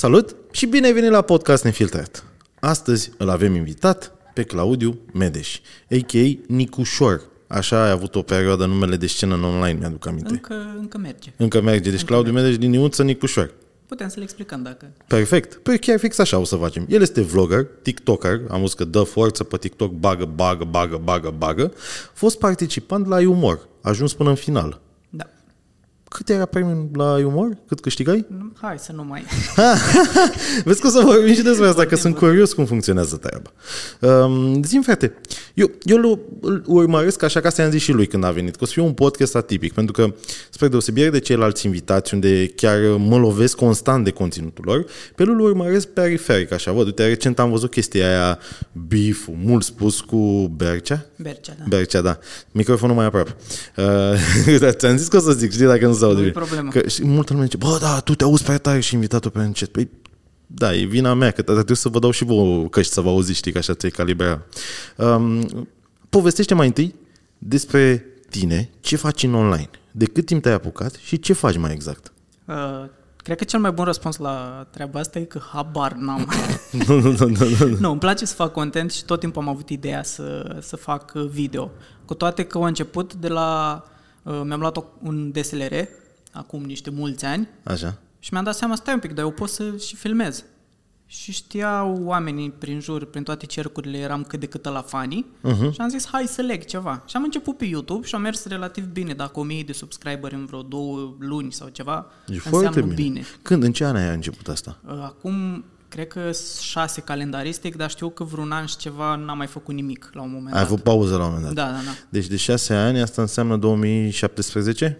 Salut și bine ai venit la Podcast Nefiltrat. Astăzi îl avem invitat pe Claudiu Medeș, a.k.a. Nicușor. Așa ai avut o perioadă numele de scenă în online, mi-aduc aminte. Încă, încă merge. Încă merge. Deci Încă Claudiu Medeș din Niuță Nicușor. Putem să le explicăm dacă... Perfect. Păi chiar fix așa o să facem. El este vlogger, tiktoker, am văzut că dă forță pe TikTok, bagă, bagă, bagă, bagă, bagă. Fost participant la umor, ajuns până în final. Da. Cât era premiul la umor? Cât câștigai? Nu, Hai să nu mai... Vezi că o să vorbim și despre asta, că Vorbim, sunt curios cum funcționează treaba. Um, zi frate, eu, eu îl, îl urmăresc așa ca să i-am zis și lui când a venit, că o să fie un podcast atipic, pentru că, spre deosebire de ceilalți invitați, unde chiar mă lovesc constant de conținutul lor, pe el îl urmăresc periferic, așa, văd, uite, recent am văzut chestia aia, beef mult spus cu Bercea, Bercea, da. Bercea, da. Microfonul mai aproape. Uh, ți-am zis că o să zic, știi, dacă nu se aude Nu-i bine. problemă. Că și multă lume zice, bă, da, tu te auzi prea tare și invitatul pe încet. Păi, da, e vina mea, că trebuie să vă dau și vouă căști să vă auziți, știi, că așa ți-ai calibra. Um, povestește mai întâi despre tine, ce faci în online, de cât timp te-ai apucat și ce faci mai exact. Uh, cred că cel mai bun răspuns la treaba asta e că habar n-am. Nu, nu, nu, nu, nu. nu, îmi place să fac content și tot timpul am avut ideea să, să fac uh, video. Cu toate că au început de la... Uh, mi-am luat o- un DSLR, acum niște mulți ani, Așa. Și mi-am dat seama, stai un pic, dar eu pot să și filmez. Și știau oamenii prin jur, prin toate cercurile, eram cât de cât la fanii uh-huh. și am zis, hai să leg ceva. Și am început pe YouTube și am mers relativ bine. Dacă 1000 de subscriberi în vreo două luni sau ceva, E înseamnă foarte bine. bine. Când, în ce an ai început asta? Uh, Acum, cred că șase calendaristic, dar știu că vreun an și ceva n-am mai făcut nimic la un moment Ai dat. avut pauză la un moment dat. Da, da, da. Deci de șase ani, asta înseamnă 2017?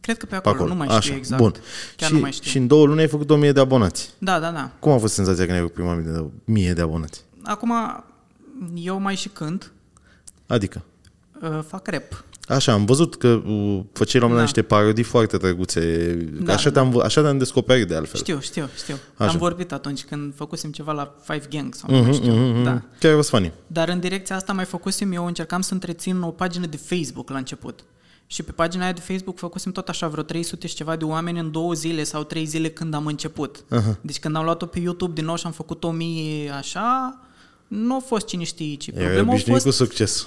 Cred că pe Pe acolo, acolo. nu mai știu Așa, exact. Bun. Chiar și, nu mai știu. și în două luni ai făcut 1000 de abonați. Da, da, da. Cum a fost senzația când ai avut prima mie de, mie de abonați? Acum, eu mai și cânt, Adică? uh, fac rap. Așa, am văzut că uh, făceai la un moment dat Da. niște parodii foarte drăguțe. Da, așa, da, te-am, vă- așa te-am descoperit de altfel. Știu, știu, știu. Așa. Am vorbit atunci când făcusem ceva la Five Gang sau nu mai știu. Mhm, Da. Chiar was funny. Dar în direcția asta mai făcusem, eu încercam să întrețin o pagină de Facebook la început. Și pe pagina aia de Facebook făcusem tot așa vreo 300 și ceva de oameni în două zile sau trei zile când am început. Aha. Deci când am luat-o pe YouTube din nou și am făcut o mie așa, nu a fost cine știe ce. Era Problema a obișnuit fost cu succes.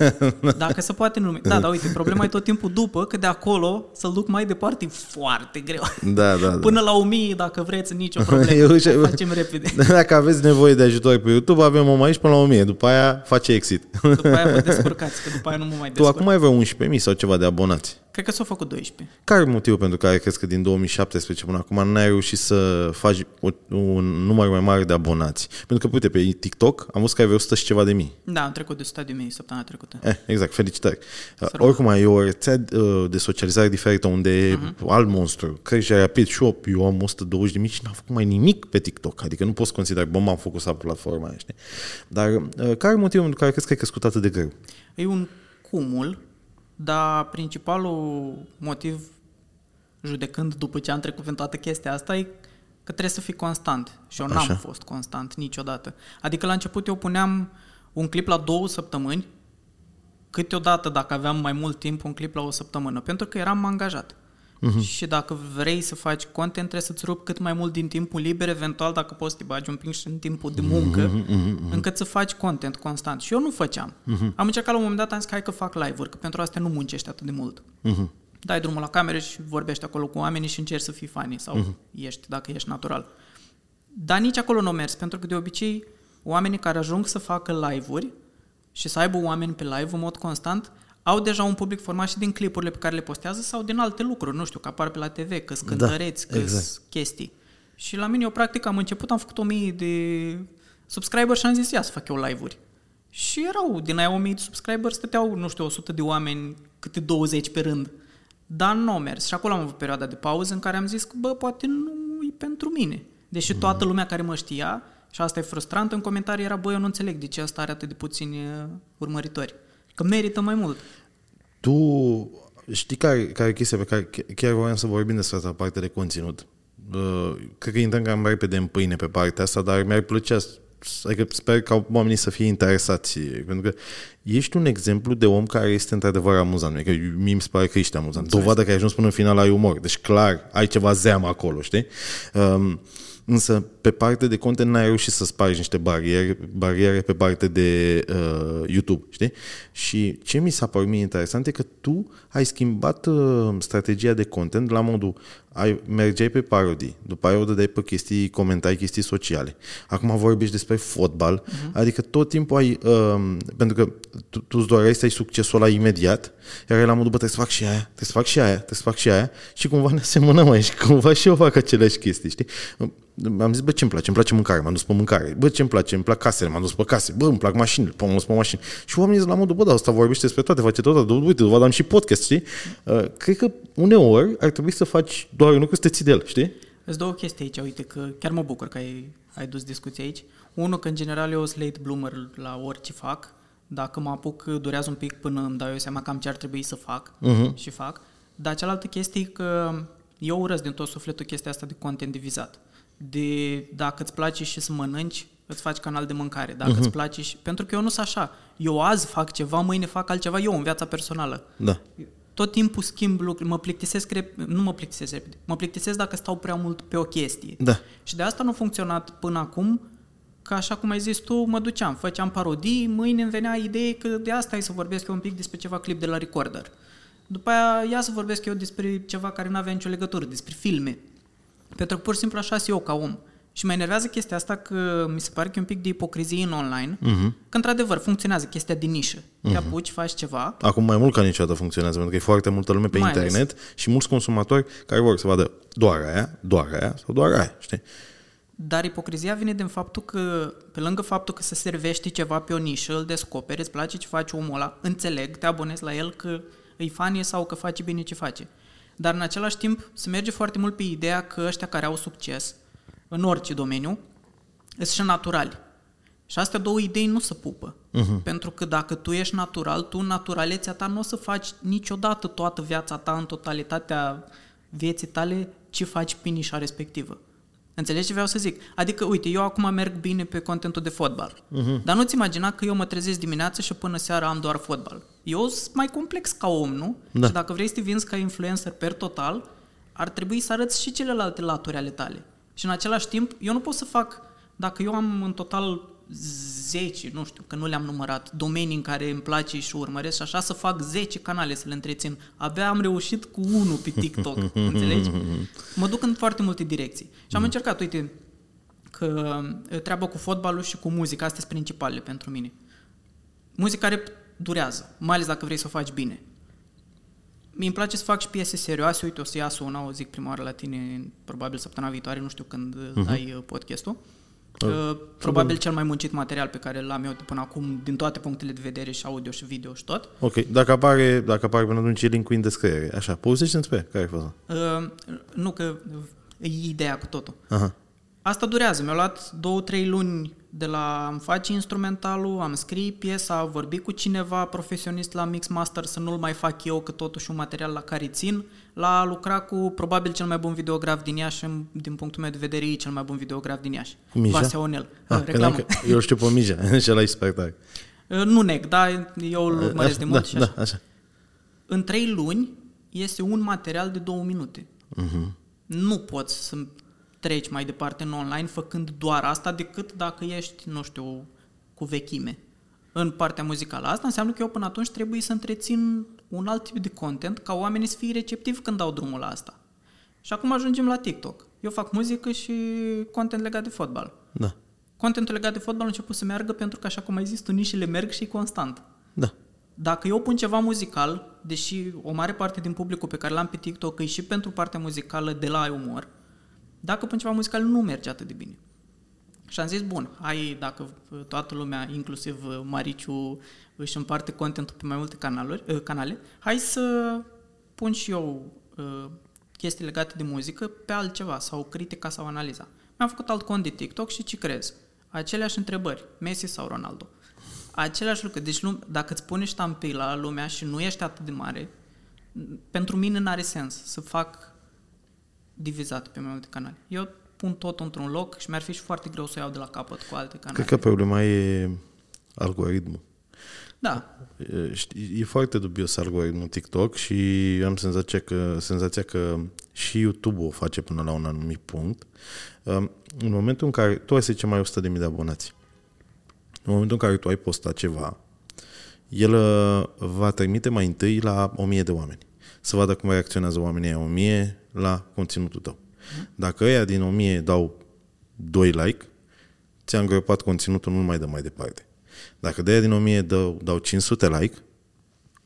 dacă se poate numi. Da, dar uite, problema e tot timpul după, că de acolo să-l duc mai departe e foarte greu. da, da, da. Până la 1000, dacă vreți, nicio problemă. Eu și- O facem repede. Dacă aveți nevoie de ajutor pe YouTube, avem om aici până la 1000. După aia face exit. După aia vă descurcați, că după aia nu mă mai tu descurc. acum ai vreo 11.000 sau ceva de abonați. Cred că s-au făcut 12. Care e motivul pentru care crezi că din 2017 până acum n-ai reușit să faci o, un număr mai mare de abonați? Pentru că, uite, pe TikTok am văzut că ai vreo 100 și ceva de mii. Da, am trecut de 100 de mii săptămâna trecută. Eh, exact, felicitări. Uh, rog. oricum, e o rețea uh, de socializare diferită unde Mhm. uh-huh. alt monstru crește rapid și eu, eu am 120 de mii și n-am făcut mai nimic pe TikTok. Adică nu poți considera, bă, m-am focusat pe platforma aia, știi? Dar uh, care e motivul pentru care crezi că ai crescut atât de greu? E un cumul, dar principalul motiv, judecând după ce am trecut prin toată chestia asta, e că trebuie să fii constant. Și eu n-am Așa. fost constant niciodată. Adică la început eu puneam un clip la două săptămâni, câteodată, dacă aveam mai mult timp, un clip la o săptămână, pentru că eram angajat. Mhm. Uh-huh. Și dacă vrei să faci content, trebuie să-ți rupi cât mai mult din timpul liber, eventual dacă poți să te bagi un pic și în timpul de muncă, uh-huh, încât să faci content constant. Și eu nu făceam. Uh-huh. Am încercat la un moment dat, am zis că hai că fac live-uri, că pentru asta nu muncești atât de mult. Uh-huh. Dai drumul la cameră și vorbești acolo cu oamenii și încerci să fii funny sau uh-huh. ești, dacă ești natural. Dar nici acolo nu a mers, pentru că de obicei oamenii care ajung să facă live-uri și să aibă oameni pe live în mod constant, au deja un public format și din clipurile pe care le postează sau din alte lucruri, nu știu, că apar pe la TV, că sunt cântăreți, că exact. sunt chestii. Și la mine eu practic am început, am făcut 1000 de subscriberi și am zis ia să fac eu live-uri. Și erau, din aia 1000 de subscriberi stăteau, nu știu, 100 de oameni, câte 20 pe rând. Dar nu a mers. Și acolo am avut perioada de pauză în care am zis că, bă, poate nu e pentru mine. Deși toată lumea care mă știa, și asta e frustrant, în comentarii era, bă, eu nu înțeleg de ce asta are atât de puțini uh, urmăritori. Că merită mai mult. Tu știi care, care e chestia pe care ch- chiar voiam să vorbim despre asta parte de conținut. Uh, cred că intrăm cam repede în pâine pe partea asta, dar mi-ar plăcea s- adică sper ca oamenii să fie interesați, pentru că ești un exemplu de om care este într-adevăr amuzant. Adică mie mi se pare că ești amuzant. Dovadă că ai ajuns până în final ai umor. Deci clar, ai ceva zeamă acolo, știi? Um, însă pe parte de content n-ai reușit să spargi niște bariere, bariere pe parte de uh, YouTube, știi? Și ce mi s-a părut mie interesant e că tu ai schimbat uh, strategia de content la modul ai, mergeai pe parodii, după aia o dădeai pe chestii, comentai chestii sociale. Acum vorbești despre fotbal, uh-huh. adică tot timpul ai, uh, pentru că tu, tu îți doreai să ai succesul ăla imediat, iar la modul, bă, trebuie să fac și aia, trebuie să fac și aia, trebuie să fac și aia și cumva ne asemănăm aici, cumva și eu fac aceleași chestii, știi? Am zis, bă, ce-mi place? Îmi place mâncare, m-am dus pe mâncare. Bă, ce-mi place? Îmi plac casele, m-am dus pe case. Bă, îmi plac mașinile, m-am dus pe mașini. Și oamenii zic la modul, bă, dar asta vorbește despre toate, face tot, uite, vă am și podcast, știi? Uh, cred că uneori ar trebui să faci doar un lucru să te ții de el, știi? Îți două chestii aici, uite că chiar mă bucur că ai, ai dus discuția aici. Unul, că în general eu sunt late bloomer la orice fac. Dacă mă apuc, durează un pic până îmi dau eu seama cam ce ar trebui să fac uh-huh. și fac. Dar cealaltă chestie e că eu urăsc din tot sufletul chestia asta de content divizat. De dacă îți place și să mănânci, îți faci canal de mâncare. Dacă uh-huh. îți place și... Pentru că eu nu sunt așa. Eu azi fac ceva, mâine fac altceva, eu în viața personală. Da. Tot timpul schimb lucruri, mă plictisesc, rep- nu mă plictisesc repede, mă plictisesc dacă stau prea mult pe o chestie. Da. Și de asta nu a funcționat până acum, că așa cum ai zis tu, mă duceam, făceam parodii, mâine îmi venea idee că de asta ai să vorbesc eu un pic despre ceva clip de la Recorder. După aia ia să vorbesc eu despre ceva care nu avea nicio legătură, despre filme. Pentru că pur și simplu așa sunt eu ca om. Și mă enervează chestia asta că mi se pare că e un pic de ipocrizie în online, uh-huh. că într-adevăr funcționează chestia din nișă. Te uh-huh. apuci, faci ceva. Acum mai mult ca niciodată funcționează, pentru că e foarte multă lume pe mai internet ales. și mulți consumatori care vor să vadă doar aia, doar aia sau doar aia, știi? Dar ipocrizia vine din faptul că, pe lângă faptul că se servește ceva pe o nișă, îl descoperi, îți place ce face omul ăla, înțeleg, te abonezi la el că îi fanie sau că face bine ce face. Dar în același timp se merge foarte mult pe ideea că ăștia care au succes în orice domeniu sunt și naturali. Și astea două idei nu se pupă. Uh-huh. Pentru că dacă tu ești natural, tu în naturalețea ta nu o să faci niciodată toată viața ta, în totalitatea vieții tale, ce faci pe nișa respectivă. Înțelegi ce vreau să zic? Adică, uite, eu acum merg bine pe contentul de fotbal. Uh-huh. Dar nu-ți imagina că eu mă trezesc dimineața și până seara am doar fotbal. Eu sunt mai complex ca om, nu? Da. Și dacă vrei să te vinzi ca influencer per total, ar trebui să arăți și celelalte laturi ale tale. Și în același timp, eu nu pot să fac, dacă eu am în total 10, nu știu, că nu le-am numărat, domenii în care îmi place și urmăresc și așa să fac 10 canale să le întrețin. Abia am reușit cu unul pe TikTok, înțelegi? Mă duc în foarte multe direcții. Și am mm. încercat, uite, că treaba cu fotbalul și cu muzica, astea sunt principalele pentru mine. Muzica care durează, mai ales dacă vrei să o faci bine. Mi îmi place să fac și piese serioase, uite, o să iasă una, o zic prima oară la tine, probabil săptămâna viitoare, nu știu când uh-huh. dai uh, podcastul. Uh, probabil cel mai muncit material pe care l-am eu de până acum, din toate punctele de vedere, și audio, și video, și tot. Ok, dacă apare, dacă apare până atunci e link în descriere. Așa, povestește despre care ai fost? Uh, nu, că e ideea cu totul. Aha. Asta durează. Mi-a luat două, trei luni de la am face instrumentalul, am scris piesa, am vorbit cu cineva profesionist la Mix Master să nu-l mai fac eu, că totuși un material la care țin, la a lucra cu probabil cel mai bun videograf din Iași, din punctul meu de vedere, e cel mai bun videograf din Iași. Mija? Vasea Onel. Ah, reclamă. Eu știu pe Mija, și ăla spectac. Nu neg, dar eu îl urmăresc de mult da, și așa. Da, așa. În trei luni este un material de două minute. Uh-huh. Nu poți să treci mai departe în online făcând doar asta decât dacă ești, nu știu, cu vechime. În partea muzicală. Asta înseamnă că eu până atunci trebuie să întrețin un alt tip de content ca oamenii să fie receptivi când dau drumul la asta. Și acum ajungem la TikTok. Eu fac muzică și content legat de fotbal. Da. Contentul legat de fotbal a început să meargă pentru că, așa cum ai zis tu, nișele merg și constant. Da. Dacă eu pun ceva muzical, deși o mare parte din publicul pe care l-am pe TikTok e și pentru partea muzicală de la umor, dacă pun ceva muzical nu merge atât de bine. Și am zis, bun, hai, dacă toată lumea, inclusiv Mariciu, își împarte contentul pe mai multe canaluri, uh, canale, hai să pun și eu uh, chestii legate de muzică pe altceva, sau critica sau analiza. Mi-am făcut alt cont de TikTok și ce crezi? Aceleași întrebări, Messi sau Ronaldo. Același lucru. Deci dacă îți pune ștampila la lumea și nu ești atât de mare, pentru mine nu are sens să fac divizat pe mai multe canale. Eu pun tot într-un loc și mi-ar fi și foarte greu să o iau de la capăt cu alte canale. Cred că problema e algoritmul. Da. E, știi, e foarte dubios algoritmul TikTok și am senzația că, senzația că și YouTube o face până la un anumit punct. Um, În momentul în care tu ai, să zicem, mai 100.000 de abonați, în momentul în care tu ai postat ceva, el uh, va trimite mai întâi la 1000 de oameni. Să vadă cum reacționează oamenii aia 1000 la conținutul tău. Dacă ăia din 1000 dau 2 like, ți-a îngropat conținutul, nu mai dă mai departe. Dacă de aia din 1000 dau, dau 500 like,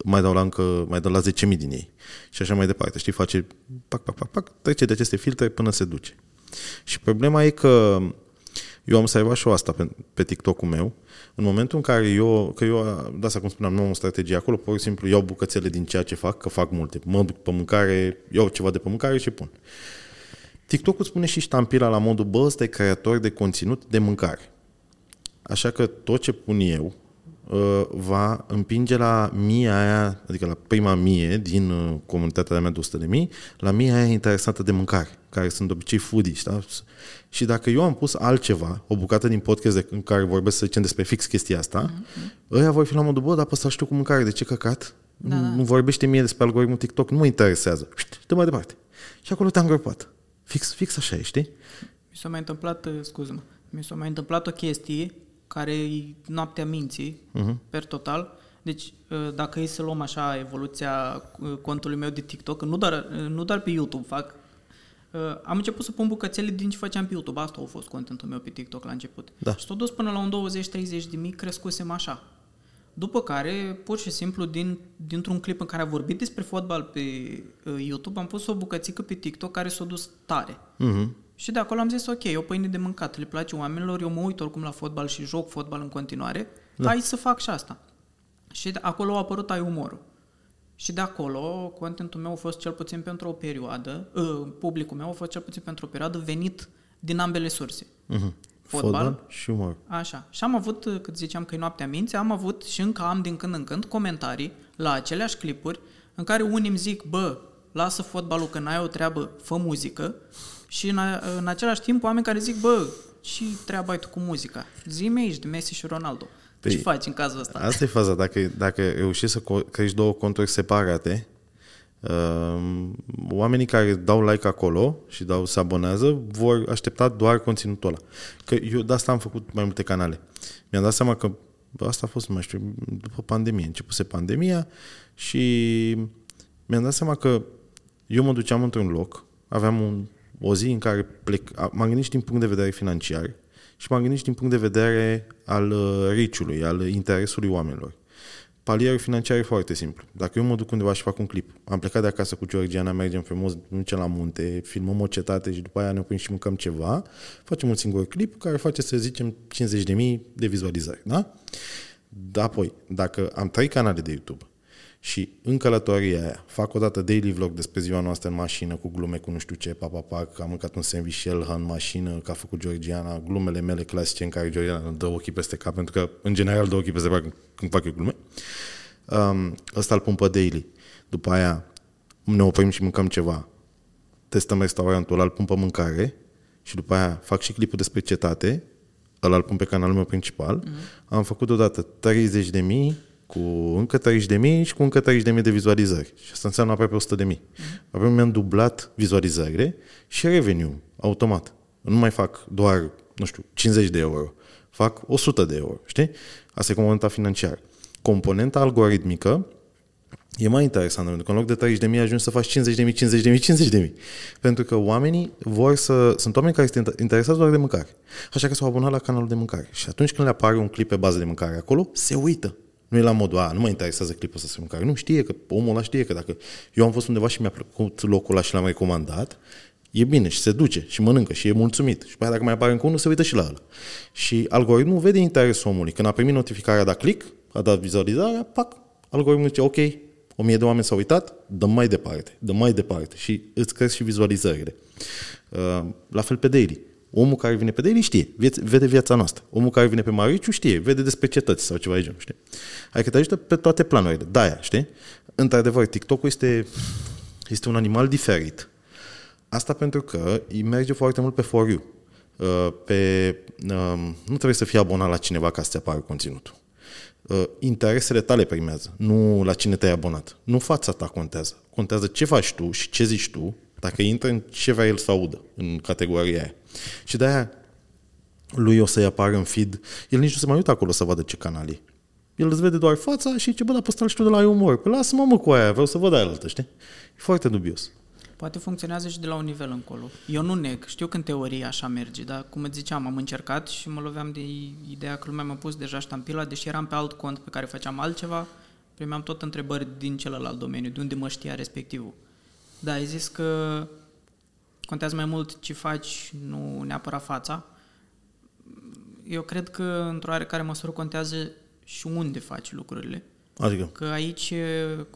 mai dau la încă, mai dau la 10.000 din ei. Și așa mai departe. Știi, face pac, pac, pac, pac, trece de aceste filtre până se duce. Și problema e că eu am să aibă și asta pe, pe TikTok-ul meu. În momentul în care eu, că eu, da, asta cum spuneam, nu am o strategie acolo, pur și simplu iau bucățele din ceea ce fac, că fac multe. Mă duc pe mâncare, iau ceva de pe mâncare și pun. TikTok-ul spune și ștampila la modul, bă, ăsta e creator de conținut de mâncare. Așa că tot ce pun eu uh, va împinge la mia aia, adică la prima mie din uh, comunitatea mea de 100 de mii, la mia aia interesată de mâncare, care sunt de obicei foodies, da? Și dacă eu am pus altceva, o bucată din podcast de, în care vorbesc, să zicem, despre fix chestia asta, mm-hmm. ăia vor fi la modul, bă, dar pe ăsta știu cu mâncare, de ce căcat? Da, nu, da. nu vorbește mie despre algoritmul TikTok, nu mă interesează. Știi, dă mai departe. Și acolo te-am îngropat. Fix, fix așa e, știi? Mi s-a mai întâmplat, uh, scuză-mă, mi s-a mai întâmplat o chestie care e noaptea minții, uh-huh. per total. Deci, uh, dacă e să luăm așa evoluția uh, contului meu de TikTok, nu doar, uh, nu doar pe YouTube fac, uh, am început să pun bucățele din ce făceam pe YouTube. Asta a fost contentul meu pe TikTok la început. Da. Și s-a dus până la un 20-30 de mii, crescusem așa. După care, pur și simplu, din, dintr-un clip în care a vorbit despre fotbal pe uh, YouTube, am pus o bucățică pe TikTok care s-a dus tare. Mhm. Și de acolo am zis, ok, o pâine de mâncat, le place oamenilor, eu mă uit oricum la fotbal și joc fotbal în continuare, da. hai să fac și asta. Și de acolo a apărut ai umorul. Și de acolo, contentul meu a fost cel puțin pentru o perioadă, uh, publicul meu a fost cel puțin pentru o perioadă venit din ambele surse. Mhm. Fotbal. Fotbal și umor. Așa. Și am avut, uh, cât ziceam că e noaptea minții, am avut și încă am din când în când comentarii la aceleași clipuri în care unii îmi zic, bă, lasă fotbalul că n-ai o treabă, fă muzică. Și în, a, în același timp oameni care zic, bă, și treaba ai tu cu muzica? Zi-mi aici de Messi și Ronaldo. Păi, Ce faci în cazul ăsta? Asta e faza. Dacă, dacă reușești să co- crești două conturi separate, um, oamenii care dau like acolo și dau se abonează vor aștepta doar conținutul ăla. Că eu de asta am făcut mai multe canale. Mi-am dat seama că bă, asta a fost, nu mai știu, după pandemie. Începuse pandemia și mi-am dat seama că eu mă duceam într-un loc, aveam un, o zi în care plec, a- m-am gândit și din punct de vedere financiar și m-am gândit și din punct de vedere al uh, riciului, al interesului oamenilor. Palierul financiar e foarte simplu. Dacă eu mă duc undeva și fac un clip, am plecat de acasă cu Georgiana, mergem frumos, ducem la munte, filmăm o cetate și după aia ne oprim și mâncăm ceva, facem un singur clip care face, să zicem, 50.000 de vizualizări, da? Da, apoi, dacă am trei canale de YouTube și în călătoria aia fac o dată daily vlog despre ziua noastră în mașină cu glume cu nu știu ce, pa, pa, pa, că am mâncat un sandwich în mașină, că a făcut Georgiana, glumele mele clasice în care Georgiana dă ochii peste cap, pentru că în general dă ochii peste cap când fac eu glume. Um, ăsta îl pun pe daily. După aia ne oprim și mâncăm ceva. Testăm restaurantul, îl pun pe mâncare și după aia fac și clipul despre cetate, ăla îl pun pe canalul meu principal. Mm-hmm. Am făcut odată 30 de mii cu încă 30 de mii și cu încă 30 de mii de vizualizări. Și asta înseamnă aproape 100 de mii. Mm-hmm. Aproape mi-am dublat vizualizările și revenue automat. Nu mai fac doar, nu știu, 50 de euro. Fac 100 de euro, știi? Asta e componenta financiară. Componenta algoritmică E mai interesant, pentru că în loc de 30 de mii ajungi să faci 50 de mii, 50 de mii, 50 de mii. Pentru că oamenii vor să... Sunt oameni care sunt interesați doar de mâncare. Așa că s-au abonat la canalul de mâncare. Și atunci când le apare un clip pe bază de mâncare acolo, se uită. Nu e la modul, a, nu mă interesează clipul ăsta să mâncare. Nu știe că omul ăla știe că dacă eu am fost undeva și mi-a plăcut locul ăla și l-am recomandat, e bine și se duce și mănâncă și e mulțumit. Și pe aia dacă mai apare încă unul, se uită și la ăla. Și algoritmul vede interesul omului. Când a primit notificarea, a dat click, a dat vizualizarea, pac, algoritmul zice, ok, o mie de oameni s-au uitat, dăm mai departe, dăm mai departe și îți cresc și vizualizările. Uh, la fel pe daily. Omul care vine pe daily știe, vede viața noastră. Omul care vine pe Mariciu știe, vede despre cetăți sau ceva de genul, știi? Adică te ajută pe toate planurile. De-aia, știi? Într-adevăr, TikTok-ul este, este un animal diferit. Asta pentru că îi merge foarte mult pe for you. Uh, pe, um, nu trebuie să fii abonat la cineva ca să-ți apară conținutul. uh, interesele tale primează, nu la cine te-ai abonat. Nu fața ta contează. Contează ce faci tu și ce zici tu, dacă intră în ce vrea el să audă în categoria aia. Și de-aia lui o să-i apară în feed, el nici nu se mai uită acolo să vadă ce canal e. El îți vede doar fața și zice, bă, dar pe și tu de la umor. Păi lasă-mă mă cu aia, vreau să văd aia altă, știi? E foarte dubios. Poate funcționează și de la un nivel încolo. Eu nu neg, știu că în teorie așa merge, dar cum îți ziceam, am încercat și mă loveam de ideea că lumea m-a pus deja ștampila, deși eram pe alt cont pe care făceam altceva, primeam tot întrebări din celălalt domeniu, de unde mă știa respectivul. Da, ai zis că contează mai mult ce faci, nu neapărat fața. Eu cred că într-o oarecare măsură contează și unde faci lucrurile. Adică? Că aici,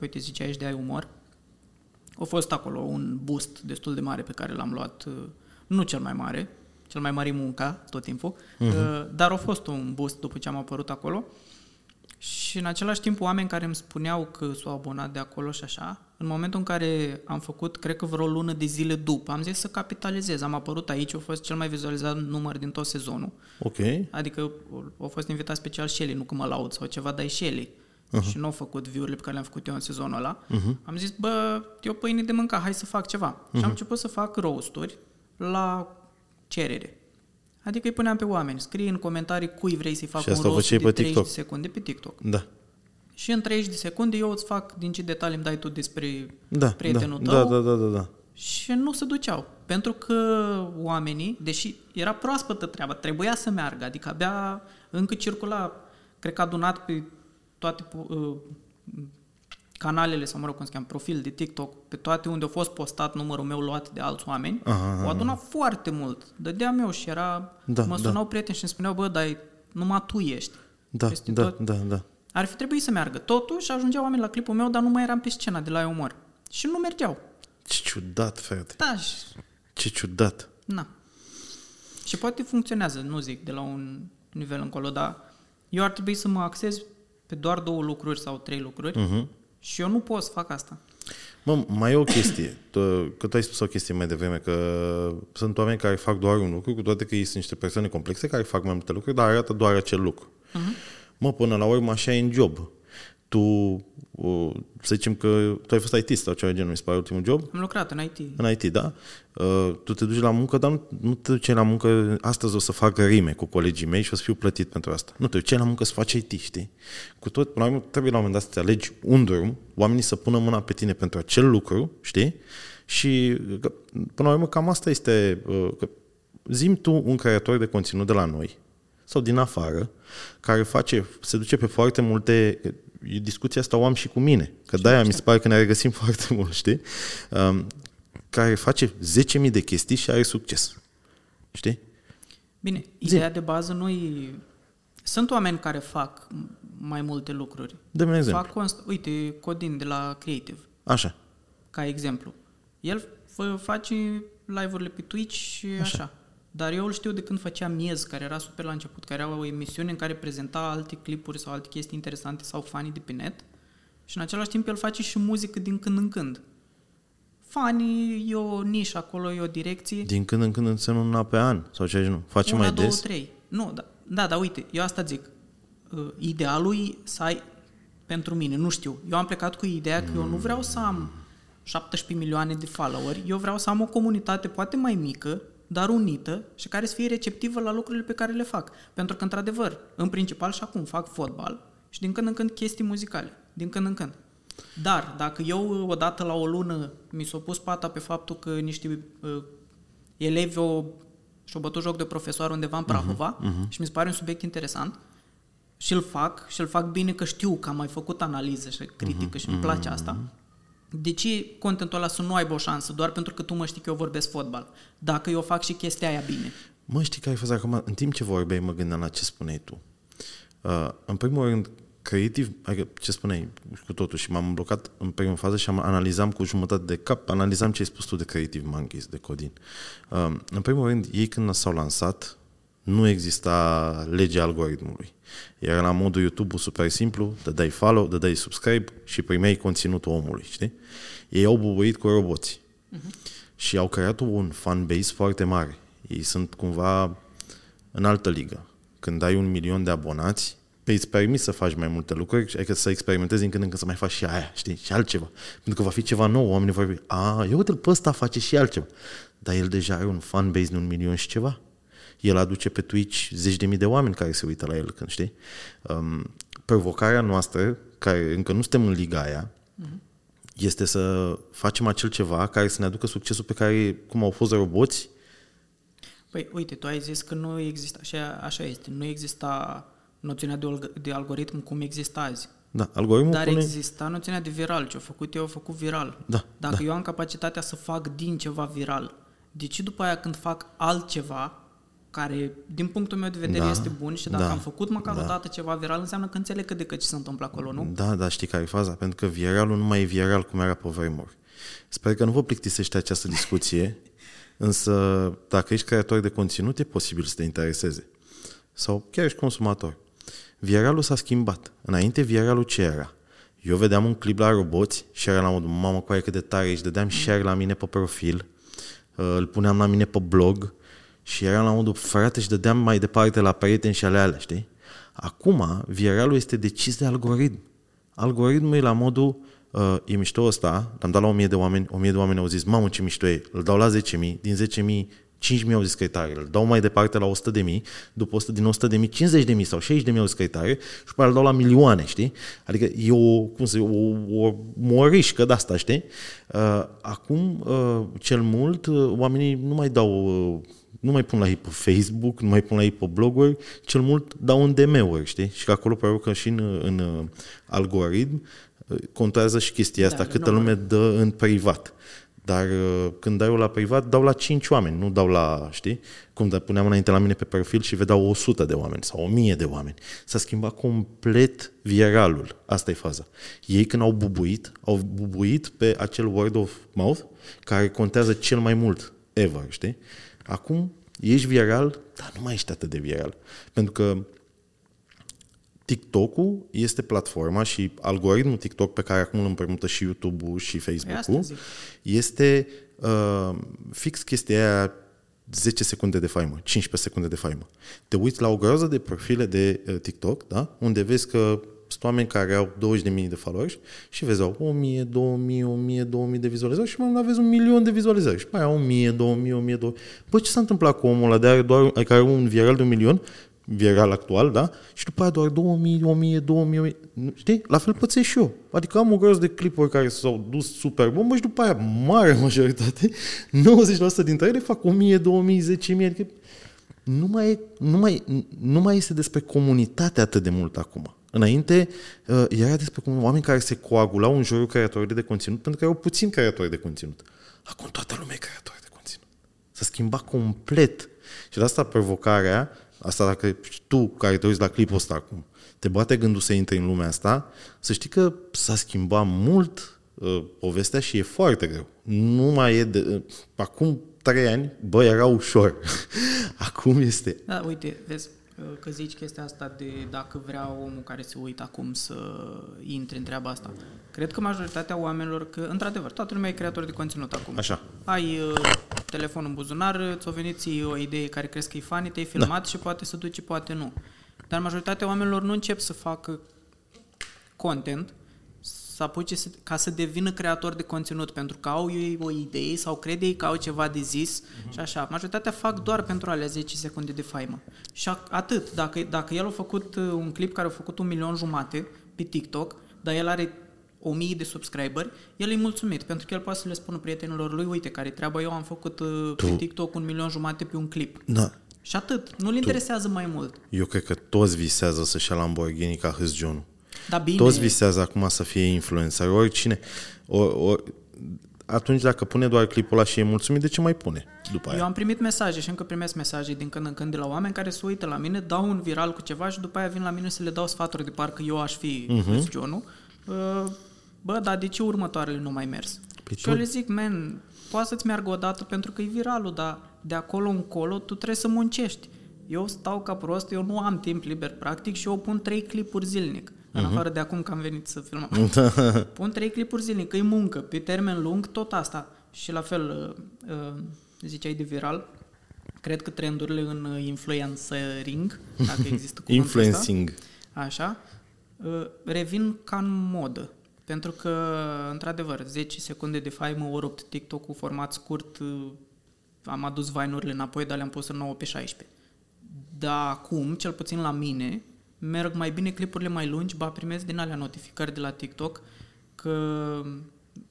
uite, ziceai de ai umor, a fost acolo un boost destul de mare pe care l-am luat, uh, nu cel mai mare, cel mai mare munca tot timpul, uh-huh. dar a fost un boost după ce am apărut acolo. Și în același timp oameni care îmi spuneau că s-au abonat de acolo și așa, în momentul în care am făcut, cred că vreo lună de zile după, am zis să capitalizez. Am apărut aici, a fost cel mai vizualizat număr din tot sezonul. Ok. Adică a fost invitat special Shelly, nu că mă laud sau ceva, dar e Shelly uh-huh. și nu au făcut view-urile pe care le-am făcut eu în sezonul ăla, uh-huh. am zis, bă, eu pâine de mâncat, hai să fac ceva. Uh-huh. Și am mhm. început să fac roasturi la cerere. Adică îi puneam pe oameni, scrie în comentarii cui vrei să-i fac un roast de pe 30 TikTok. de secunde pe TikTok. Da. Și în 30 de secunde eu îți fac din ce detalii îmi dai tu despre da, prietenul da, tău. Da, da, da, da, da. Și nu se duceau. Pentru că oamenii, deși era proaspătă treaba, trebuia să meargă. Adică abia încă circula, cred că adunat pe toate uh, canalele, sau mă rog cum se cheamă, profil de TikTok, pe toate unde a fost postat numărul meu luat de alți oameni, aha, o adunat foarte mult. Dădeam eu și era, da, mă da. sunau da. prieteni și îmi spuneau, bă, dar numai tu ești. Da, da, tot. da, da. Ar fi trebuit să meargă. Totuși ajungeau oameni la clipul meu, dar nu mai eram pe scena de la umor. Și nu mergeau. Ce ciudat, frate. Da. Și... Ce ciudat. Na. Și poate funcționează, nu zic, de la un nivel încolo, dar eu ar trebui să mă axez pe doar două lucruri sau trei lucruri uh-huh. Și eu nu pot să fac asta. Mă, mai e o chestie, că tu ai spus o chestie mai devreme, că sunt oameni care fac doar un lucru, cu toate că ei sunt niște persoane complexe care fac mai multe lucruri, dar arată doar acel lucru. Uh-huh. Mă, până la urmă așa e în job tu, să zicem că tu ai fost IT sau ceva genul, mi se pare ultimul job? Am lucrat în IT. În IT, da? Tu te duci la muncă, dar nu, nu te duci la muncă, astăzi o să fac rime cu colegii mei și o să fiu plătit pentru asta. Nu te duci la muncă să faci IT, știi? Cu tot, până la urmă, trebuie la un moment dat să te alegi un drum, oamenii să pună mâna pe tine pentru acel lucru, știi? Și până la urmă cam asta este, că zim tu un creator de conținut de la noi, sau din afară, care face, se duce pe foarte multe discuția asta o am și cu mine, că de-aia mi se pare că ne regăsim foarte mult, știi? Um, care face 10.000 de chestii și are succes. Știi? Bine, ideea Zi. de bază nu e... Sunt oameni care fac mai multe lucruri. Dă-mi un exemplu. Fac const... Uite, Codin de la Creative. Așa. Ca exemplu. El face live-urile pe Twitch și așa. așa. Dar eu îl știu de când făcea Miez, care era super la început, care era o emisiune în care prezenta alte clipuri sau alte chestii interesante sau fanii de pe net. Și în același timp el face și muzică din când în când. Fanii e o nișă acolo, e o direcție. Din când în când înseamnă una pe an sau ce nu? Face una, mai două, des? trei. Nu, da, da, da, uite, eu asta zic. Uh, idealul e să ai, pentru mine, nu știu, eu am plecat cu ideea că mm. eu nu vreau să am 17 milioane de followeri, eu vreau să am o comunitate poate mai mică, dar unită și care să fie receptivă la lucrurile pe care le fac. Pentru că, într-adevăr, în principal și acum fac fotbal și din când în când chestii muzicale. Din când în când. Dar, dacă eu odată la o lună mi s-a pus pata pe faptul că niște uh, elevi o, și-au bătut joc de profesor undeva în Prahova uh-huh, uh-huh. și mi se pare un subiect interesant și îl fac și îl fac bine că știu că am mai făcut analiză și critică uh-huh, și îmi place asta, de ce contentul ăla să nu aibă o șansă doar pentru că tu mă știi că eu vorbesc fotbal? Dacă eu fac și chestia aia bine. Mă, știi că ai fost acum, în timp ce vorbeai, mă gândeam la ce spuneai tu. Uh, în primul rând, creativ, adică ce spuneai cu totul și m-am blocat în prima fază și am analizam cu jumătate de cap, analizam ce ai spus tu de Creative Monkeys, de Codin. Uh, în primul rând, ei când s-au lansat, nu exista legea algoritmului. Era la modul YouTube super simplu, dai follow, dai subscribe și primeai conținutul omului, știi? Ei au bubuit cu roboți uh-huh. și au creat un fan base foarte mare. Ei sunt cumva în altă ligă. Când ai un milion de abonați, pe îți permis să faci mai multe lucruri, adică să experimentezi din când în când să mai faci și aia, știi, și altceva. Pentru că va fi ceva nou, oamenii vor fi, a, eu uite-l pe ăsta face și altceva. Dar el deja are un fanbase de un milion și ceva. El aduce pe Twitch zeci de mii de oameni care se uită la el când, știi? Um, provocarea noastră, care încă nu suntem în liga aia, mm-hmm. este să facem acel ceva care să ne aducă succesul pe care, cum au fost roboți, Păi, uite, tu ai zis că nu exista, așa, așa este, nu exista noțiunea de, de algoritm cum există azi. Da, algoritmul Dar pune... exista noțiunea de viral. Ce-au făcut eu, au făcut viral. Da, Dacă da. eu am capacitatea să fac din ceva viral, de ce după aia când fac altceva, care din punctul meu de vedere Da, este bun și dacă da, am făcut măcar da. o dată ceva viral, înseamnă că înțeleg cât de cât ce se întâmplă acolo, nu? Da, da, știi care e faza? Pentru că viralul nu mai e viral cum era pe vremuri. Sper că nu vă plictisește această discuție, însă dacă ești creator de conținut, e posibil să te intereseze. Sau chiar ești consumator. Viralul s-a schimbat. Înainte viralul ce era? Eu vedeam un clip la roboți și era la modul, mamă, cu aia cât de tare ești, dădeam share la mine pe profil, uh, îl puneam la mine pe blog și era la modul, frate, și dădeam mai departe la prieteni și ale alea, știi? Acum, viralul este decis de algoritm. Algoritmul e la modul, uh, e mișto ăsta, l-am dat la 1000 de oameni, 1000 de oameni au zis, mamă ce mișto e, îl dau la 10.000, din 10.000 5.000 au zis că e tare, îl dau mai departe la 100.000, după 100, din 100.000, 50.000 sau 60.000 au zis că e tare și după aia îl dau la milioane, știi? Adică e o, cum să zic, o, o morișcă de asta, știi? Uh, acum, uh, cel mult, uh, oamenii nu mai dau uh, nu mai pun la ei pe Facebook, nu mai pun la ei pe bloguri, cel mult dau în DM-uri, știi? Și că acolo probabil că și în, în uh, algoritm uh, contează și chestia asta, Da, câtă nu, lume dă în privat. Dar uh, când dau eu la privat, dau la 5 oameni, nu dau la, știi? Cum da, puneam înainte la mine pe profil și vedeau 100 de oameni sau 1000 de oameni. S-a schimbat complet viralul. Asta e faza. Ei când au bubuit, au bubuit pe acel word of mouth care contează cel mai mult ever, știi? Acum ești viral, dar nu mai ești atât de viral. Pentru că TikTok-ul este platforma și algoritmul TikTok pe care acum îl împrumută și YouTube-ul și Păi asta Facebook-ul zic. este uh, fix chestia aia 10 secunde de faimă, 15 secunde de faimă. Te uiți la o groază de profile de uh, TikTok, da? unde vezi că sunt oameni care au 20.000 de followers și vezi au 1000, 2000, 1000, 2000 de vizualizări și mai aveți un milion de vizualizări și mai au 1000, 2000, 1000, 2000. Bă, ce s-a întâmplat cu omul ăla de are doar, care are un viral de un milion, viral actual, da? Și după aia doar 2000, 1000, 2000, 1000, nu- știi? La fel pățesc și eu. Adică am o groază de clipuri care s-au dus super bun, bă, și după aia, mare majoritate, 90% dintre ele fac 1000, 2000, 10.000, adică nu mai, e- nu, mai, nu mai este despre comunitate atât de mult acum. Înainte uh, era despre cum oameni care se coagulau în jurul creatorilor de conținut pentru că erau puțini creatori de conținut. Acum toată lumea e creator de conținut. S-a schimbat complet. Și de asta provocarea, asta dacă tu care te uiți la clipul ăsta acum, te bate gândul să intri în lumea asta, să știi că s-a schimbat mult uh, povestea și e foarte greu. Nu mai e de... Uh, acum trei ani, bă, era ușor. acum este Da, uite, vezi că zici chestia asta de dacă vrea omul care se uită acum să intre în treaba asta. Cred că majoritatea oamenilor, că într-adevăr, toată lumea e creator de conținut acum. așa. Ai uh, telefonul în buzunar, ți-o venit ție o idee care crezi că e funny, te-ai filmat da. și poate să duce, poate nu. Dar majoritatea oamenilor nu încep să facă content să apuce să, ca să devină creator de conținut, pentru că au ei o idee sau crede ei că au ceva de zis uh-huh. și așa. Majoritatea fac doar pentru alea 10 secunde de faimă. Și a, atât. Dacă, dacă el a făcut uh, un clip care a făcut un milion jumate pe TikTok, dar el are o mie de subscriberi, el e mulțumit, pentru că el poate să le spună prietenilor lui, uite, care treaba eu am făcut uh, pe Tu- TikTok un milion jumate pe un clip. Da. Și atât. Nu-l interesează mai mult. Eu cred că toți visează să-și ia Lamborghini ca Hâzgionu. Dar bine, Toți visează acum să fie influencer. Oricine. O, o, atunci dacă pune doar clipul ăla și e mulțumit, de ce mai pune după aia? Eu am primit mesaje și încă primesc mesaje din când în când de la oameni care se uită la mine, dau un viral cu ceva și după aia vin la mine să le dau sfaturi de parcă eu aș fi uh-huh. Johnul. Uh, Bă, dar de ce următoarele nu mai mers? Păi și tu- eu le zic, man, poate să-ți meargă o dată pentru că e viralul, dar de acolo încolo tu trebuie să muncești. Eu stau ca prost, eu nu am timp liber practic și eu pun trei clipuri zilnic. În afară de acum că am venit să filmăm. pun trei clipuri zilnic, că e muncă, pe termen lung, tot asta. Și la fel, uh, uh, ziceai de viral, cred că trendurile în uh, influencering, dacă există cuvântul ăsta, Influencing. Așa, uh, revin ca în modă. Pentru că, într-adevăr, 10 secunde de faimă ori 8 TikTok cu format scurt, uh, am adus vainurile înapoi, dar le-am pus în 9 pe 16. Dar acum, cel puțin la mine, merg mai bine clipurile mai lungi, ba primesc din alea notificări de la TikTok că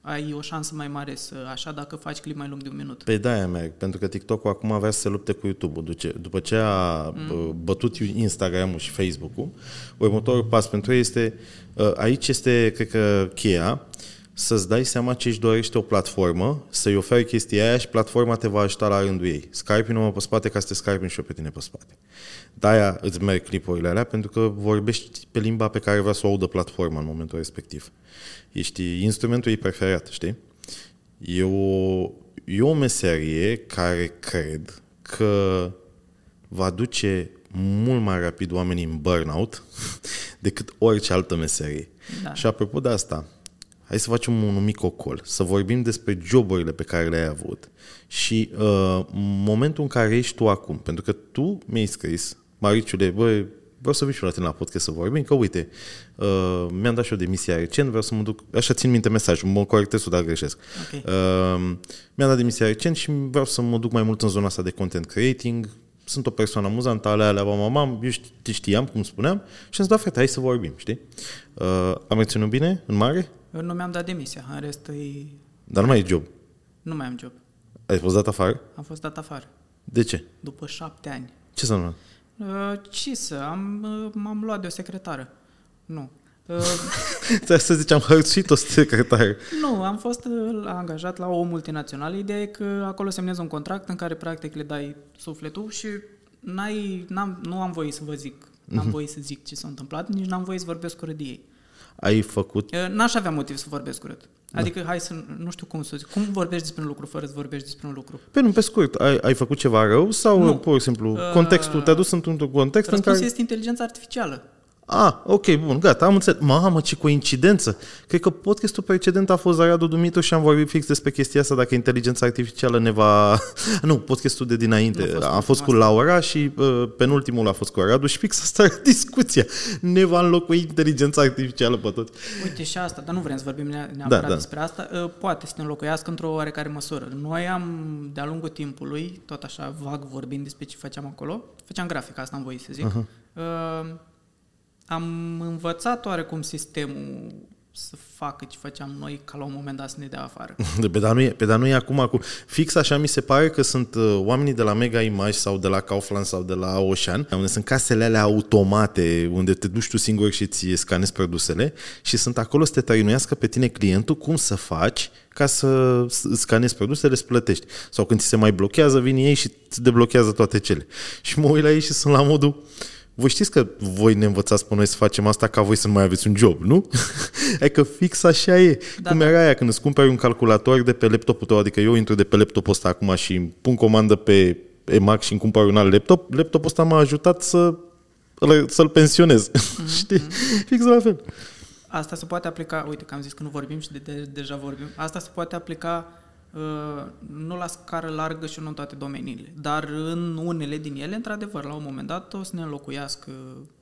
ai o șansă mai mare să așa dacă faci clip mai lung de un minut. Pe de-aia merg, pentru că TikTok-ul acum avea să se lupte cu YouTube-ul. După ce a mm. bătut Instagram-ul și Facebook-ul, următorul pas pentru ei este, ă, aici este, cred că, cheia, să-ți dai seama ce își dorește o platformă, să-i oferi chestia aia și platforma te va ajuta la rândul ei. Skype nu mă pe spate ca să te skype și eu pe tine pe spate. De-aia îți merg clipurile alea, pentru că vorbești pe limba pe care vrea să o audă platforma în momentul respectiv. Ești instrumentul ei preferat, știi? E o, e o meserie care cred că va duce mult mai rapid oamenii în burnout decât orice altă meserie. Da. Și apropo de asta, hai să facem un mic ocol, să vorbim despre joburile pe care le-ai avut și uh, momentul în care ești tu acum, pentru că tu mi-ai scris, Mariciule, băi, vreau să vii și la tine la podcast să vorbim, că uite, uh, mi-am dat și o demisia recent, vreau să mă duc, așa țin minte mesajul, mă corectez dacă greșesc. Okay. Uh, mi-am dat demisia recent și vreau să mă duc mai mult în zona asta de content creating, sunt o persoană amuzantă, alea, alea, mama, eu te știam, cum spuneam, și am zis, da, frate, hai să vorbim, știi? Uh, am reținut bine, în mare? Nu mi-am dat demisia, în rest e... Dar nu mai e job. Nu mai am job. Ai fost dat afară? Am fost dat afară. De ce? După șapte ani. Ce să nu? Uh, ce să, am, uh, m-am luat de o secretară. Nu. Uh, să ziceam, hărțuit o secretară. Nu, am fost uh, angajat la o multinațională. Ideea e că acolo semnezi un contract în care practic le dai sufletul și n-ai, n-am, nu am voie să vă zic, n-am uh-huh. voie să zic ce s-a întâmplat, nici n-am voie să vorbesc urât de ei. Ai făcut... Uh, n-aș avea motiv să vorbesc urât. Da. Adică, da. hai să, nu știu cum să zic, cum vorbești despre un lucru fără să vorbești despre un lucru? Pe nu, pe scurt, ai, ai făcut ceva rău sau nu. pur și simplu contextul, te-a dus într-un context în care... este inteligența artificială. Ah, ok, bun, gata, am înțeles. Mamă, ce coincidență! Cred că podcastul precedent a fost Radu Dumitru și am vorbit fix despre chestia asta, dacă inteligența artificială ne va... nu, podcastul de dinainte. Fost a fost cu Laura și uh, penultimul a fost cu Radu și fix asta e discuția. Ne va înlocui inteligența artificială pe toți. Uite și asta, dar nu vrem să vorbim neapărat da, da. despre asta. Uh, poate să ne înlocuiască într-o oarecare măsură. Noi am, de-a lungul timpului, tot așa vag vorbind despre ce făceam acolo, făceam grafică, asta am voie să zic, uh-huh. uh, am învățat oarecum sistemul să facă ce făceam noi ca la un moment dat să ne dea afară. pe dar nu e, pe dar nu e acum, acum. Fix așa mi se pare că sunt uh, oamenii de la Mega Image sau de la Kaufland sau de la Ocean, unde sunt casele alea automate, unde te duci tu singur și ți scanezi produsele și sunt acolo să te trăinuiască pe tine clientul cum să faci ca să scanezi produsele, să plătești. Sau când ți se mai blochează, vin ei și îți deblochează toate cele. Și mă uit la ei și sunt la modul voi știți că voi ne învățați pe noi să facem asta ca voi să nu mai aveți un job, nu? adică fix așa e. Da, Cum da. era aia când îți cumperi un calculator de pe laptopul tău, adică eu intru de pe laptopul ăsta acum și pun comandă pe Emac și îmi cumpăr un alt laptop, laptopul ăsta m-a ajutat să, să-l pensionez. Mm-hmm. Știi? Fix la fel. Asta se poate aplica, uite că am zis că nu vorbim și de, de, deja vorbim, asta se poate aplica Uh, nu la scară largă și nu în toate domeniile, dar în unele din ele, într-adevăr, la un moment dat o să ne înlocuiască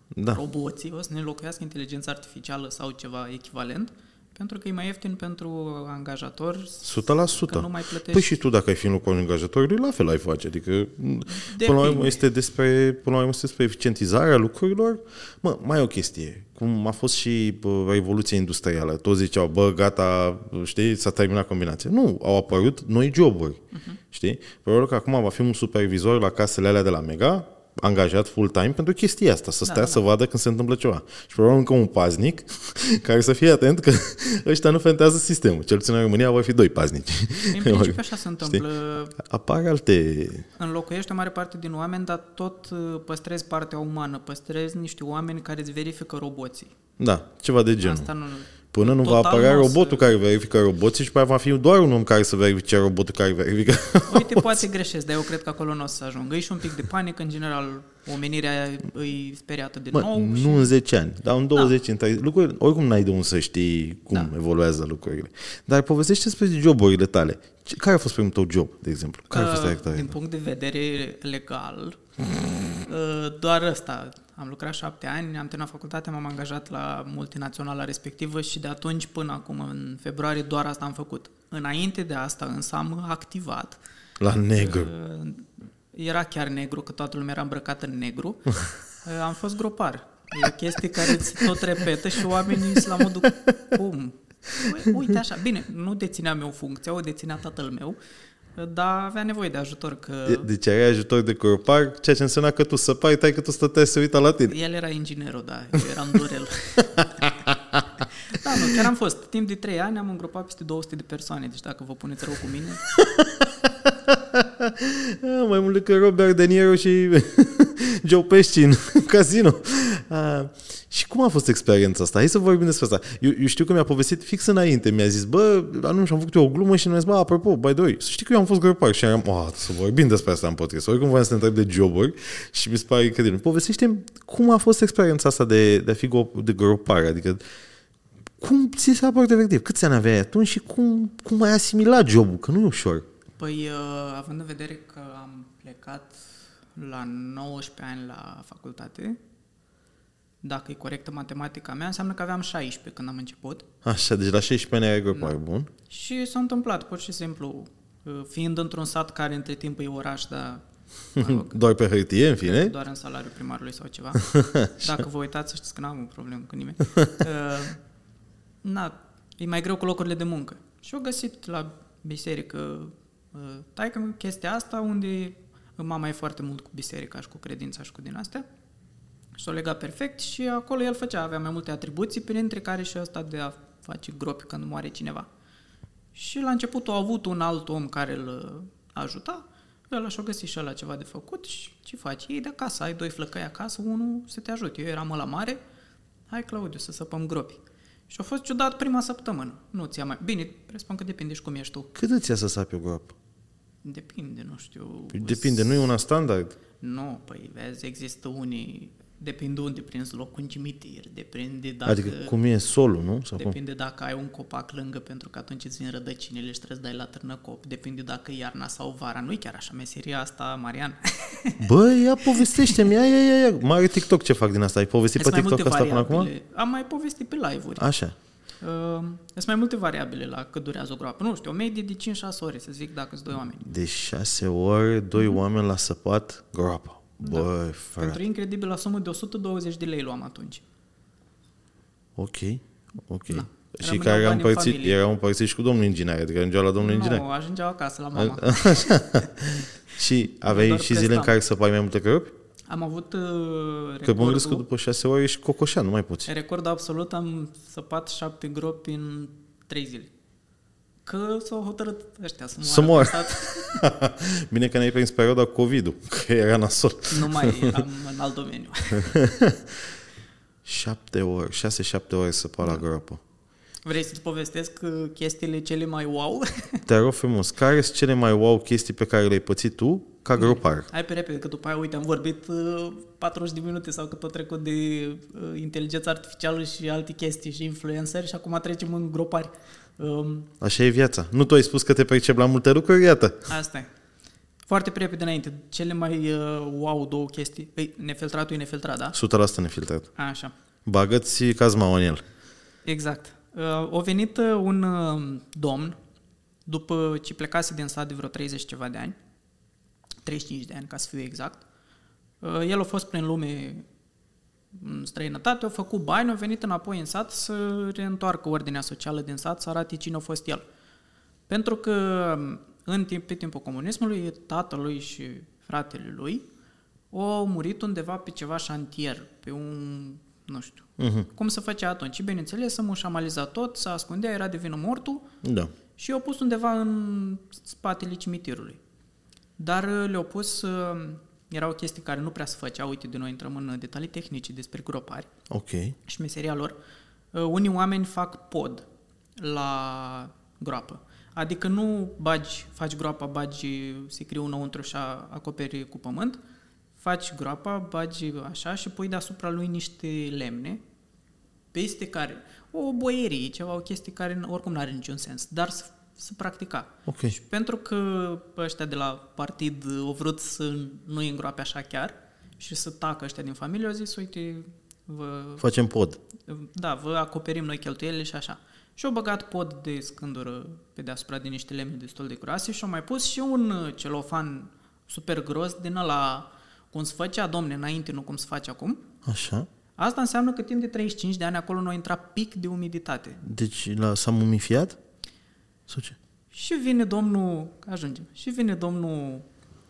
da. roboții, o să ne înlocuiască inteligența artificială sau ceva echivalent, pentru că e mai ieftin pentru angajator 100%. că nu mai plătești. Păi și tu dacă ai fi în locul angajatorului, la fel ai face. Adică, Depinde. până la urmă, este despre, până la urmă este despre eficientizarea lucrurilor. Mă, mai e o chestie. Cum a fost și bă, revoluția industrială. Toți ziceau, bă, gata, știi, s-a terminat combinația. Nu, au apărut noi joburi. Uh-huh. Știi? Probabil că acum va fi un supervizor la casele alea de la Mega, angajat full-time pentru chestia asta, să da, stea da, să da. vadă când se întâmplă ceva. Și probabil încă un paznic care să fie atent că ăștia nu fentează sistemul. Cel puțin în România vor fi doi paznici. În principiu așa se întâmplă. Știi? Apar alte... Înlocuiește o mare parte din oameni, dar tot uh, păstrezi partea umană, păstrezi niște oameni care îți verifică roboții. Da, ceva de genul. Asta nu, Până nu va apărea robotul care verifică roboții și va fi doar un om care să verifice robotul care verifică Uite, poate greșesc, dar eu cred că acolo nu o să ajungă. E și un pic de panică, în general, omenirea îi speriată de Mă, nou. Nu și... în 10 ani, dar în 20, da. în 30, lucruri, oricum n-ai de unde să știi cum da. evoluează lucrurile. Dar povestește despre joburile tale. Care a fost primul tău job, de exemplu? Care uh, a fost Din punct de vedere legal, Uh, Doar ăsta. Am lucrat șapte ani, am terminat facultatea, m-am angajat la multinaționala respectivă și de atunci până acum, în februarie, doar asta am făcut. Înainte de asta însă am activat. La negru. Uh, Era chiar negru, că toată lumea era îmbrăcată în negru. Uh, Am fost gropar. E o chestie care se tot repetă și oamenii sunt la modul, cum? Ui- Uite așa, bine, nu dețineam eu funcția, o deținea tatăl meu, dar avea nevoie de ajutor, că Deci ai ajutor de gropar, ceea ce înseamnă că tu săpai, tai că tu stăteai să uita la tine. el era inginerul, da, eu eram durel. da, nu, chiar am fost. Timp de trei ani am îngropat peste 200 de persoane, deci dacă vă puneți rău cu mine, Ah, mai mult decât Robert De Niro și Joe Pesci în casino. Ah, și cum a fost experiența asta? Hai să vorbim despre asta. Eu, eu știu că mi-a povestit fix înainte. Mi-a zis, bă, nu și am făcut eu o glumă și mi-a zis, bă, apropo, by the way, să știi că eu am fost gropar și am, oh, să vorbim despre asta în podcast. Oricum voiam să te întreb de joburi și mi se pare incredibil. Povestește cum a fost experiența asta de, de a fi go- de gropar, adică cum ți se părut efectiv? Câți ani aveai atunci și cum, cum ai asimilat jobul? Că nu e ușor. Păi, uh, având în vedere că am plecat la 19 ani la facultate, dacă e corectă matematica mea, înseamnă că aveam 16 când am început. Așa, deci la 16 ani ai gropar, bun. Și s-a întâmplat, pur și simplu, uh, fiind într-un sat care între timp e oraș, dar mă rog, Doar pe hârtie, în fine. doar în salariul primarului sau ceva. Dacă vă uitați, să știți că n-am o problemă cu nimeni. Uh, na, e mai greu cu locurile de muncă. Și au găsit la biserică uh, taică chestia asta unde mama e foarte mult cu biserica și cu credința și cu din astea. Și s-o legat perfect și acolo el făcea, avea mai multe atribuții, printre care și ăsta de a face gropi când moare cineva. Și la început a avut un alt om care îl uh, ajuta, el și-a găsit și ăla ceva de făcut și ce faci? Ei de acasă, ai doi flăcăi acasă, unul să te ajute. Eu eram la mare, hai Claudiu să săpăm gropi. Și a fost ciudat prima săptămână. Nu ți-a mai... Bine, presupun că depinde și cum ești tu. Cât îți ia să sapi o groapă? Depinde, nu știu... Depinde, nu e una standard. Nu, păi vezi, există unii... Depinde unde prinzi locul în cimitir, depinde dacă... Adică cum e solul, nu? Sau cum? Depinde dacă ai un copac lângă, pentru că atunci îți vin rădăcinile și trebuie să dai la târnăcop. Depinde dacă e iarna sau vara. Nu e chiar așa meseria asta, Marian. Bă, ia povestește-mi, ia, ia, ia, ia. Mare TikTok ce fac din asta. Ai povestit pe Sunt mai TikTok multe asta până acum? variabile. Am mai povestit pe live-uri. Așa. Uh, sunt mai multe variabile la cât durează o groapă. Nu știu, o medie de 5-6 ore, să zic, dacă sunt doi oameni. De șase ore, doi oameni la săpat groapa. Bă, Da. frate. Pentru incredibil, la sumă de 120 de lei luam atunci. Ok, ok. Da. Și Rămâneau care erau bani în împărțiți, familie. erau împărțiți și cu domnul inginer, adică ajungeau la domnul inginer. Nu, ajungeau acasă la mama. Și aveai doar și zile în prestam. care săpai mai multe gropi? Am avut uh, Că mă gândesc că recordul, după șase ore ești cocoșat, nu mai poți. record absolut, am săpat șapte gropi în 3 zile. Că s-au hotărât ăștia să moară. Să moară. pe sat. Bine că n-ai prins perioada COVID-ul, că era nasol. Nu mai eram în alt domeniu. Șapte ore, șase-șapte ore săpa Da. la groapă. Vrei să-ți povestesc uh, chestiile cele mai wow? Te rog frumos, care sunt cele mai wow chestii pe care le-ai pățit tu ca gropar? Hai pe repede, că după aia, uite, am vorbit uh, 40 de minute sau cât tot trecut de uh, inteligență artificială și alte chestii și influenceri și acum trecem în gropari. Um, Așa e viața. Nu tu ai spus că te percep la multe lucruri? Iată. asta e. Foarte pe repede înainte. Cele mai uh, wow două chestii. Ei, nefiltratul e nefiltrat, da? 100% nefiltrat. Așa. Bagă-ți cazmaua în el. Exact. Uh, a venit uh, un uh, domn, după ce plecase din sat de vreo 30 ceva de ani, 35 de ani ca să fiu exact, uh, el a fost prin lume în străinătate, a făcut bani, a venit înapoi în sat să reîntoarcă ordinea socială din sat, să arate cine a fost el. Pentru că în timp, pe timpul comunismului, tatălui și fratele lui au murit undeva pe ceva șantier, pe un, nu știu, Mhm. cum se făcea atunci. Și bineînțeles, să mușamaliza tot, să ascundea, era de vină mortul Da. și i-au pus undeva în spatele cimitirului. Dar uh, le-au pus, uh, era o chestie care nu prea se făcea, uite, de noi intrăm în detalii tehnice despre gropari Ok. și meseria lor. Uh, Unii oameni fac pod la groapă. Adică nu bagi, faci groapa, bagi sicriu înăuntru și a- acoperi cu pământ, faci groapa, bagi așa și pui deasupra lui niște lemne, peste care, o boierie, ceva, o chestie care oricum nu are niciun sens, dar să, să practica. Ok. Și pentru că ăștia de la partid au vrut să nu îi îngroape așa chiar și să tacă ăștia din familie, au zis, uite, vă, Facem pod. da, vă acoperim noi cheltuielile și așa. Și au băgat pod de scândură pe deasupra din niște lemne destul de groase și au mai pus și un uh, celofan super gros din ăla cum se făcea, domne, înainte, nu cum se face acum. Așa. Asta înseamnă că timp de 35 de ani acolo nu a intrat pic de umiditate. Deci la, s-a mumifiat? Sau ce? Și vine domnul, ajungem, și vine domnul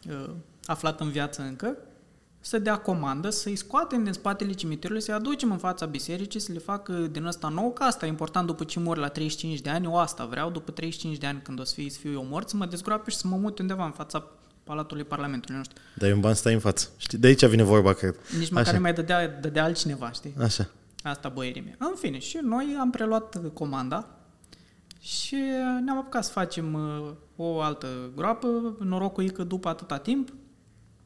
uh, aflat în viață încă, să dea comandă, să-i scoatem din spatele cimitirului, să-i aducem în fața bisericii, să le facă din ăsta nou, că asta e important după ce mor la 35 de ani, eu asta vreau, după 35 de ani când o să fie, să fiu eu mort, să mă dezgroape și să mă mut undeva în fața Palatului Parlamentului, nu știu. Dar e un ban stai în față. Știi? De aici vine vorba, cred. Nici măcar Așa. nu mai dădea, dădea altcineva, știi? Așa. Asta boierii mei. În fine, și noi am preluat comanda și ne-am apucat să facem uh, o altă groapă. Norocul e că după atâta timp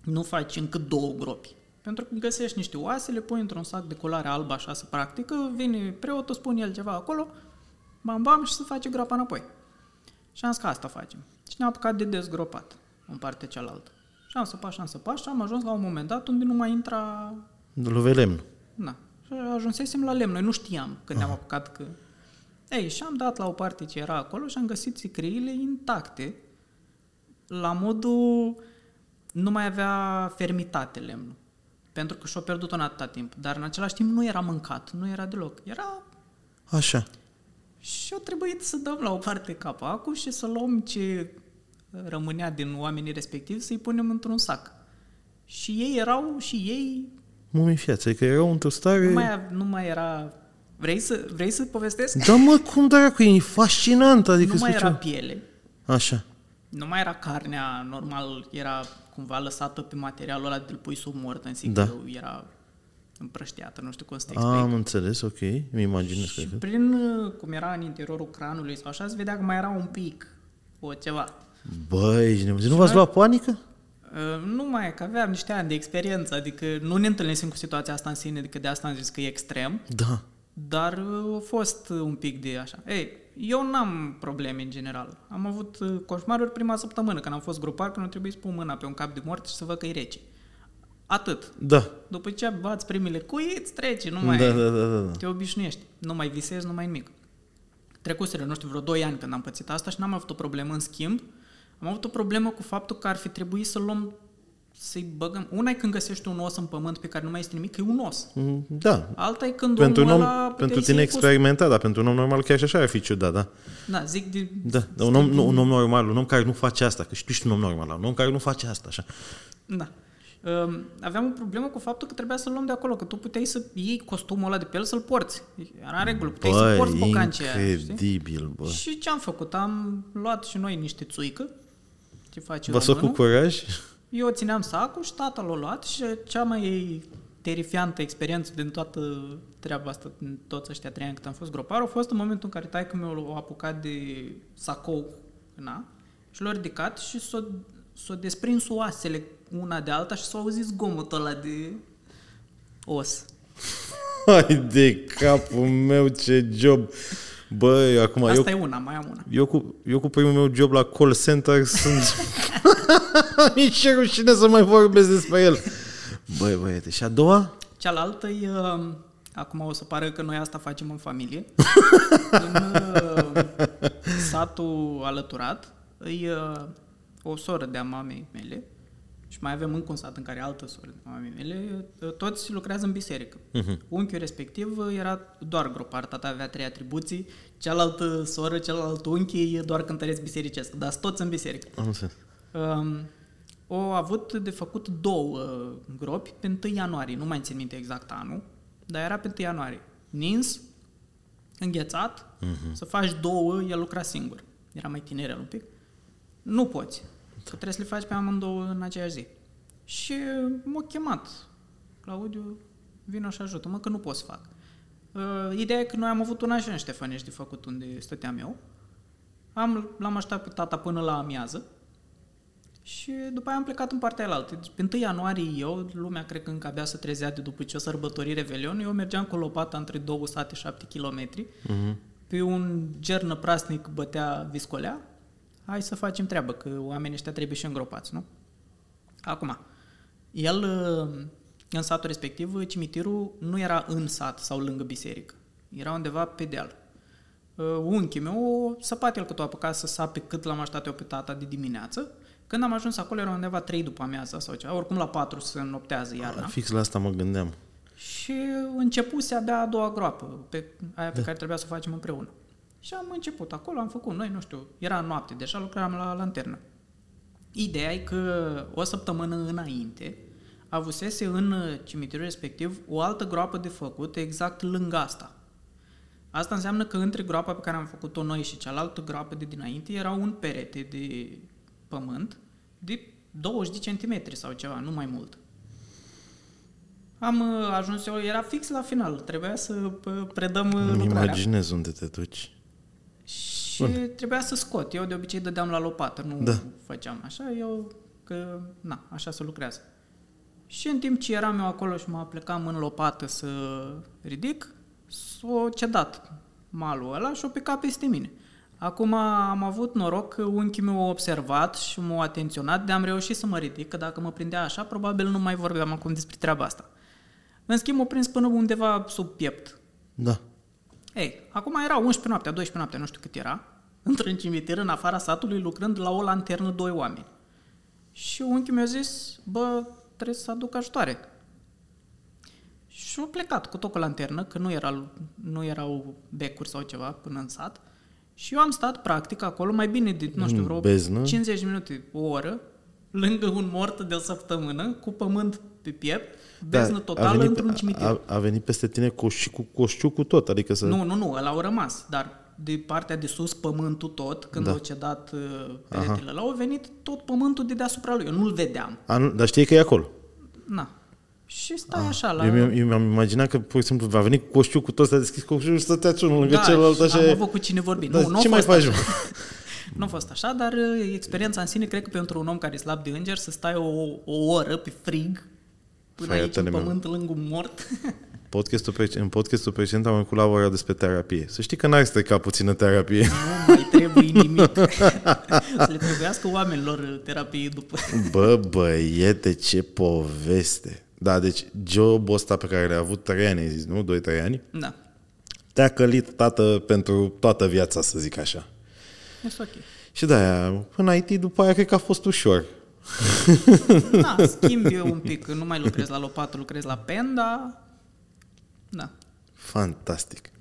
nu faci încât două gropi. Pentru că găsești niște oase, le pui într-un sac de culoare albă, așa să practică, vine preotul, spune el ceva acolo, bam, bam, și se face groapa înapoi. Și am zis că asta facem. Și ne-am apucat de dezgropat în partea cealaltă. Și am săpat și am săpat și am ajuns la un moment dat unde nu mai intra Luve lemn. da. Și ajunsesem la lemn. Noi nu știam când ne-am apucat că... Ei, și am dat la o parte ce era acolo și am găsit sicriile intacte. La modul... Nu mai avea fermitate lemnul. Pentru că și-a pierdut-o în atâta timp. Dar în același timp nu era mâncat. Nu era deloc. Era... Așa. Și a trebuit să dăm la o parte capacul și să luăm ce rămânea din oamenii respectivi să-i punem într-un sac. Și ei erau și ei Mumifiați. Adică erau într-o stare... Nu mai, nu mai era... Vrei să, vrei să povestesc? Da, mă, cum dracu, e fascinant. Adică nu mai zice- era piele, Așa. nu mai era carnea normal, era cumva lăsată pe materialul ăla de-l pui sub mort, în Da. da. era împrăștiată, nu știu cum să te explic. Am înțeles, ok. Mi imaginez că și prin, uh, cum era în interiorul cranului sau așa, se vedea că mai era un pic o ceva. Băi, ești nebun. nu v-ați luat panică? Uh, Nu mai, că aveam niște ani de experiență, adică nu ne întâlnisem cu situația asta în sine, adică de asta am zis că e extrem, Da. Dar uh, a fost uh, un pic de așa. Ei, eu n-am probleme în general. Am avut uh, coșmaruri prima săptămână, când am fost grupar, când nu trebuie să pun mâna pe un cap de mort și să văd că e rece. Atât. Da. După ce bați primele cui, îți trece, nu mai... Da, da, da, da, da. Te obișnuiești. Nu mai visezi, nu mai nimic. Trecuseră, nu știu, vreo 2 ani când am pățit asta și n-am avut o problemă. În schimb, am avut o problemă cu faptul că ar fi trebuit să luăm să-i băgăm... Una e când găsești un os în pământ pe care nu mai este nimic, că e un os. Mm, Da. Alta e când Pentru un omul om, ăla pentru puteai tine să-i pus- experimentat, dar pentru un om normal chiar și așa ar fi ciudat, da? Da, zic de... Da, dar un om, nu, un om normal, un om care nu face asta, că și tu ești un om normal, un om care nu face asta, așa. Da. Um, aveam o problemă cu faptul că trebuia să-l luăm de acolo, că tu puteai să iei costumul ăla de pe el să-l porți. Era în regulă, puteai să porți Băi, bocancii aia, știi? incredibil, bă. Și ce am făcut? Am luat și noi niște țuică, ce face V-ați românul. făcut curaj? Eu țineam sacul și tata l-a luat și cea mai terifiantă experiență din toată treaba asta, din toți ăștia trei ani cât am fost gropar, a fost în momentul în care taică meu a apucat de sacou, na, și l-a ridicat și s-a, s-a desprins oasele una de alta și s-a auzit zgomotul ăla de os. Hai de capul meu, ce job! Băi, acum, Asta eu, e una, mai am una. eu, cu, eu cu primul meu job la call center sunt... Nici ce rușine să mai vorbesc despre el. Băi, băiete, și a doua? Cealaltă e, uh, acum o să pară că noi asta facem în familie, în uh, satul alăturat, e uh, o soră de-a mamei mele și mai avem încă un sat în care e altă soră de-a mamei mele, uh, toți lucrează în biserică. Uh-huh. Unchiul respectiv uh, era doar gropar, tata avea trei atribuții, cealaltă soră, celălalt unchi e doar cântăreț bisericesc, dar sunt toți în biserică. Am înțeles. Um, au avut de făcut două uh, gropi pe 1 ianuarie, nu mai țin minte exact anul, dar era pe 1 ianuarie. Nins, înghețat, uh-huh. să faci două, el lucra singur. Era mai tinerel un pic. Nu poți. Că trebuie să le faci pe amândouă în aceeași zi. Și uh, m-a chemat. Claudiu, vină și ajută-mă că nu pot să fac. Uh, ideea e că noi am avut un așa în Ștefănești de făcut unde stăteam eu. Am, l-am așteptat pe tata până la amiază și după aia am plecat în partea alaltă. Deci, pe 1 ianuarie eu, lumea cred că încă abia să trezea de după ce o sărbători Revelion, eu mergeam cu lopata între două sate, șapte kilometri, Mhm. pe un gernă prasnic bătea viscolea, hai să facem treabă, că oamenii ăștia trebuie și îngropați, nu? Acum, el uh, în satul respectiv, cimitirul nu era în sat sau lângă biserică. Era undeva pe deal. Uh, unchiul meu săpat el cât o apucat să sape cât l-am așteptat eu pe tata de dimineață. Când am ajuns acolo era undeva 3 după amiaza sau ceva, oricum la 4 se noptează iarna. Fix la asta mă gândeam. Și începuse abia a doua groapă, pe aia pe care trebuia să o facem împreună. Și am început acolo, am făcut noi, nu știu, era noapte, deja lucram la lanternă. Ideea e că o săptămână înainte avusese în cimitirul respectiv o altă groapă de făcut exact lângă asta. Asta înseamnă că între groapa pe care am făcut-o noi și cealaltă groapă de dinainte era un perete de pământ de 20 de centimetri sau ceva, nu mai mult. Am uh, ajuns eu, era fix la final, trebuia să uh, predăm uh, Îmi lucrarea. imaginez unde te duci. Și trebuia să scot. Eu de obicei dădeam la lopată, nu Da. făceam așa. Eu, că, na, așa se lucrează. Și în timp ce eram eu acolo și mă aplecam în lopată să ridic, s-o cedat malul ăla și o picat peste mine. Acum am avut noroc că unchiul meu a observat și m-a atenționat de am reușit să mă ridic, că dacă mă prindea așa, probabil nu mai vorbeam acum despre treaba asta. În schimb, m-a prins până undeva sub piept. Da. Ei, acum era 11 noaptea, 12 noaptea, nu știu cât era, într-un cimitir în afara satului, lucrând la o lanternă doi oameni. Și unchiul mi-a zis, bă, trebuie să aduc ajutoare. Și au plecat cu tot cu lanternă, că nu, era, nu erau becuri sau ceva până în sat. Și eu am stat, practic, acolo mai bine de, nu știu, În vreo beznă? 50 de minute, o oră, lângă un mort de o săptămână, cu pământ pe piept, beznă totală într-un cimitir. Da, A, a venit peste tine cu, și cu coșciu cu tot, adică să... Nu, nu, nu, ăla au rămas, dar de partea de sus, pământul tot, când Da. da. au cedat uh, peretele ăla, au venit tot pământul de deasupra lui. Eu nu-l vedeam. A, nu, dar știi că e acolo. Na. Și stai așa la... Eu, mi-am, eu mi-am imaginat că, pur și simplu, va veni cu coșciu cu tot, s-a deschis coșciu și stătea unul lângă da, celălalt și așa. am e- avut cu cine vorbi. Dar nu, nu a ce mai fost faci, așa. mă? nu a fost așa, dar uh, experiența în sine, cred că pentru un om care e slab de înger, să stai o, o oră pe frig, până aici în Fratele meu. pământ lângă un mort. Podcastul, pre- în podcastul precedent am cu Laura despre terapie. Să știi că n-ai stricat puțină terapie. nu mai trebuie nimic. să le trebuiască oamenilor uh, terapie după. Bă, băiete, ce poveste. Da, deci jobul ăsta pe care l-ai avut 3 ani, ai zis, nu? 2-3 ani? Da, Te-a călit, tată, pentru toată viața, să zic așa. este ok. Și de-aia, în IT, după aia, cred că a fost ușor. Da, schimbi eu un pic, nu mai lucrez la lopată, lucrez la pen, dar... Da. Fantastic.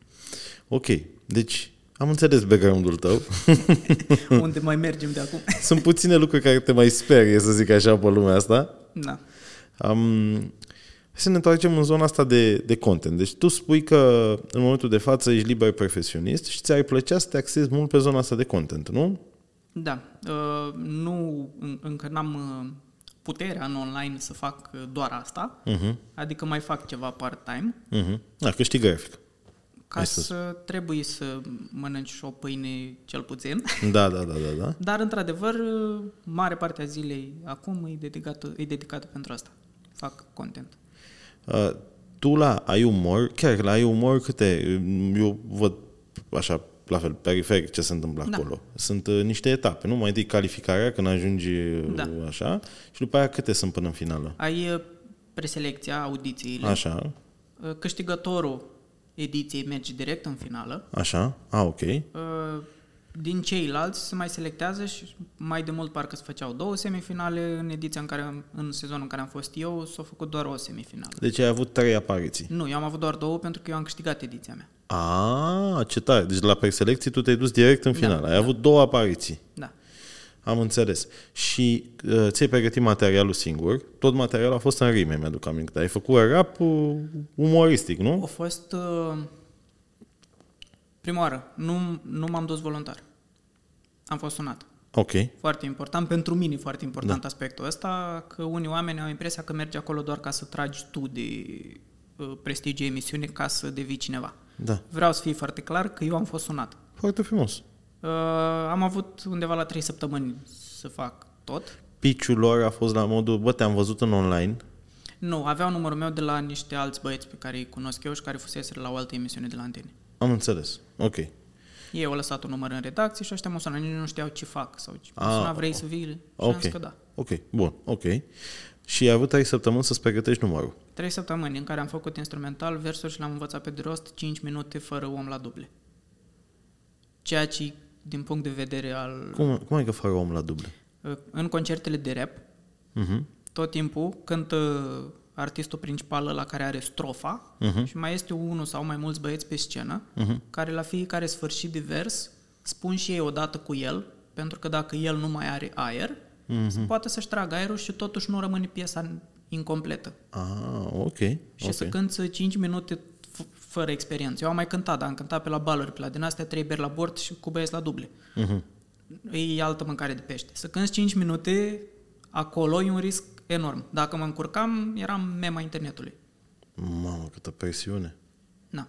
Ok, deci am înțeles background-ul tău. Unde mai mergem de acum? Sunt puține lucruri care te mai sperie, să zic așa, pe lumea asta. Da. Um, hai să ne întoarcem în zona asta de, de content. Deci tu spui că în momentul de față ești liber profesionist și ți-ar plăcea să te axezi mult pe zona asta de content, nu? Da. Uh, nu, în- încă n-am uh, puterea în online să fac uh, doar asta, Uh-huh. adică mai fac ceva part-time, Uh-huh. Da, că știi grafic. ca Hai să- să trebuie să mănânci și o pâine cel puțin. Da, da, da, da, da. Dar, într-adevăr, uh, mare parte a zilei acum e dedicată, e dedicată pentru asta. Fac content. Uh, tu la ai umor, chiar la ai umor câte, eu văd așa, la fel, periferic ce se întâmplă Da. acolo. Sunt uh, niște etape, nu? Mai întâi calificarea când ajungi uh, Da. așa și după aia câte sunt până în finală? Ai uh, preselecția, audițiile. Așa, Uh, Câștigătorul ediției merge direct în finală. așa, a, ok. Uh, Din ceilalți se mai selectează și mai de mult parcă se făceau două semifinale în ediția în care, am- în sezonul în care am fost eu, s-a făcut doar o semifinală. Deci ai avut trei apariții. Nu, eu am avut doar două pentru că eu am câștigat ediția mea. A, ce tare. Deci la preselecții tu te-ai dus direct în Da, final. Ai da. avut două apariții. Da. Am înțeles. Și uh, ți-ai pregătit materialul singur. Tot materialul a fost în rime, mi-aduc aminte. Ai făcut rap uh, umoristic, nu? A fost uh, prima oară. Nu, nu m-am dus voluntar. Am fost sunat. Ok. Foarte important, pentru mine foarte important da. aspectul ăsta, că unii oameni au impresia că mergi acolo doar ca să tragi tu de uh, prestigiu emisiune ca să devii cineva. Da. Vreau să fie foarte clar că eu am fost sunat. Foarte frumos. Uh, am avut undeva la 3 săptămâni să fac tot. Piciul lor a fost la modul, bă, te-am văzut în online. Nu, aveau numărul meu de la niște alți băieți pe care îi cunosc eu și care fusese la o altă emisiune de la antene. Am înțeles. Ok. Ei au lăsat un număr în redacție și ăștia mă sună, nici nu știau ce fac sau ce. Mă Ah, suna, vrei să vii? Și am Ok. zis că da. Ok. Bun. Ok. Și ai avut trei săptămâni să-ți pregătești numărul. Trei săptămâni în care am făcut instrumental, versuri și l-am învățat pe de rost 5 minute fără om la duble. Ceea ce, din punct de vedere al... Cum, cum adică fără om la duble? În concertele de rap, Uh-huh. tot timpul cântă artistul principal la care are strofa Mhm. și mai este unul sau mai mulți băieți pe scenă Mhm. care la fiecare sfârșit de vers spun și ei odată cu el, pentru că dacă el nu mai are aer, Mhm. poate să-și tragă aerul și totuși nu rămâne piesa incompletă. Ah, ok. Și ok. să cânți 5 minute f- fără experiență. Eu am mai cântat, dar am cântat pe la baluri, pe la din astea trei beri la bord și cu băieți la duble. Mhm. E altă mâncare de pește. Să cânti 5 minute acolo e un risc enorm. Dacă mă încurcam, eram mema internetului. Mamă, câtă presiune. Na.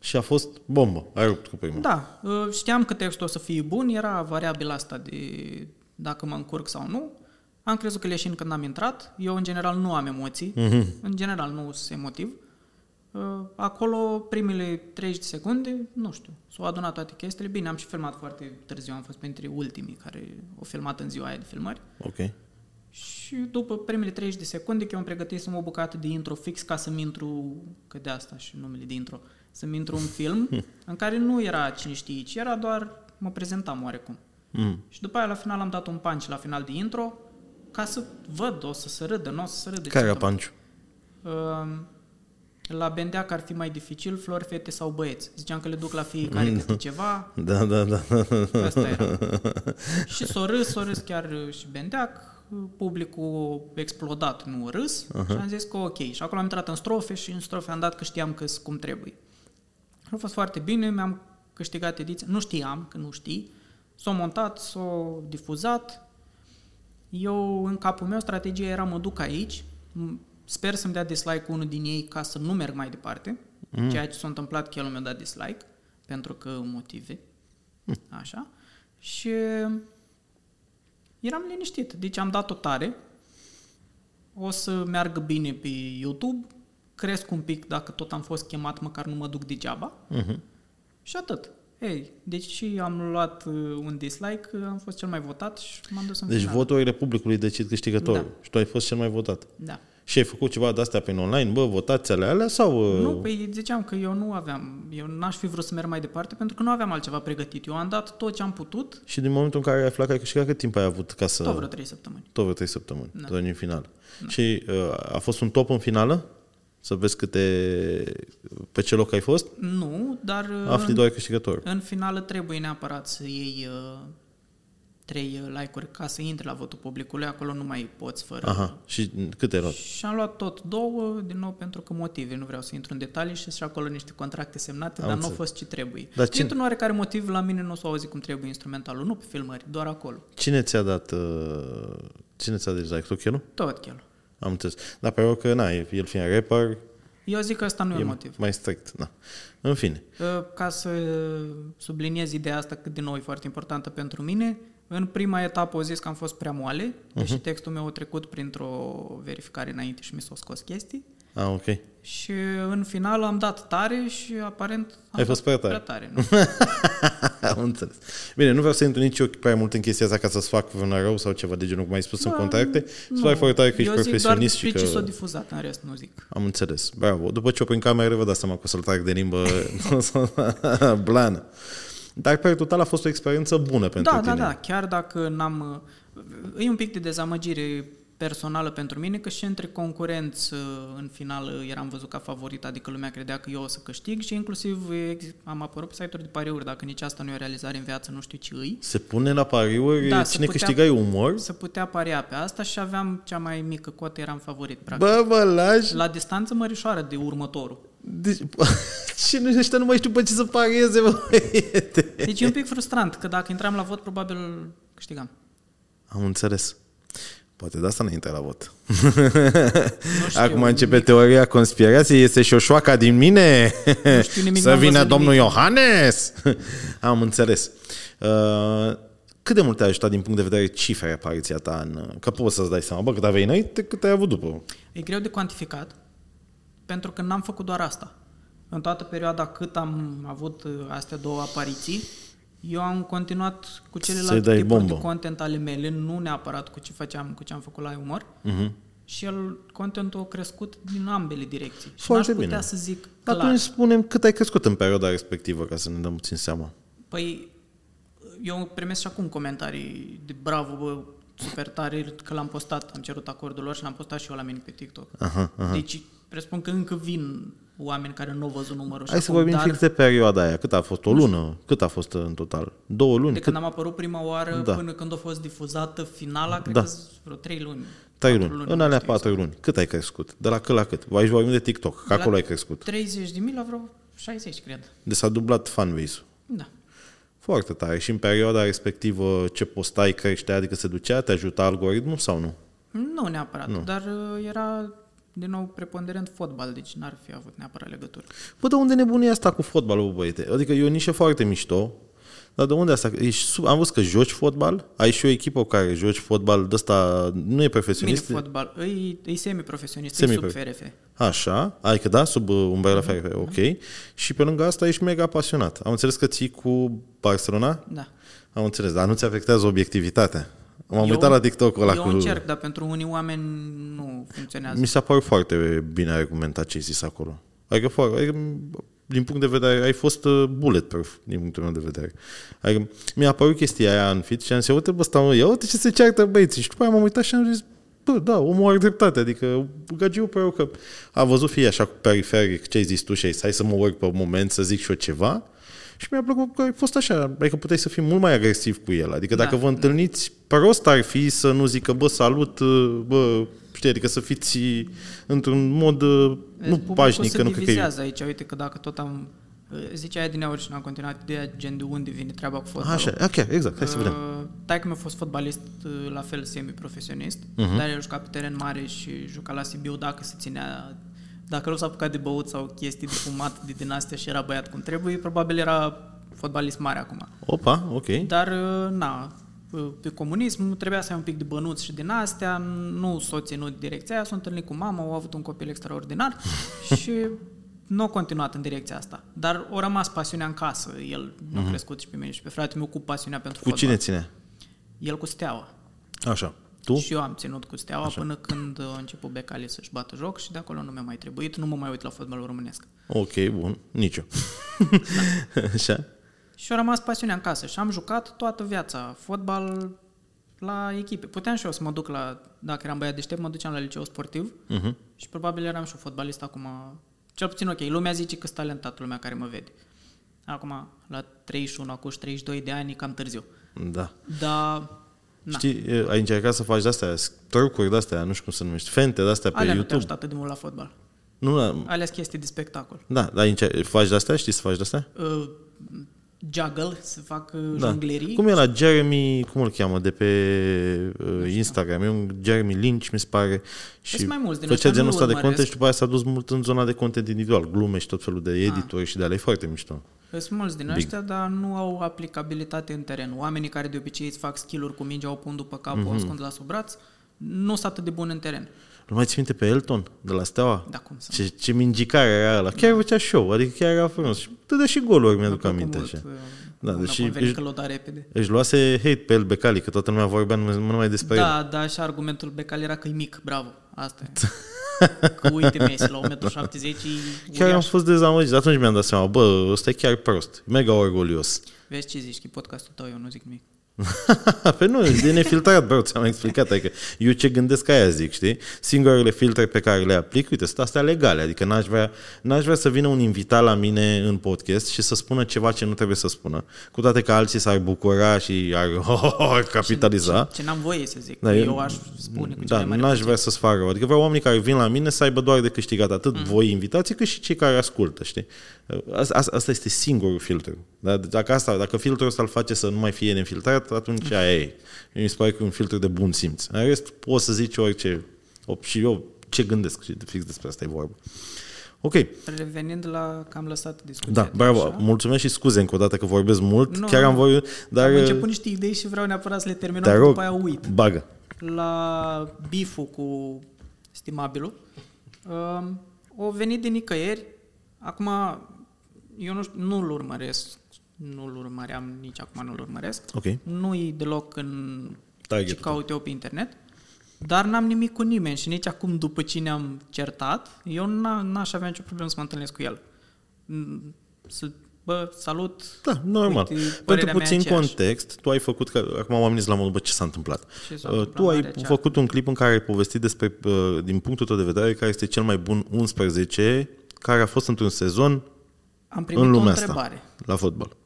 Și a fost bombă. Ai rupt cu prima. Da, uh, știam că textul o să fie bun, era variabil asta de dacă mă încurc sau nu. Am crezut că leșin când am intrat. Eu, în general, nu am emoții. Mhm. În general, nu sunt emotiv. Uh, Acolo, primele 30 de secunde, nu știu, s-au adunat toate chestiile. Bine, am și filmat foarte târziu, am fost printre ultimii care au filmat în ziua aia de filmări. Ok. Și după primele 30 de secunde, că eu îmi pregătisem o bucată de intro fix ca să-mi intru, că de asta și numele de intro, să-mi intru un film în care nu era cine știe, ci era doar, mă prezentam oarecum. Mm. Și după aia la final am dat un punch la final de intro ca să văd, o să se râdă, nu o să se râdă. Care ce era panciu? Uh, la Bendeac ar fi mai dificil flori, fete sau băieți. Ziceam că le duc la fiecare câte ceva, Da, da, da. Asta era. și s-o râs, s-o râs chiar și Bendeac, publicul a explodat, nu a râs uh-huh. și am zis că ok. Și acolo am intrat în strofe și în strofe am dat că știam că cum trebuie. A fost foarte bine, mi-am câștigat ediția, nu știam că nu știi, s-o montat, s-o difuzat. Eu, în capul meu, strategia era mă duc aici, m- sper să-mi dea dislike unul din ei ca să nu merg mai departe, mm. ceea ce s-a întâmplat că el mi-a dat dislike, pentru că motive, așa, și eram liniștit, deci am dat-o tare, o să meargă bine pe YouTube, cresc un pic dacă tot am fost chemat, măcar nu mă duc degeaba, Mhm. și atât. Ei, deci și am luat uh, un dislike, uh, am fost cel mai votat și m-am dus în Deci final. voturile publicului decid câștigătorul. Da. Și tu ai fost cel mai votat. Da. Și ai făcut ceva de-astea prin online? Bă, votați ale alea sau... uh, Nu, păi ziceam că eu nu aveam, eu n-aș fi vrut să merg mai departe pentru că nu aveam altceva pregătit. Eu am dat tot ce am putut, Și din momentul în care ai aflat că ai câștigat, cât timp ai avut ca să... tot vreo trei săptămâni. Tot vreo trei săptămâni. Da. Tot în final. Și uh, a fost un top în finală? Să vezi câte... Pe ce loc ai fost? Nu, dar uh, Afli doar câștigător. în finală trebuie neapărat să iei uh, trei uh, like-uri ca să intri la votul publicului, acolo nu mai poți fără... Aha. Și cât ai luat? Și am luat tot două, din nou pentru că motive, nu vreau să intru în detalii și și acolo niște contracte semnate, Am dar nu au înțeles. fost ce trebuie. Dar cine- Dintr-un oarecare motiv, la mine nu s-a auzit cum trebuie instrumentalul, nu pe filmări, doar acolo. Cine ți-a dat... Uh, cine ți-a dat dislike? Tu, Chelu? Tot chelul. Am înțeles. Dar pe că, na, el fiind rapper, Eu zic că ăsta nu e, e un motiv. mai strict. Na. În fine. Uh, Ca să subliniez ideea asta, că din nou e foarte importantă pentru mine, în prima etapă au zis că am fost prea moale, deși textul meu a trecut printr-o verificare înainte și mi s-au scos chestii. Ah, ok. Și în final am dat tare și aparent am Ai fost prea tare. Prea tare nu? Am înțeles. Bine, nu vreau să intru nici eu prea mult în chestia asta ca să-ți fac vreun rău sau ceva de genul, cum ai spus în Da, contacte. nu. Îți pare foarte tare că ești Eu zic profesionist doar și despre ce s-a că... difuzat, în rest nu zic. Am înțeles. Bravo. După ce o prin cameră, vă dați seama că o să-l trag de limbă blană. Dar, pe total, a fost o experiență bună pentru Da, tine. da, da, chiar dacă n-am... E un pic de dezamăgire personală pentru mine, că și între concurenți în final eram văzut ca favorit, adică lumea credea că eu o să câștig și inclusiv ex- am apărut pe site-uri de pariuri, dacă nici asta nu e o realizare în viață, nu știu ce îi. Se pune la pariuri Da, se cine putea- câștigai umor. Se putea paria pe asta și aveam cea mai mică cotă, eram favorit, practic. Bă, mă lași? La distanță mărișoară de următorul. Deci, cine ăștia nu mai știu pe ce să parieze, bă, băiete. Deci e un pic frustrant, că dacă intram la vot, probabil câștigam. Am înțeles. Poate de asta ne intră la vot. Nu știu, Acum începe teoria conspirației, este șoșoaca din mine. Nu știu nimic, Să n-am vină văzut domnul nimic. Iohannes. Am înțeles. Uh, cât de mult te-a ajutat din punct de vedere cifre apariția ta? În, că poți să-ți dai seama, bă, cât aveai înainte, cât ai avut după. E greu de cuantificat, pentru că n-am făcut doar asta. În toată perioada cât am avut uh, astea două apariții, eu am continuat cu Să-i celelalte dai tipuri bombă. de content ale mele, nu neapărat cu ce făceam, cu ce am făcut la umor. Uh-huh. și el, contentul a crescut din ambele direcții. Și Foarte n-aș putea bine. să zic clar. Atunci spunem cât ai crescut în perioada respectivă, ca să ne dăm puțin seama. Păi, eu primesc și acum comentarii de bravo, bă, super tare că l-am postat, am cerut acordul lor și l-am postat și eu la mine pe TikTok. Aha, aha. Deci, presupun că încă vin oameni care nu au văzut numărul. și Hai să acum, vorbim dar fix de perioada aia. Cât a fost? O lună? Cât a fost în total? Două luni? de Cât? când am apărut prima oară Da. până când a fost difuzată finala, cred Da. că sunt vreo trei luni. Trei patru luni. nu În alea știu patru luni. Cât ai crescut? De la cât la cât? Aici vorbim de TikTok, că La acolo ai crescut. 30 de mii la vreo 60, cred. Deci s-a dublat fanbase-ul. Da. Foarte tare. Și în perioada respectivă ce postai creștea, adică se ducea, te ajuta algoritmul sau nu? Nu neapărat, nu. dar uh, era din nou preponderent fotbal, deci n-ar fi avut neapărat legătură. Bă, de unde nebunia asta cu fotbalul, bă, băiete? Adică e o nișă foarte mișto, dar de unde asta? Ești sub... Am văzut că joci fotbal, ai și o echipă cu care joci fotbal de ăsta, nu e Mini profesionist. fotbal, e, e semi-profesionist, Semi- e sub FRF. Așa, adică da, sub uh, umbrela Mhm. FRF, ok. Și pe lângă asta ești mega pasionat. Am înțeles că ții cu Barcelona? Da. Am înțeles, dar nu ți afectează obiectivitatea. M-am Eu- uitat la TikTok-ul ăla Eu cu... încerc, dar pentru unii oameni nu funcționează. Mi s-a părut foarte bine argumentat ce ai zis acolo. Adică, foarte, adică din punct de vedere, ai fost uh, bulletproof, din punctul meu de vedere. Adică, mi-a apărut chestia aia în fit și am zis, uite, bă, stau, ia uite ce se ceartă băieții. Și după aia m-am uitat și am zis, bă, da, omul are dreptate. Adică, Gagiu păreau că a văzut fie așa cu periferic ce ai zis tu și ai zis, hai să mă urc pe moment să zic și eu ceva. Și mi-a plăcut că ai fost așa, adică puteai să fii mult mai agresiv cu el. Adică dacă Da, vă întâlniți, prost ar fi să nu zică, bă, salut, bă, știi, adică să fiți într-un mod uh, nu Publicul pașnic, se că nu cred că e... divizează aici, uite că dacă tot am... Zicea aia din aur și n-am continuat ideea gen de unde vine treaba cu fotbalul. Așa, ok, exact, hai să vedem. Uh, Taică mi-a fost fotbalist uh, la fel semi-profesionist, Mhm. uh-huh. dar el juca pe teren mare și juca la Sibiu dacă se ținea dacă nu s-a apucat de băut sau chestii de fumat de din astea și era băiat cum trebuie, probabil era fotbalist mare acum. Opa, ok. Dar, uh, na, uh, pe comunism trebuia să ai un pic de bănuți și din astea, nu s-o ținut direcția aia, s-a întâlnit cu mama, au avut un copil extraordinar și nu a continuat în direcția asta. Dar a rămas pasiunea în casă, el nu a crescut și pe mine și pe fratele meu cu pasiunea pentru Mhm. Cu fotbal. cine ține? El cu Steaua. Așa. Tu? Și eu am ținut cu Steaua Așa. până când a început Becali să-și bată joc și de acolo nu mi-a mai trebuit, nu mă mai uit la fotbalul românesc. Ok, bun. Nici eu. Așa? Și a rămas pasiunea în casă și am jucat toată viața fotbal la echipe. Puteam și eu să mă duc la, dacă eram băiat deștept, mă duceam la liceu sportiv Uh-huh. și probabil eram și un fotbalist acum. Cel puțin ok, lumea zice că sunt talentat, lumea care mă vede. Acum, la 31, acum și 32 de ani, e cam târziu. Da. Dar, na, Știi, e, ai încercat să faci de-astea, trucuri de-astea, nu știu cum se numește, fente de-astea pe alea nu te YouTube. ajută atât de mult la fotbal. Nu, da, Alea sunt chestii de spectacol. da, dar încer- faci de-astea? Știi să faci de-astea? Uh, juggle, să fac uh, Da. jonglerii. Cum e la Jeremy, cum îl cheamă, de pe uh, Instagram, e un Jeremy Lynch, mi se pare, și Sunt mai mulți din făcea ăștia, genul nu ăsta de urmăresc. content și după aia s-a dus mult în zona de content individual, glume și tot felul de Ah. editori și de alea, e foarte mișto. Sunt mulți din ăștia, dar nu au aplicabilitate în teren. Oamenii care de obicei îți fac skill-uri cu mingea, o pun după cap, mm-hmm. o Mhm. ascund la sub braț, nu sunt atât de buni în teren. Nu mai ții minte pe Elton, de la Steaua? Da, cum să Ce, ce mingicare era ăla. Chiar făcea show, adică chiar era frumos. Și dădea și goluri, mi-aduc Mi-a aminte. plăcut Așa. mult, Da, uh, deși mi-a convenit ești- că l-o da repede. Își luase hate pe el Becali, că toată lumea vorbea numai, numai despre el. Da, da, și argumentul Becal era că e mic, bravo, asta e. că uite Messi la 1,70 m, Chiar am fost dezamăgit. Atunci mi-am dat seama, bă, ăsta e chiar prost. Mega orgolios. Vezi ce zici, că e podcastul tău, eu nu zic nimic. Pe nu, e nefiltrat, bro, ți-am explicat. Adică eu ce gândesc aia zic, știi? Singurele filtre pe care le aplic, uite, sunt astea legale. Adică n-aș vrea, n-aș vrea să vină un invitat la mine în podcast și să spună ceva ce nu trebuie să spună. Cu toate că alții s-ar bucura și ar, ar capitaliza. Ce, ce n-am voie să zic, Da, că eu- eu aș spune cu Da, cele mai n-aș vrea să-ți facă rău. Adică vreau oamenii care vin la mine să aibă doar de câștigat atât mm. voi invitații cât și cei care ascultă, știi? Asta, asta, asta este singurul filtru. Da? Dacă, asta, dacă filtrul ăsta îl face să nu mai fie nefiltrat, atunci aia e. Mi se pare că e un filtru de bun simț. În rest, poți să zici orice. O- Și eu ce gândesc și fix despre asta e vorba. Ok, Revenind la că am lăsat discuția. da, de bravo. așa. Mulțumesc și scuze încă o dată că vorbesc mult. Nu, Chiar am nu. vorbit, dar Am început niște idei și vreau neapărat să le terminăm, te că rog, după aia uit. bagă. La biful cu stimabilul, um, o venit din nicăieri, acum eu nu știu, nu-l urmăresc, nu-l urmăream, nici acum nu-l urmăresc. Ok. Nu-i deloc în Targetul ce caut eu pe internet. Dar n-am nimic cu nimeni și nici acum, după ce ne-am certat, eu n- n-aș avea nicio problemă să mă întâlnesc cu el. Mm, Să, bă, salut. Da, normal. Uite, Pentru părerea mea puțin aceeași. context, tu ai făcut, că acum oamenii sunt la modul, bă, ce s-a întâmplat? Ce s-a Uh, întâmplat? tu ai Mare ceartă. făcut un clip în care ai povestit despre, uh, din punctul tău de vedere, care este cel mai bun 11 care a fost într-un sezon Am primit în o lumea întrebare. asta, la fotbal.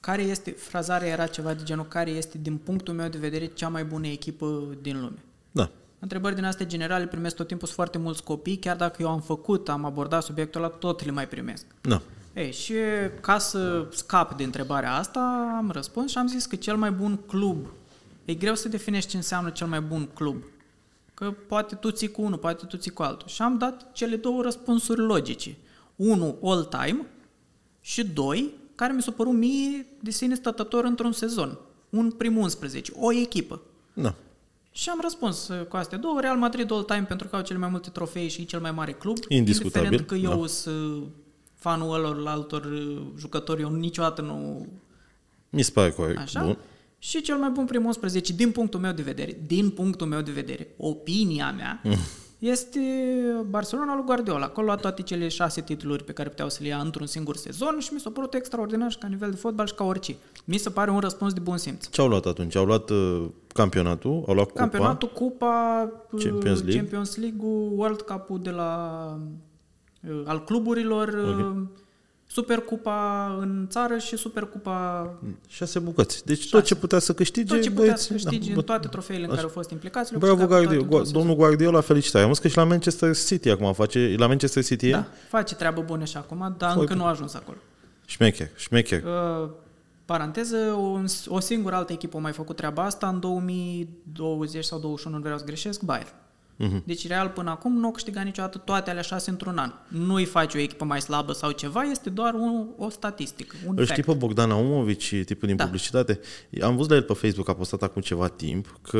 Care este, frazarea era ceva de genul, care este, din punctul meu de vedere, cea mai bună echipă din lume? Da. Întrebări din astea generale primesc tot timpul sunt foarte mulți copii, chiar dacă eu am făcut, am abordat subiectul ăla, tot le mai primesc. Da. Ei, și ca să scap de întrebarea asta, am răspuns și am zis că cel mai bun club, e greu să definești ce înseamnă cel mai bun club. Că poate tu ții cu unul, poate tu ții cu altul. Și am dat cele două răspunsuri logice. Unul, all time, și doi, care mi s-a părut mie de sine stătător într-un sezon. Un prim 11, o echipă. Da. Și am răspuns uh, cu astea două. Real Madrid all time pentru că au cele mai multe trofee și e cel mai mare club. Indiscutabil, Indiferent că eu da. sunt uh, fanul ălor altor uh, jucători, eu niciodată nu... Mi se pare corect. Așa? Bun. Și cel mai bun prim 11, din punctul meu de vedere, din punctul meu de vedere, opinia mea, este Barcelona lui Guardiola. Acolo a luat toate cele șase titluri pe care puteau să le ia într-un singur sezon și mi s-a părut extraordinar și ca nivel de fotbal și ca orice. Mi se pare un răspuns de bun simț. Ce au luat atunci? Au luat uh, campionatul, au luat cupa. Campionatul, Cupa, Champions League. Champions League-ul, World Cup-ul de la, uh, al cluburilor, okay. Supercupa în țară și Supercupa Șase bucăți. Deci tot ce putea să câștige, tot ce putea băieți, să câștige da, în toate trofeele în care au fost implicați. le-au Bravo câștigat Guardiola. toate într-un Domnul Guardiola, felicitări. Am văzut că și la Manchester City acum face, la Manchester City sezon. e? Da, face treabă bună și acum, dar încă nu a ajuns acolo. Șmecher, șmecher. Uh, paranteză, o, o singură altă echipă a mai făcut treaba asta în 2020 sau 2021, nu vreau să greșesc, Bayern. Mhm. Uh-huh. Deci Real până acum nu a câștigat niciodată toate alea șase într-un an. Nu îi face o echipă mai slabă sau ceva, este doar un, o statistică, un Îl fact. știi pe Bogdan Aumovici, tipul din Da. publicitate? Am văzut la el pe Facebook, a postat acum ceva timp, că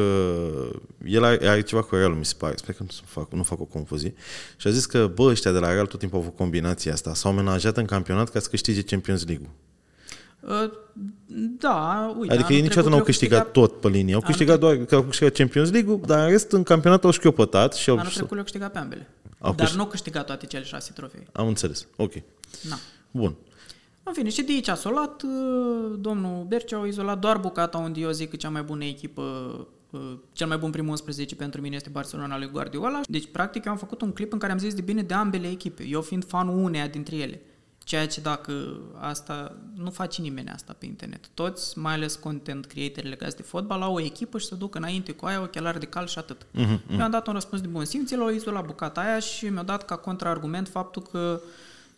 el are, are ceva cu Real, mi se pare. Sper că nu fac, nu fac o confuzie. Și a zis că, bă, ăștia de la Real tot timpul au avut combinația asta. S-au menajat în campionat ca să câștige Champions League-ul. Uh, da, uite, Adică ei anul niciodată trecut n-au le-au câștigat tot pe linie. Au câștigat doar că au câștigat Champions League-ul, dar în rest în campionat au șchiopătat și au... Anul trecut le-au câștigat pe ambele. Au dar câștig- nu au câștigat toate cele șase trofei. Am înțeles. Ok. Na. Bun. În fine, și de aici a solat, uh, domnul Bercea a izolat doar bucata unde eu zic că cea mai bună echipă, uh, cel mai bun primul 11 pentru mine este Barcelona lui Guardiola. Deci, practic, eu am făcut un clip în care am zis de bine de ambele echipe, eu fiind fanul uneia dintre ele. Ceea ce dacă asta, nu face nimeni asta pe internet. Toți, mai ales content creatori legați de fotbal, au o echipă și se duc înainte cu aia, ochelari de cal și atât. Uh-huh, Eu am dat un răspuns de bun simț, el a izolat bucata aia și mi-a dat ca contraargument faptul că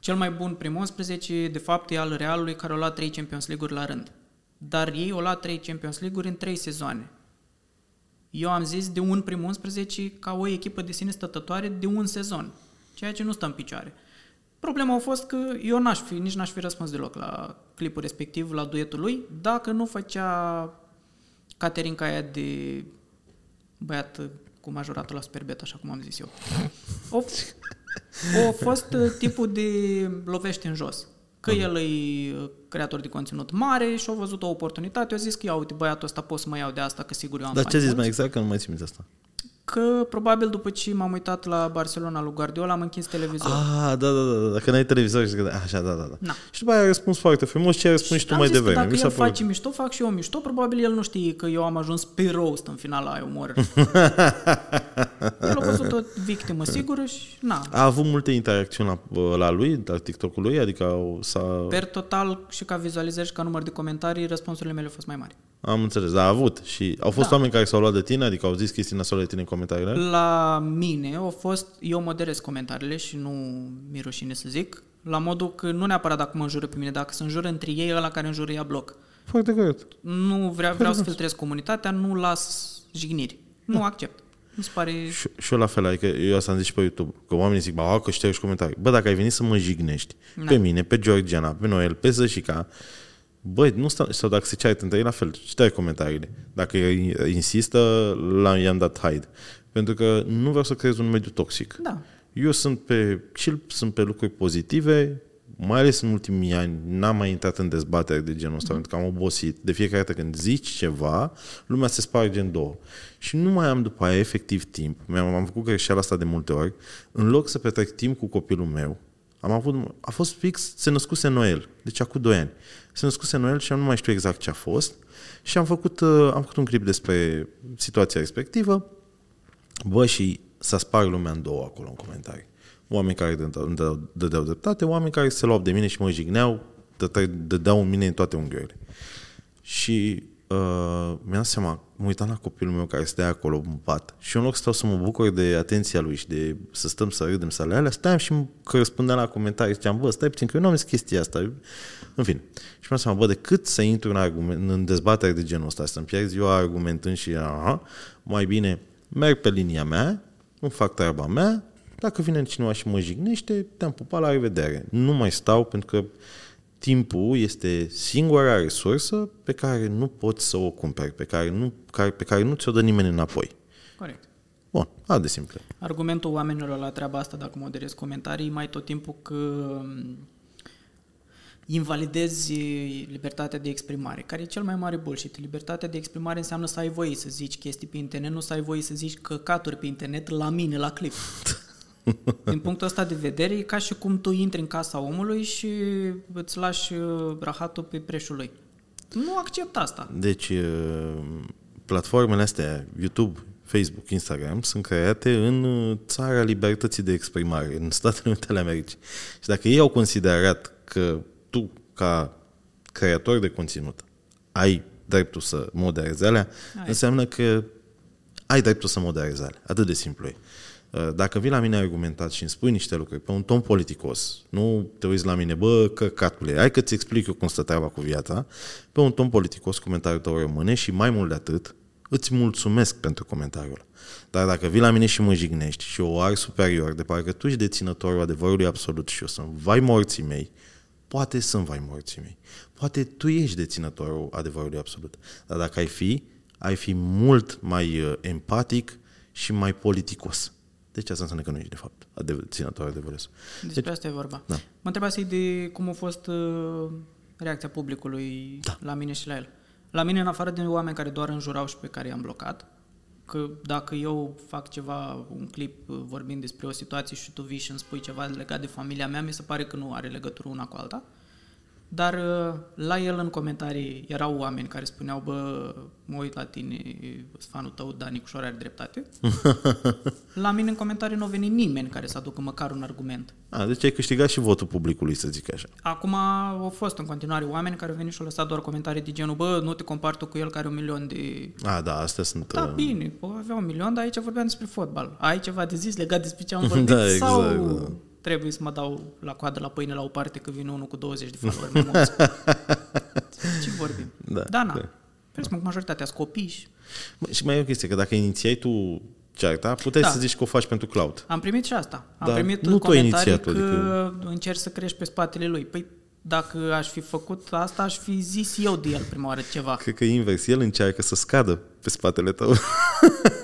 cel mai bun prim 11, de fapt, e al Realului care a luat 3 Champions League-uri la rând. Dar ei au luat 3 Champions League-uri în 3 sezoane. Eu am zis de un prim 11 ca o echipă de sine stătătoare de un sezon, ceea ce nu stă în picioare. Problema a fost că eu n-aș fi, nici n-aș fi răspuns deloc la clipul respectiv, la duetul lui, dacă nu făcea Caterinca aia de băiat cu majoratul la Superbet, așa cum am zis eu. O, a fost uh, tipul de lovește în jos. Că el e uh, creator de conținut mare și a văzut o oportunitate, a zis că ia uite băiatul ăsta pot să mă iau de asta, că sigur eu am Dar bani ce zici mulți. mai exact? Că nu mai țin minte asta. Că probabil după ce m-am uitat la Barcelona lui Guardiola am închis televizorul. Ah, da, da, da, da. Dacă n-ai televizor, zici că da. Așa, da, da, da. Na. Și după aia ai răspuns foarte frumos ce ai răspuns și tu am mai zis devreme. că dacă Mi s-a el părut. face mișto, fac și eu mișto. Probabil el nu știe că eu am ajuns pe roast în finala aia umor. el a văzut o victimă sigură și na. A avut multe interacțiuni la, la lui, la TikTok-ul lui, adică au, s-a... Per total și ca vizualizări și ca număr de comentarii, răspunsurile mele au fost mai mari. Am înțeles, dar a avut. Și au fost Da. oameni care s-au luat de tine, adică au zis chestii nasoale de tine în comentariile? La mine au fost, eu moderez comentariile și nu mi rușine să zic, la modul că nu neapărat dacă mă înjură pe mine, dacă se înjură între ei, ăla care înjură ia bloc. Foarte corect. Nu vreau, vreau să filtrez comunitatea, nu las jigniri. Nu accept. Mi se pare... Și, și eu la fel, adică eu asta am zis și pe YouTube, că oamenii zic, bă, că ștergi comentarii. Bă, dacă ai venit să mă jignești, Da. pe mine, pe Georgiana, pe Noel, pe Zășica, băi, nu stau, sau dacă se ceartă între ei, la fel, ștergi comentariile. Dacă ei insistă, la, i-am dat hide. Pentru că nu vreau să creez un mediu toxic. Da. Eu sunt pe chill, sunt pe lucruri pozitive, mai ales în ultimii ani, n-am mai intrat în dezbatere de genul ăsta, mm-hmm. pentru că am obosit. De fiecare dată când zici ceva, lumea se sparge în două. Și nu mai am după aia efectiv timp. Mi-am, am făcut greșeala asta de multe ori. În loc să petrec timp cu copilul meu, am avut, a fost fix, se născuse Noel, deci acum 2 ani. Se născuse Noel și am nu mai știu exact ce a fost. Și am făcut, uh, am făcut un clip despre situația respectivă. Bă, și s-a spart lumea în două acolo în comentarii. Oameni care dădeau dreptate, oameni care se luau de mine și mă jigneau, dădeau în mine în toate unghiurile. Și uh, mi-am dat seama, mă uitam la copilul meu care stă acolo în pat și în loc să stau să mă bucur de atenția lui și de să stăm să râdem, să le alea, stăteam și că răspundeam la comentarii, ziceam, bă, stai puțin, că eu nu am zis chestia asta. În fine. Și mi-am seama, bă, decât să intru în, argument, în dezbatere de genul ăsta, să-mi pierzi eu argumentând și aha, mai bine merg pe linia mea, îmi fac treaba mea, dacă vine cineva și mă jignește, te-am pupat, la revedere. Nu mai stau pentru că timpul este singura resursă pe care nu poți să o cumperi, pe care nu, care, pe care nu ți-o dă nimeni înapoi. Corect. Bun, atât de simplu. Argumentul oamenilor la treaba asta, dacă moderez comentarii, mai tot timpul că invalidezi libertatea de exprimare, care e cel mai mare bullshit. Libertatea de exprimare înseamnă să ai voie să zici chestii pe internet, nu să ai voie să zici căcaturi pe internet la mine, la clip. Din punctul ăsta de vedere, e ca și cum tu intri în casa omului și îți lași uh, rahatul pe preșul lui. Nu accept asta. Deci, uh, platformele astea, YouTube, Facebook, Instagram, sunt create în uh, țara libertății de exprimare, în Statele Unite ale Americii. Și dacă ei au considerat că tu, ca creator de conținut, ai dreptul să moderezi alea, ai. înseamnă că ai dreptul să moderezi alea. Atât de simplu e. Uh, dacă vii la mine argumentat și îmi spui niște lucruri pe un ton politicos, nu te uiți la mine, bă, căcatule, hai că-ți explic eu cum stă treaba cu viața, pe un ton politicos comentariul tău rămâne și mai mult de atât, îți mulțumesc pentru comentariul Dar dacă vii la mine și mă jignești și o ar superior, de parcă tu ești deținătorul adevărului absolut și eu sunt vai morții mei, poate sunt vai morții mei, poate tu ești deținătorul adevărului absolut. Dar dacă ai fi, ai fi mult mai uh, empatic și mai politicos. Deci asta înseamnă că nu ești, de fapt, deținător adevăros. Despre deci, asta e vorba. Da. Mă întrebase de cum a fost uh, reacția publicului da. la mine și la el. La mine, în afară de oameni care doar înjurau și pe care i-am blocat, că dacă eu fac ceva, un clip uh, vorbind despre o situație și tu vii și îmi spui ceva legat de familia mea, mi se pare că nu are legătură una cu alta. Dar uh, la el în comentarii erau oameni care spuneau, bă, mă uit la tine, fanul tău, Dani Cușor are dreptate. la mine în comentarii nu a venit nimeni care să aducă măcar un argument. A, deci ai câștigat și votul publicului, să zic așa. Acum au fost în continuare oameni care au venit și au lăsat doar comentarii de genul, bă, nu te compari tu cu el care are un milion de... A, da, astea sunt... Da, uh... bine, avea un milion, dar aici vorbeam despre fotbal. Ai ceva de zis legat despre ce am vorbit? da, exact, sau... Da trebuie să mă dau la coadă la pâine la o parte că vine unul cu 20 de followeri mai mulți. Ce vorbim? Da, da na. Da. Vezi, mă, majoritatea sunt copii și... și mai e o chestie, că dacă inițiai tu cearta, puteai da. să zici că o faci pentru cloud. Am primit și asta. Am da, primit nu comentarii că adică... încerci să crești pe spatele lui. Păi dacă aș fi făcut asta, aș fi zis eu de el prima oară ceva. Cred că invers. El încearcă să scadă pe spatele tău.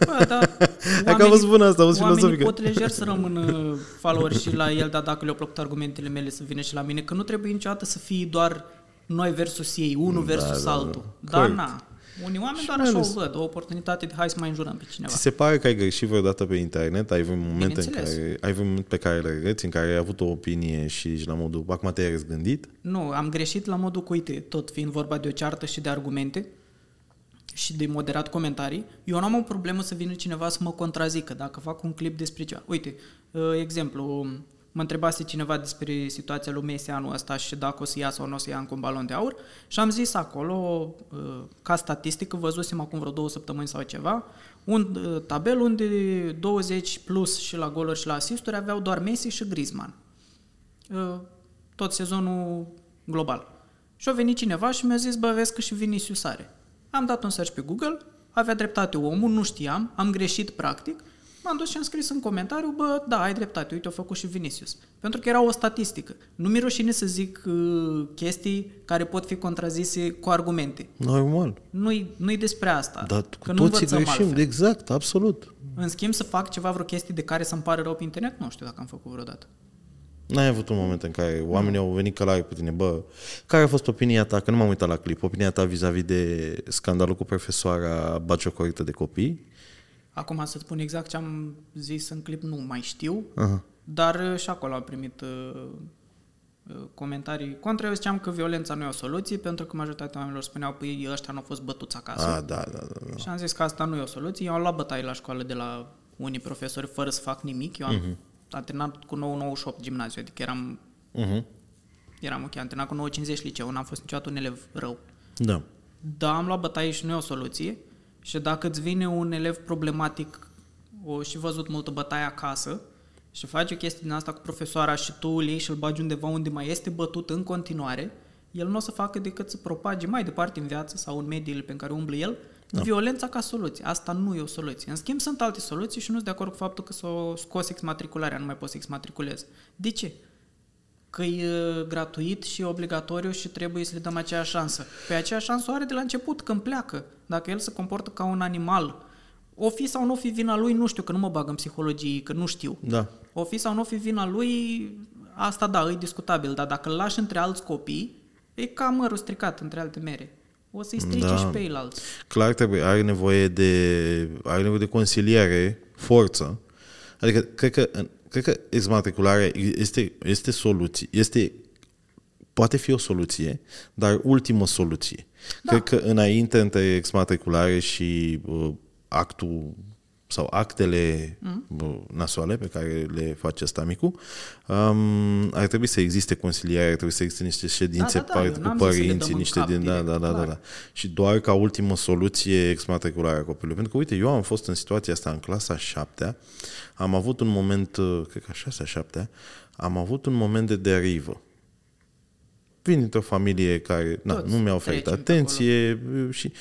Bă, da, oamenii, fost bună asta, fost filozofică. pot lejer să rămână follower și la el, dar dacă le-au plăcut argumentele mele să vină și la mine, că nu trebuie niciodată să fie doar noi versus ei, unul da, versus da, altul. Da, Dar na, unii oameni doar așa o văd, o oportunitate de hai să mai înjurăm pe cineva. Ți se pare că ai greșit vreodată pe internet? Ai vreun moment, în care, ai vreun moment pe care le regreți, în care ai avut o opinie și, și la modul, acum te-ai răzgândit? Nu, am greșit la modul cu, uite, tot fiind vorba de o ceartă și de argumente și de moderat comentarii, eu nu am o problemă să vină cineva să mă contrazică dacă fac un clip despre ceva. Uite, uh, exemplu, Mă întrebase cineva despre situația lui Messi anul ăsta și dacă o să ia sau nu o să ia încă un balon de aur și am zis acolo, uh, ca statistică, văzusem acum vreo două săptămâni sau ceva, un uh, tabel unde 20 plus și la goluri și la asisturi aveau doar Messi și Griezmann. Uh, tot sezonul global. Și a venit cineva și mi-a zis, bă, vezi că și Vinicius are. Am dat un search pe Google, avea dreptate omul, nu știam, am greșit practic M-am dus și am scris în comentariu, bă, da, ai dreptate, uite, a făcut și Vinicius. Pentru că era o statistică. Nu mi rușine să zic uh, chestii care pot fi contrazise cu argumente. Normal. Nu-i, nu-i despre asta. Dar cu că toții greșim, altfel. exact, absolut. În schimb, să fac ceva, vreo chestii de care să-mi pare rău pe internet, nu știu dacă am făcut vreodată. N-ai avut un moment în care oamenii au venit călare cu tine, bă, care a fost opinia ta, că nu m-am uitat la clip, opinia ta vis-a-vis de scandalul cu profesoara bagiocorită de copii? Acum să spun exact ce am zis în clip, nu mai știu, Aha. dar uh, și acolo am primit uh, uh, comentarii contra. Eu ziceam că violența nu e o soluție, pentru că majoritatea oamenilor spuneau, păi ăștia nu au fost bătuți acasă. A, da, da, da. da. Și am zis că asta nu e o soluție. Eu am luat bătaie la școală de la unii profesori fără să fac nimic. Eu am Mhm. uh-huh. antrenat cu 998 gimnaziu, adică eram, Uh-huh. eram ok, am antrenat cu 950 liceu, n-am fost niciodată un elev rău. Da. Da, am luat bătaie și nu e o soluție. Și dacă îți vine un elev problematic, o și văzut multă bătaie acasă, și faci o chestie din asta cu profesoara și tu îl iei și îl bagi undeva unde mai este bătut în continuare, el nu o să facă decât să propage mai departe în viață sau în mediile pe care umblă el da. violența ca soluție. Asta nu e o soluție. În schimb, sunt alte soluții și nu sunt de acord cu faptul că s-o scos exmatricularea, nu mai poți să exmatriculezi. De ce? Că e uh, gratuit și obligatoriu și trebuie să le dăm aceeași șansă. Pe aceeași șansă o are de la început, când pleacă. Dacă el se comportă ca un animal, o fi sau nu o fi vina lui, nu știu, că nu mă bag în psihologie, că nu știu. Da. O fi sau nu o fi vina lui, asta da, e discutabil, dar dacă îl lași între alți copii, e ca mărul stricat între alte mere. O să-i strice Da. și pe ceilalți. Clar trebuie, are nevoie de, are nevoie de consiliere, forță. Adică, cred că, cred că exmatricularea este, este soluție, este, poate fi o soluție, dar ultimă soluție. Da. Cred că înainte între exmatriculare și uh, actul sau actele mm. nasoale pe care le face stamicul, um, ar trebui să existe consiliere, ar trebui să existe niște ședințe Da, da, da, eu par- n-am cu zis să le părinții, dăm în niște cap din... Da, direct, da, da, da, clar. da. Și doar ca ultimă soluție exmatricularea copilului. Pentru că, uite, eu am fost în situația asta în clasa șaptea, am avut un moment, uh, cred că a șasea, șaptea, am avut un moment de derivă. Vin dintr-o familie care na, Toți nu mi-a oferit trecem pe atenție uh, și uh,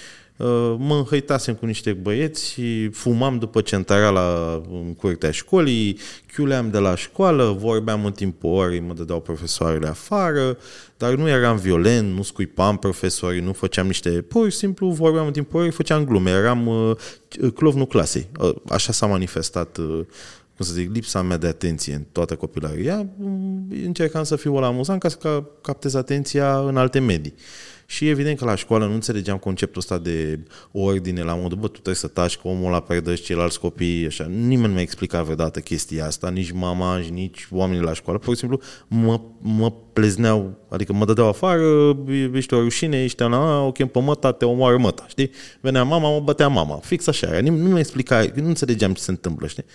mă înhăitasem cu niște băieți și fumam după centarala în curtea școlii, chiuleam de la școală, vorbeam în timpul orei, mă dădeau profesoarele afară, dar nu eram violent, nu scuipam profesorii, nu făceam niște... Pur și simplu vorbeam în timpul orei, făceam glume, eram uh, clovnul clasei. Uh, așa s-a manifestat uh, cum să zic, lipsa mea de atenție în toată copilăria, m, încercam să fiu la amuzant ca să ca- captez atenția în alte medii. Și evident că la școală nu înțelegeam conceptul ăsta de ordine la modul, bă, tu trebuie să taci că omul ăla predă și ceilalți copii, așa. Nimeni nu mi-a explicat vreodată chestia asta, nici mama, și nici oamenii la școală. Pur și simplu mă, mă plezneau, adică mă dădeau afară, ești o rușine, ești la, o chem pe măta, te omoară măta, știi? Venea mama, mă bătea mama. Fix așa era. Nim- Nu mi-a explicat, nu înțelegeam ce se întâmplă, știi?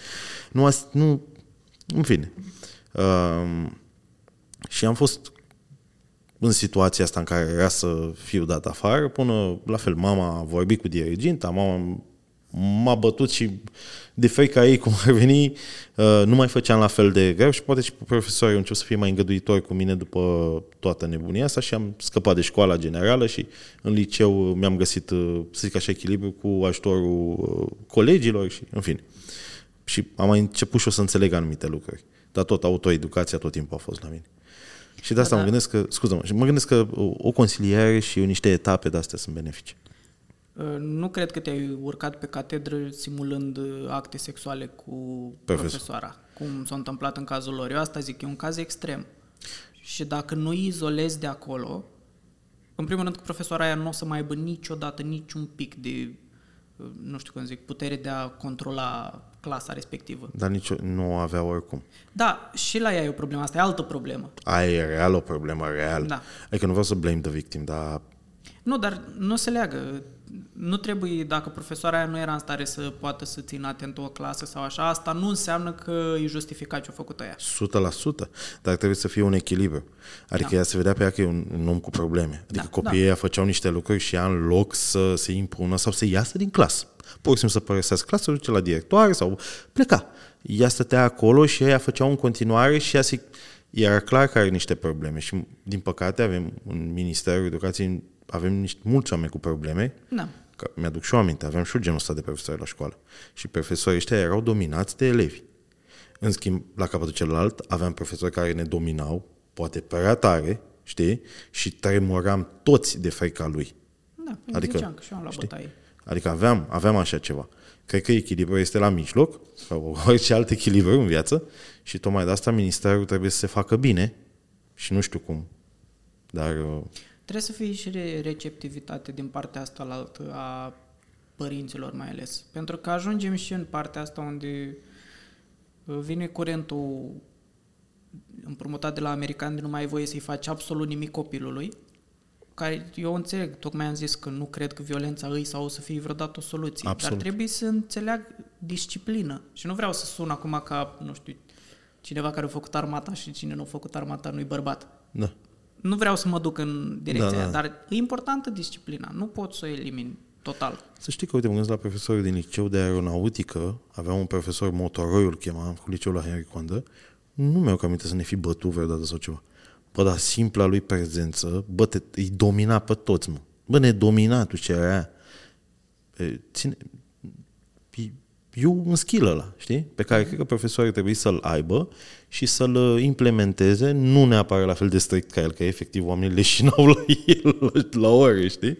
Nu, as- nu în fine. Um, și am fost în situația asta în care era să fiu dat afară, până, la fel, mama a vorbit cu diriginta, mama m-a bătut și de frica ei, cum ar veni, uh, nu mai făceam la fel de greu și poate și profesorii au început să fie mai îngăduitori cu mine după toată nebunia asta și am scăpat de școala generală și în liceu mi-am găsit, uh, să zic așa, echilibru cu ajutorul uh, colegilor și, în fine. Și am mai început și o să înțeleg anumite lucruri. Dar tot autoeducația tot timpul a fost la mine. Și de asta Da, mă da. gândesc că, scuză-mă, și mă gândesc că o, o consiliere și niște etape de astea sunt benefice. Uh, Nu cred că te-ai urcat pe catedră simulând uh, acte sexuale cu Profesor. profesoara, cum s-a întâmplat în cazul lor. Eu asta zic, e un caz extrem. Și dacă nu îi izolezi de acolo, în primul rând că profesoara aia nu o să mai aibă niciodată niciun pic de, uh, nu știu cum zic, putere de a controla clasa respectivă. Dar nici nu o avea oricum. Da, și la ea e o problemă, asta e altă problemă. Aia e real o problemă reală. Da. Adică nu vreau să blame the victim, dar Nu, dar nu se leagă. Nu trebuie, dacă profesoara aia nu era în stare să poată să țină atent o clasă sau așa, asta nu înseamnă că e justificat ce a făcut aia. 100%, dar trebuie să fie un echilibru. Adică Da. ea se vedea pe ea că e un, un om cu probleme. Adică Da, copiii ăia făceau niște lucruri și ea în loc să se impună sau să iasă din clasă. Pur și simplu să părăsească clasa, duce la directoare sau pleca. Ea stătea acolo și ea făceau în continuare și ea se, era clar că are niște probleme și din păcate avem în Ministerul Educației avem niște mulți oameni cu probleme Da. Că mi-aduc și o aminte, aveam și eu genul ăsta de profesori la școală. Și profesorii ăștia erau dominați de elevi. În schimb, la capătul celălalt, aveam profesori care ne dominau, poate prea tare, știi? Și tremuram toți de frica lui. Da, Adică, adică, ziceam că și eu am luat știi? bătaie. Adică aveam, aveam așa ceva. Cred că echilibrul este la mijloc, sau orice alt echilibru în viață, și tocmai de asta ministerul trebuie să se facă bine și nu știu cum. Dar... uh, Trebuie să fie și re- receptivitate din partea asta la altă a părinților mai ales. Pentru că ajungem și în partea asta unde uh, vine curentul împrumutat de la americani de nu mai ai voie să-i faci absolut nimic copilului, care eu înțeleg, tocmai am zis că nu cred că violența îi sau o să fie vreodată o soluție, Absolut. dar trebuie să înțeleag disciplină. Și nu vreau să sun acum ca, nu știu, cineva care a făcut armata și cine nu a făcut armata nu-i bărbat. Da. Nu vreau să mă duc în direcția Da, da, da. aia, dar e importantă disciplina. Nu pot să o elimin total. Să știi că, uite, mă gândesc la profesorul din liceu de aeronautică, avea un profesor Motoroi, îl chema, cu liceul la Henry Coandă, nu mi-au cam aminte să ne fi bătut vreodată sau ceva. Bă, dar simpla lui prezență, bă, te, îi domina pe toți, mă. Bă, ne domina tu ce era aia. E, Ține, e- e un skill ăla, știi? Pe care cred că profesorii trebuie să-l aibă și să-l uh, implementeze, nu neapărat la fel de strict ca el, că efectiv oamenii leșinau la el la, la ore, știi?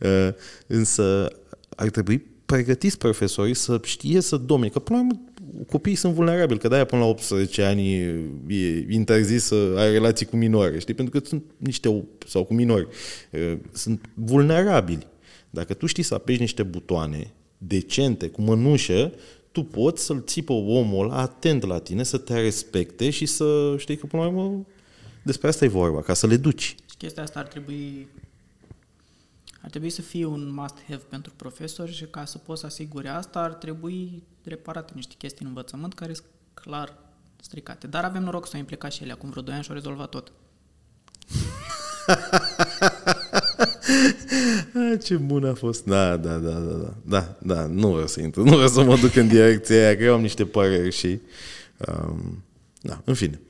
Uh, Însă ar trebui pregătiți profesorii să știe să domine, că până la urmă copiii sunt vulnerabili, că de-aia până la 18 ani e interzis să ai relații cu minore, știi? Pentru că sunt niște, sau cu minori, uh, sunt vulnerabili. Dacă tu știi să apeși niște butoane decente, cu mănușă, tu poți să-l ții pe omul ăla atent la tine, să te respecte și să știi că până la urmă despre asta e vorba, ca să le duci. Și chestia asta ar trebui ar trebui să fie un must-have pentru profesori și ca să poți să asigure asta ar trebui reparate niște chestii în învățământ care sunt clar stricate. Dar avem noroc să o implicat și ele acum vreo 2 ani și au rezolvat tot. Ah, ce bun a fost. Da, da, da, da, da. Da, da, nu vreau să intru, nu vreau să mă duc în direcția aia, că eu am niște păreri și... Um, da, în fine.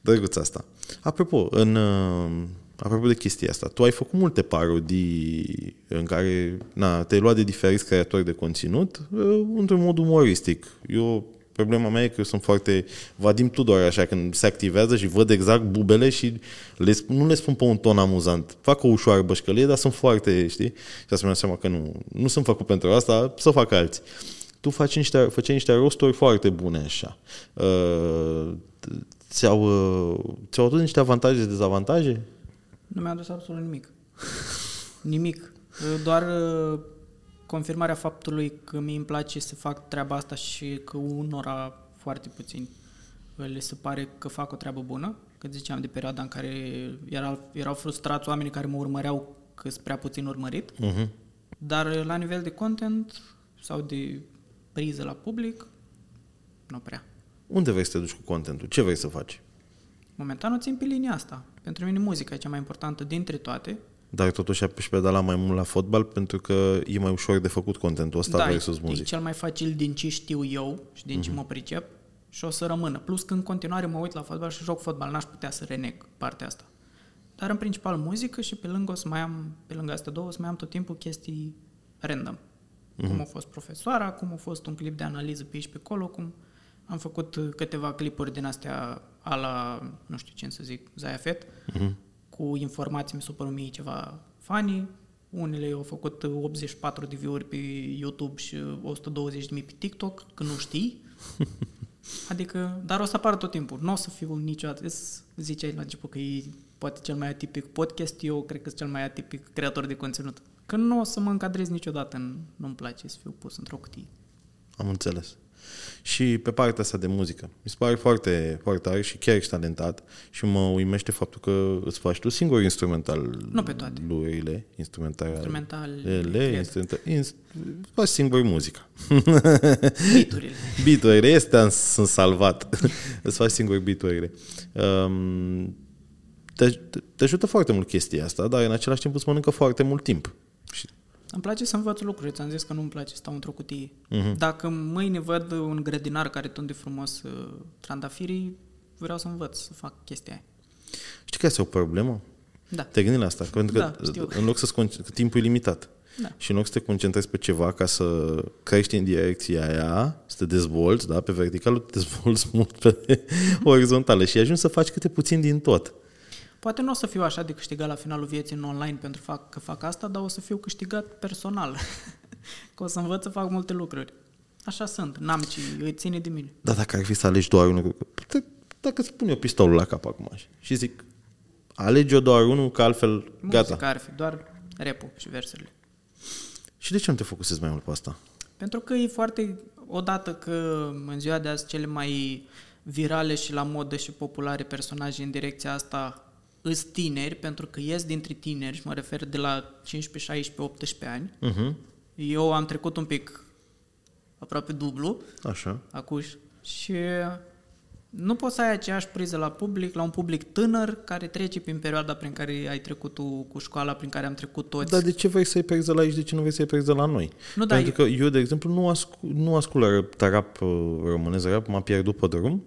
Drăguț asta. Apropo, în, uh, apropo de chestia asta, tu ai făcut multe parodii în care na, te-ai luat de diferiți creatori de conținut uh, într-un mod umoristic. Eu Problema mea e că eu sunt foarte Vadim Tudor, așa, când se activează și văd exact bubele și le, spun- nu le spun pe un ton amuzant. Fac o ușoară bășcălie, dar sunt foarte, știi? Și asta mi-am seama că nu, nu sunt făcut pentru asta, să fac alții. Tu faci niște, făceai niște rosturi foarte bune, așa. Uh, ți-au, uh, ți-au adus niște avantaje și dezavantaje? Nu mi-a adus absolut nimic. Nimic. Doar uh, confirmarea faptului că mi îmi place să fac treaba asta și că unora foarte puțini uh, le se pare că fac o treabă bună. Că ziceam de perioada în care erau, erau frustrați oamenii care mă urmăreau că sunt prea puțin urmărit. Uh-huh. Dar uh, la nivel de content sau de priză la public, nu prea. Unde vrei să te duci cu contentul? Ce vrei să faci? Momentan o țin pe linia asta. Pentru mine muzica e cea mai importantă dintre toate. Dar totuși apeși pedala mai mult la fotbal pentru că e mai ușor de făcut contentul ăsta da, versus e muzică. cel mai facil din ce știu eu și din ce mă pricep și o să rămână. Plus că în continuare mă uit la fotbal și joc fotbal, n-aș putea să reneg partea asta. Dar în principal muzică și pe lângă o să mai am, pe lângă astea două, o să mai am tot timpul chestii random. Cum a fost profesoara, cum a fost un clip de analiză pe aici pe acolo, cum am făcut uh, câteva clipuri din astea a la, nu știu ce să zic, Zaya Fet, cu informații mi s-au părut mie ceva funny, unele au făcut 84 de view-uri pe YouTube și 120 de mii pe TikTok, că nu știi. Adică, dar o să apară tot timpul. Nu o să fiu niciodată. Îți Ziceai la început că e poate cel mai atipic podcast, eu cred că sunt cel mai atipic creator de conținut. Că nu o să mă încadrez niciodată în nu-mi place să fiu pus într-o cutie. Am înțeles. Și pe partea asta de muzică. Mi se pare foarte, foarte tare și chiar ești talentat și mă uimește faptul că îți faci tu singur instrumental Nu pe toate. lurile, instrumentale. Instrumental, ele, cred. instrumental, ins, faci singur muzica. Beat-urile. Beat-urile, este sunt salvat. îți faci singur beat-urile. Um, te, te, te ajută foarte mult chestia asta, dar în același timp îți mănâncă foarte mult timp. Și Îmi place să învăț lucruri. Ți-am zis că nu-mi place să stau într-o cutie. Mhm. Dacă mâine văd un grădinar care tunde frumos uh, trandafirii, vreau să învăț să fac chestia aia. știi că asta e o problemă? Da. Te gândi la asta, pentru că Da, știu. în loc să că timpul e limitat. Da. Și în loc să te concentrezi pe ceva ca să crești în direcția aia, să te dezvolți, da, pe verticală, te dezvolți mult pe orizontală și ajungi să faci câte puțin din tot. Poate nu o să fiu așa de câștigat la finalul vieții în online pentru fac, că fac asta, dar o să fiu câștigat personal. că o să învăț să fac multe lucruri. Așa sunt, n-am ce, îi ține de mine. Dar dacă ar fi să alegi doar unul, d- dacă îți pun eu pistolul la cap acum așa, și zic, alegi eu doar unul, că altfel gata. Muzica ar fi doar rap și versurile. Și de ce nu te focusezi mai mult pe asta? Pentru că e foarte, odată că în ziua de azi cele mai virale și la modă și populare personaje în direcția asta îs tineri, pentru că ies dintre tineri și mă refer de la 15, 16, 18 ani. Uh-huh. Eu am trecut un pic aproape dublu, Așa. acuș, și nu poți să ai aceeași priză la public, la un public tânăr care trece prin perioada prin care ai trecut tu cu școala, prin care am trecut toți. Dar de ce vrei să-i pierzi de la aici, de ce nu vrei să-i pierzi de la noi? Nu, da, Pentru că eu, de exemplu, nu, ascult, nu ascult rap, rap uh, românesc, rap, m-am pierdut pe drum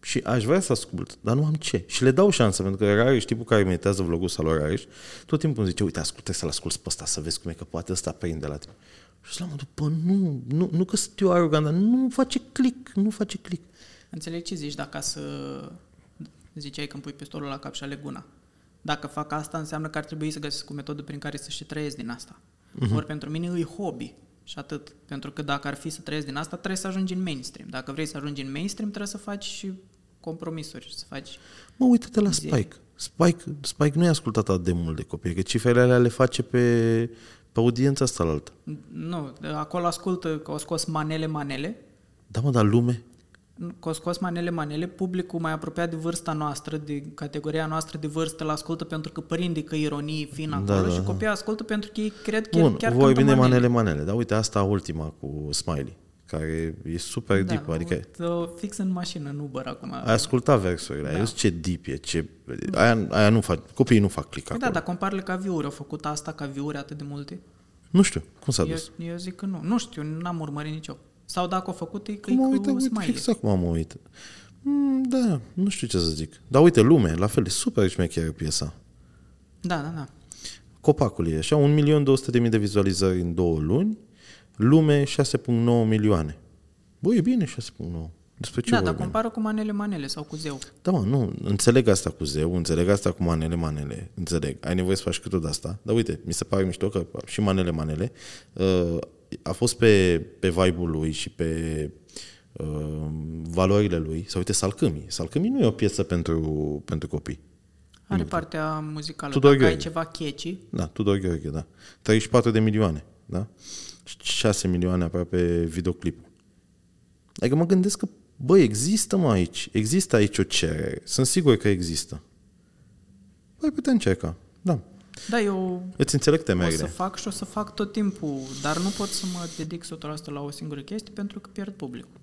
și aș vrea să ascult, dar nu am ce. Și le dau șansă, pentru că Rareș, tipul care meditează vlogul sau Rareș, tot timpul îmi zice, uite, ascultă să-l asculți pe ăsta, să vezi cum e că poate ăsta prinde la tine. Și la modul, bă, nu, nu, nu că sunt eu arogant, dar nu face click, nu face click. Înțeleg ce zici dacă să ziceai că îmi pui pistolul la cap și aleg una. Dacă fac asta, înseamnă că ar trebui să găsesc o metodă prin care să și trăiesc din asta. Uh-huh. Ori pentru mine e hobby și atât. Pentru că dacă ar fi să trăiesc din asta, trebuie să ajungi în mainstream. Dacă vrei să ajungi în mainstream, trebuie să faci și compromisuri, să faci... Mă, uite-te la Spike. Spike, Spike nu e ascultat atât de mult de copii, că cifrele alea le face pe, pe audiența asta la altă. Nu, acolo ascultă că au scos manele, manele, Da, mă, dar lume, că au scos manele, manele, publicul mai apropiat de vârsta noastră, de categoria noastră de vârstă, îl ascultă pentru că părinde că ironii fin acolo Da, da, și da. copiii ascultă pentru că ei cred chiar, Bun, chiar voi cântă bine manele, manele. Dar uite, asta ultima cu Smiley, care e super Da, deep, adică o- fix în mașină, în Uber acum. ai ascultat versurile, da. ai zis ce deep e, ce... Aia, aia nu fac, copiii nu fac click Păi acolo. da, dar comparele ca viuri, au făcut asta ca viuri atât de multe? Nu știu, cum s-a Eu, dus? eu zic că nu. Nu știu, n-am urmărit nicio. Sau dacă au făcut, e că Mă e uite, cu uite, smiley. fix acum mă uit. Mm, da, nu știu ce să zic. Dar uite, lume, la fel, e super șmecheră piesa. Da, da, da. Copacul e așa, 1.200.000 de vizualizări în două luni, lume 6.9 milioane. Băi, e bine 6.9. Despre ce Da, dar vorbim? compară cu manele, manele sau cu zeu. Da, mă, nu, înțeleg asta cu zeu, înțeleg asta cu manele, manele, înțeleg. Ai nevoie să faci cât de asta. Dar uite, mi se pare mișto că și manele, manele uh, a fost pe, pe vibe-ul lui și pe uh, valorile lui. Sau uite, Salcâmii. Salcâmii nu e o piesă pentru, pentru copii. Are partea muzicală. Tudor Dacă ai Gheorghe. ceva catchy, Da, Tudor Gheorghe, da. 34 de milioane, da? 6 milioane aproape videoclipul. Adică mă gândesc că, băi, există mă aici, există aici o cerere. Sunt sigur că există. Băi, putem încerca, da. da, eu Îți înțeleg o să temerile. fac și o să fac tot timpul, dar nu pot să mă dedic 100% la o singură chestie pentru că pierd publicul.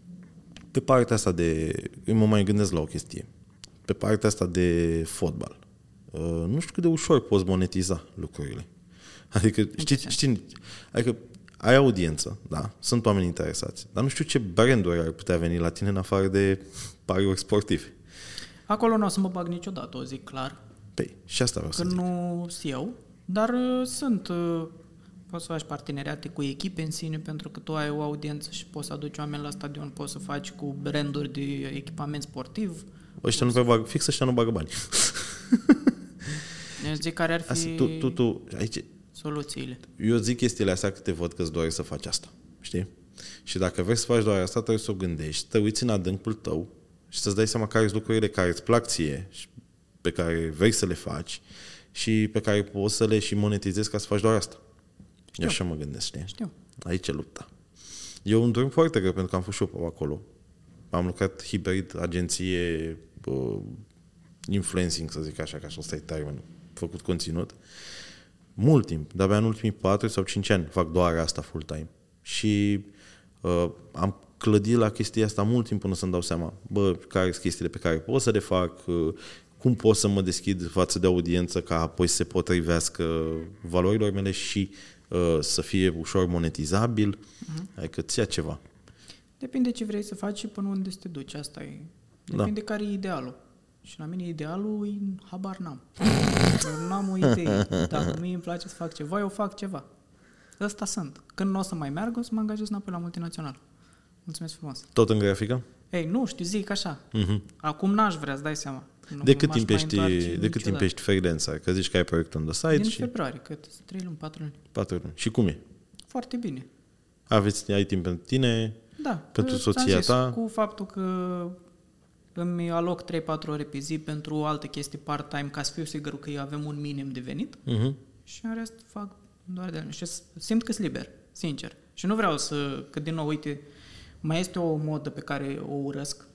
Pe partea asta de... Eu mă mai gândesc la o chestie. Pe partea asta de fotbal. Uh, nu știu cât de ușor poți monetiza lucrurile. Adică, știi, știi, adică ai audiență, da, sunt oameni interesați, dar nu știu ce branduri ar putea veni la tine în afară de pariuri sportive. Acolo nu o să mă bag niciodată, o zic clar, Păi, și asta vreau că să zic. nu sunt eu, dar uh, sunt... Uh, poți să faci parteneriate cu echipe în sine pentru că tu ai o audiență și poți să aduci oameni la stadion, poți să faci cu branduri de echipament sportiv. Ăștia nu prea bag, fix ăștia nu bagă bani. Eu zic care ar fi Asta, tu, tu, tu, aici, soluțiile. eu zic chestiile astea că te văd că îți dorești să faci asta. Știi? Și dacă vrei să faci doar asta, trebuie să o gândești, te uiți în adâncul tău și să-ți dai seama care sunt lucrurile care îți plac ție și pe care vrei să le faci și pe care poți să le și monetizezi ca să faci doar asta. Eu așa mă gândesc, știi? Știu. Aici e lupta. Eu îmi dorm foarte greu pentru că am fost și eu pe acolo. Am lucrat hibrid, agenție, uh, influencing, să zic așa, ca să ăsta e termenul, făcut conținut. Mult timp, de-abia în ultimii 4 sau 5 ani fac doar asta full-time. Și uh, am clădit la chestia asta mult timp până să-mi dau seama, bă, care sunt chestiile pe care pot să le fac, uh, cum pot să mă deschid față de audiență ca apoi să se potrivească valorilor mele și uh, să fie ușor monetizabil, uh-huh. adică ți ia ceva. Depinde ce vrei să faci și până unde să te duci. Asta e. Depinde da. care e idealul. Și la mine idealul e habar n-am. Eu n-am o idee. Dacă mie îmi place să fac ceva, eu fac ceva. Ăsta sunt. Când nu o să mai meargă, o să mă angajez înapoi la multinațional. Mulțumesc frumos. Tot în grafică? Ei, nu știu, zic așa. Uh-huh. Acum n-aș vrea, îți dai seama. Nu De cât m-aș timp mai ești, întoarce de cât timp niciodată. ești freelancer? Că zici că ai proiectul on the site Din și februarie, cât? 3 luni, 4 luni. patru luni. Și cum e? Foarte bine. Aveți, ai timp pentru tine, Da. Pentru ți-am soția zis, ta? Cu faptul că îmi aloc 3-4 ore pe zi pentru alte chestii part-time ca să fiu sigur că eu avem un minim de venit uh-huh. și în rest fac doar de și simt că sunt liber, sincer. Și nu vreau să, că din nou, uite, mai este o modă pe care o urăsc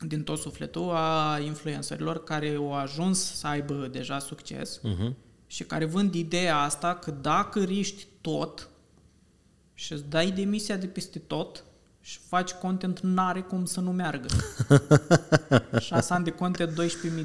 din tot sufletul a influencerilor care au ajuns să aibă deja succes Uh-huh. și care vând ideea asta că dacă riști tot și îți dai demisia de peste tot și faci content, n-are cum să nu meargă. 6 ani de content, 12.000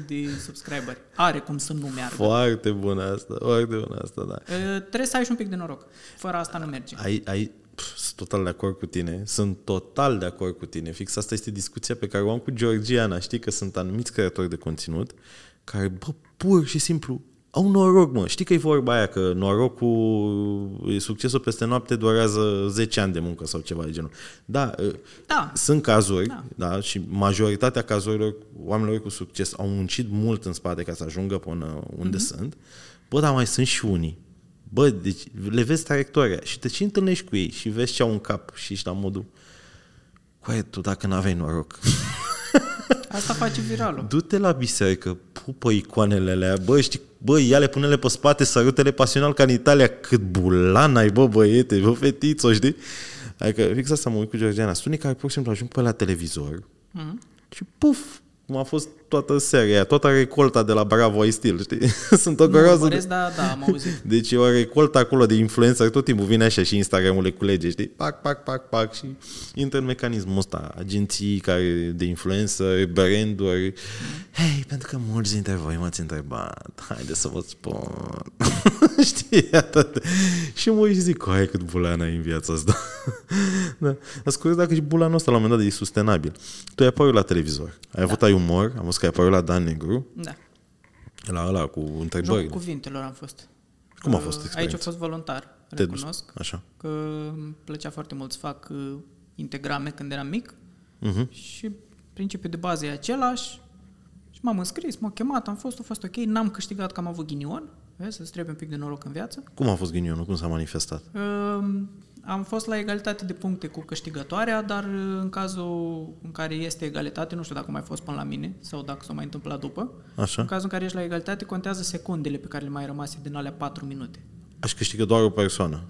de subscriberi. Are cum să nu meargă. Foarte bună asta, foarte bună asta, da. Uh, trebuie să ai și un pic de noroc. Fără asta nu merge. Ai, ai, pf, sunt total de acord cu tine, sunt total de acord cu tine. Fix asta este discuția pe care o am cu Georgiana. Știi că sunt anumiți creatori de conținut care, bă, pur și simplu, au noroc, mă. Știi că e vorba aia că norocul, succesul peste noapte durează 10 ani de muncă sau ceva de genul. Da, Da. sunt cazuri, Da. da. și majoritatea cazurilor, oamenilor cu succes au muncit mult în spate ca să ajungă până unde mm-hmm. sunt. Bă, dar mai sunt și unii. Bă, deci le vezi traiectoria și te și întâlnești cu ei și vezi ce au în cap și ești la modul Coaie, tu dacă n-aveai noroc. Asta face viralul. Du-te la biserică, pupă icoanele alea, bă, știi, bă, ia-le, pune-le pe spate, sărutele pasional ca în Italia, cât bulan ai, bă, băiete, bă, fetițo, știi? Adică, fix asta mă uit cu Georgiana. Sunt unii care, pur și simplu, ajung pe la televizor Mhm. și puf, cum a fost toată seria aia, toată recolta de la Bravo I Still, știi? Sunt o Nu groază de... urmăresc, da, da, am auzit. Deci e o recoltă acolo de influență, tot timpul vine așa și Instagramul le culege, știi? Pac, pac, pac, pac și intră în mecanismul ăsta. Agenții care de influență, branduri. Hei, pentru că mulți dintre voi m-ați întrebat, haide să vă spun. știi, atât. Și mă uit și zic, hai cât bulan ai în viața asta. da. Dar scurt dacă și bulanul ăsta la un moment dat e sustenabil. Tu ai apărut la televizor, ai avut ai umor, am văzut că ai apărut la Dan Negru, Da. la ăla cu întrebări. Jocul cuvintelor am fost. Cum a Uh, fost Aici experiența? a fost voluntar, Te-ai dus. recunosc. Așa. Că îmi plăcea foarte mult să fac uh, integrame când eram mic Mhm. și principiul de bază e același. Și m-am înscris, m-au chemat, am fost, a fost ok, n-am câștigat că am avut ghinion. Vezi, să-ți trebuie un pic de noroc în viață. Cum a fost ghinionul? Cum s-a manifestat? Uh, Am fost la egalitate de puncte cu câștigătoarea, dar uh, în cazul în care este egalitate, nu știu dacă mai fost până la mine sau dacă s-a mai întâmplat după, Așa? în cazul în care ești la egalitate, contează secundele pe care le mai rămase din alea 4 minute. Aș câștigă doar o persoană.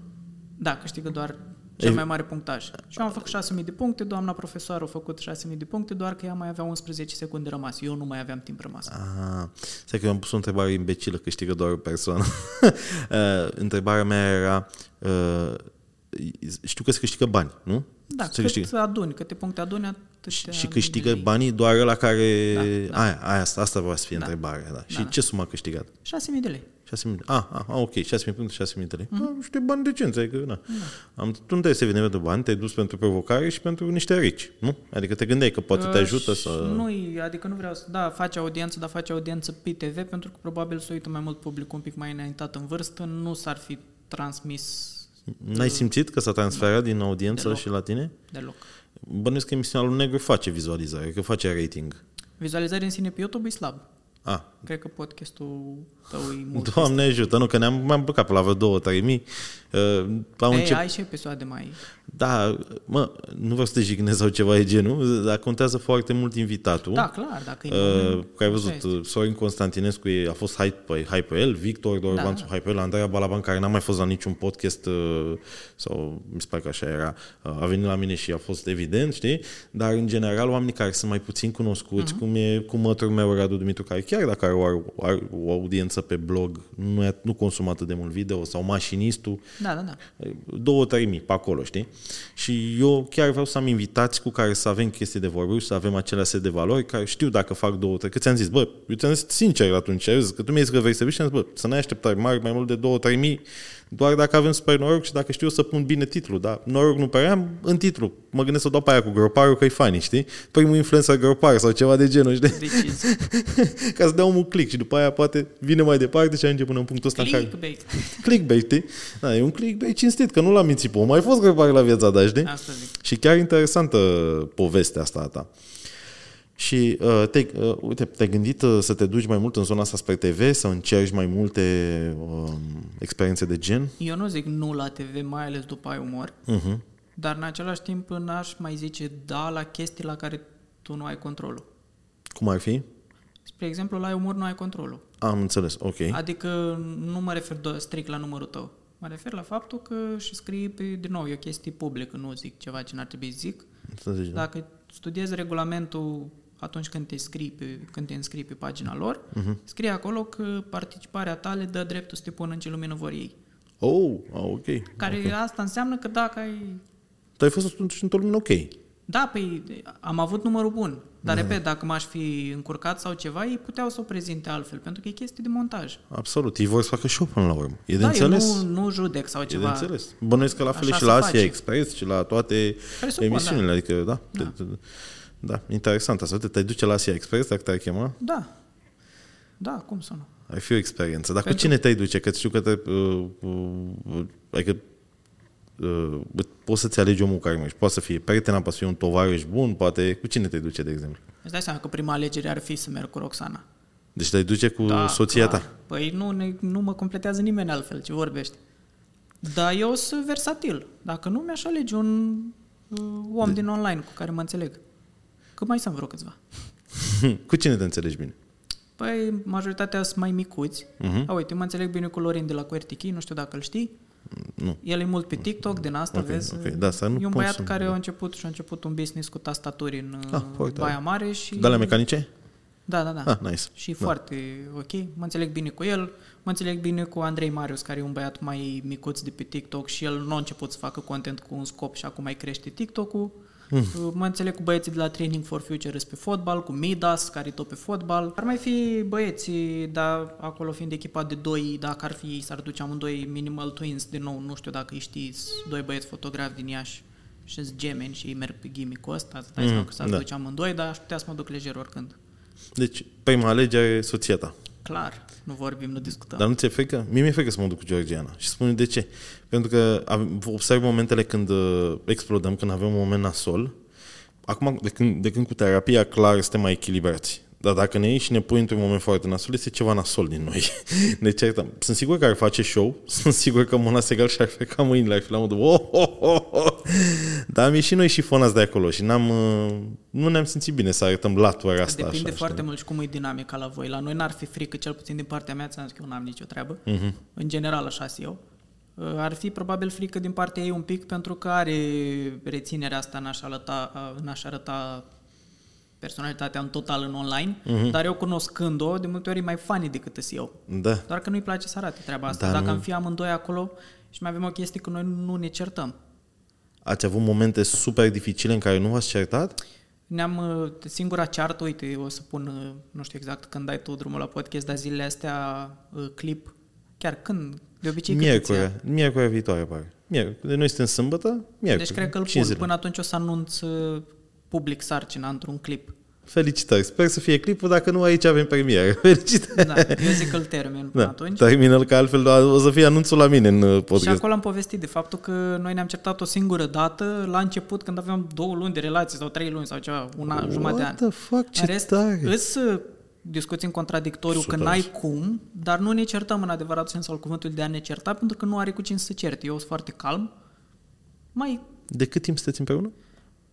Da, câștigă doar cel mai mare punctaj. Și eu am făcut 6.000 de puncte, doamna profesoară a făcut 6.000 de puncte, doar că ea mai avea 11 secunde rămas. Eu nu mai aveam timp rămas. Ah, stai că eu am pus o întrebare imbecilă, câștigă doar o persoană. uh, întrebarea mea era, uh, știu că se câștigă bani, nu? Da, se cât câștigă. aduni, câte puncte aduni, atât Și câștigă banii doar la care... Da, da. Aia, aia, asta, asta va să fie Da. întrebarea. Da. Și Da, da. ce sumă a câștigat? 6.000 de lei. 6.000 Ah, ah, ah, ok, 6.000 puncte, 6.000 de lei. Mhm. Mm-hmm. Niște bani decenți, adică, na. Am, tu nu trebuie să evident de bani, te-ai dus pentru provocare și pentru niște rici, nu? Adică te gândeai că poate te Uh, ajută și să... Nu, adică nu vreau să... Da, face audiență, dar face audiență pe TV, pentru că probabil să uită mai mult public un pic mai înaintat în vârstă, nu s-ar fi transmis N-ai simțit că s-a transferat din audiență Deloc. și la tine? deloc. Bănuiesc că emisiunea lui Negru face vizualizare, că face rating. Vizualizarea în sine pe YouTube e slab. Ah, Cred că podcastul tău e mult. Doamne ajută, nu, că ne-am m-am blocat pe la vreo două, trei mii. Uh, am Ei, încep... ai și episoade mai... Da, mă, nu vreau să te jignesc sau ceva de genul, dar contează foarte mult invitatul. Da, clar, dacă e... Uh, că ai văzut, Așa este. uh, Sorin Constantinescu e- a fost hype pe, hype pe el, Victor Dorbanțu Da. hype pe el, Andreea Balaban, care n-a mai fost la niciun podcast, uh, sau mi se pare că așa era, uh, a venit la mine și a fost evident, știi? Dar, în general, oamenii care sunt mai puțin cunoscuți, uh-huh. cum e cu mătrul meu, Radu Dumitru, care chiar dacă are o, are o audiență pe blog, nu, e, nu consumă atât de mult video, sau mașinistul, Da, da, da. două, trei mii pe acolo, știi? Și eu chiar vreau să am invitați cu care să avem chestii de vorbit, să avem acele set de valori, care știu dacă fac două, trei, că ți-am zis, bă, eu ți-am zis sincer atunci, ai zis că tu mi-ai zis că vrei să vii și am zis, bă, să ne așteptări mari, mai mult de două, trei mii, doar dacă avem super noroc și dacă știu să pun bine titlul, dar noroc nu prea am în titlu. Mă gândesc să o dau pe aia cu groparul, că e funny, știi? Primul influencer gropar sau ceva de genul, știi? Decizi. Ca să dea omul click și după aia poate vine mai departe și ajunge până în punctul ăsta în care... Clickbait. Clickbait, știi? Da, e un clickbait cinstit, că nu l-am mințit pe om. Mai fost gropar la viața ta, știi? Asta zic. Și chiar interesantă povestea asta a ta. Și uh, te, uh, uite, te-ai gândit uh, să te duci mai mult în zona asta spre TV, să încerci mai multe uh, experiențe de gen? Eu nu zic nu la TV, mai ales după ai umor, Uh-huh. dar în același timp n-aș mai zice da la chestii la care tu nu ai controlul. Cum ar fi? Spre exemplu, la ai umor nu ai controlul. Am înțeles, ok. Adică nu mă refer do- strict la numărul tău. Mă refer la faptul că și scrii pe, din nou, e o chestie publică, nu zic ceva ce n-ar trebui să zic. Înțelegi, da. Dacă studiezi regulamentul atunci când te scrii pe, când te înscrii pe pagina lor, Mhm. uh-huh. scrie acolo că participarea ta le dă dreptul să te pună în ce lumină vor ei. Oh, ah, ok. Care okay. asta înseamnă că dacă ai... Tu ai fost atunci într-o lumină ok. Da, păi am avut numărul bun, dar repet, dacă m-aș fi încurcat sau ceva, ei puteau să o prezinte altfel, pentru că e chestie de montaj. Absolut. Ei vor să facă show până la urmă. E de da, înțeles? eu nu, nu judec sau E de ceva. înțeles. Bănuiesc că la fel e Așa și se la Asia face. Express și la toate Presupun, emisiunile. da. Adică, da. Da. Da. da. Interesant asta. Uite, te duce la Asia Express dacă te-ar chema. Da. Da, cum să nu? Ar fi o experiență. Dar cu Pentru- cine te-ai duce? Că știu că te... Uh, uh, adică uh, poți să-ți alegi omul care mergi. Poate să fie prieten, poate să fie un tovarăș bun, poate... Cu cine te duce, de exemplu? Îți dai seama că prima alegere ar fi să merg cu Roxana. Deci te duce cu Da, soția clar. ta. Păi nu, ne, nu mă completează nimeni altfel, ce vorbești. Dar eu sunt versatil. Dacă nu, mi-aș alege un uh, om de... din online cu care mă înțeleg. Că mai sunt vreo câțiva. cu cine te înțelegi bine? Păi, majoritatea sunt mai micuți. Mhm. A, uite, mă înțeleg bine cu Lorin de la QRTK, nu știu dacă îl știi. Nu. El e mult pe TikTok, din asta, Ok, vezi? ok. Da, să nu e un pot băiat să- care a început și a început un business cu tastaturi în Ah, ah, foarte Baia tare. Mare și... De la mecanice? Da, da, da. Ah, nice. Și Da. foarte ok. Mă înțeleg bine cu el. Mă înțeleg bine cu Andrei Marius, care e un băiat mai micuț de pe TikTok și el nu a început să facă content cu un scop și acum mai crește TikTok-ul. Mm. Mă înțeleg cu băieții de la Training for Future pe fotbal, cu Midas, care e tot pe fotbal. Ar mai fi băieții, dar acolo fiind echipa de doi, dacă ar fi, s-ar duce amândoi Minimal Twins, din nou, nu știu dacă îi știți, doi băieți fotografi din Iași și sunt gemeni și ei merg pe gimmick-ul ăsta, îți dai Mm, seama că s-ar da. duce amândoi, dar aș putea să mă duc lejer oricând. Deci, prima alegere e soția ta. Clar, nu vorbim, nu discutăm. Dar nu ți-e frică? Mie mi-e frică să mă duc cu Georgiana. Și spune de ce. Pentru că am- observ momentele când uh, explodăm, când avem un moment nasol. Acum, de când, de când cu terapia, clar, suntem mai echilibrați. Dar dacă ne ieși și ne pui într-un moment foarte nasol, este ceva nasol din noi. Ne certăm. Sunt sigur că ar face show, sunt sigur că Mona Segal și-ar freca mâinile, ar fi la modul oh, oh, oh, oh. Dar am ieșit noi și fonați de acolo și n-am, uh, nu ne-am simțit bine să arătăm latura asta. Depinde așa, foarte știi? mult și cum e dinamica la voi. La noi n-ar fi frică, cel puțin din partea mea, ți-am zis că eu n-am nicio treabă. Mhm. În general, așa sunt eu. Uh, Ar fi probabil frică din partea ei un pic pentru că are reținerea asta în a-și arăta, în a arăta personalitatea în total în online, Mhm. dar eu cunoscând-o, de multe ori e mai funny decât îs eu. Da. Doar că nu-i place să arate treaba asta. Dar Dacă nu- am fi amândoi acolo și mai avem o chestie că noi nu ne certăm. Ați avut momente super dificile în care nu v-ați certat? Ne-am, uh, singura ceartă, uite, o să pun, uh, nu știu exact când dai tu drumul la podcast, dar zilele astea uh, clip, chiar când, de obicei cât îți ia? Miercuri, miercuri viitoare, pare. Miercuri. De noi suntem sâmbătă, miercuri. Deci cred că îl Cinci pun. zile. Până atunci o să anunț uh, public sarcina într-un clip. Felicitări. Sper să fie clipul, dacă nu aici avem premieră. Felicitări. Da, eu zic că îl termin până Da, atunci. termină că altfel o să fie anunțul la mine în uh, Și podcast. acolo am povestit de faptul că noi ne-am certat o singură dată la început când aveam două luni de relație sau trei luni sau ceva, un an, jumătate de an. What the fuck, ce în rest, tare. îs uh, discuții în contradictoriu că Super. n-ai cum, dar nu ne certăm în adevărat sens al cuvântului de a ne certa pentru că nu are cu cine să se certe. Eu sunt foarte calm. Mai De cât timp sunteți împreună?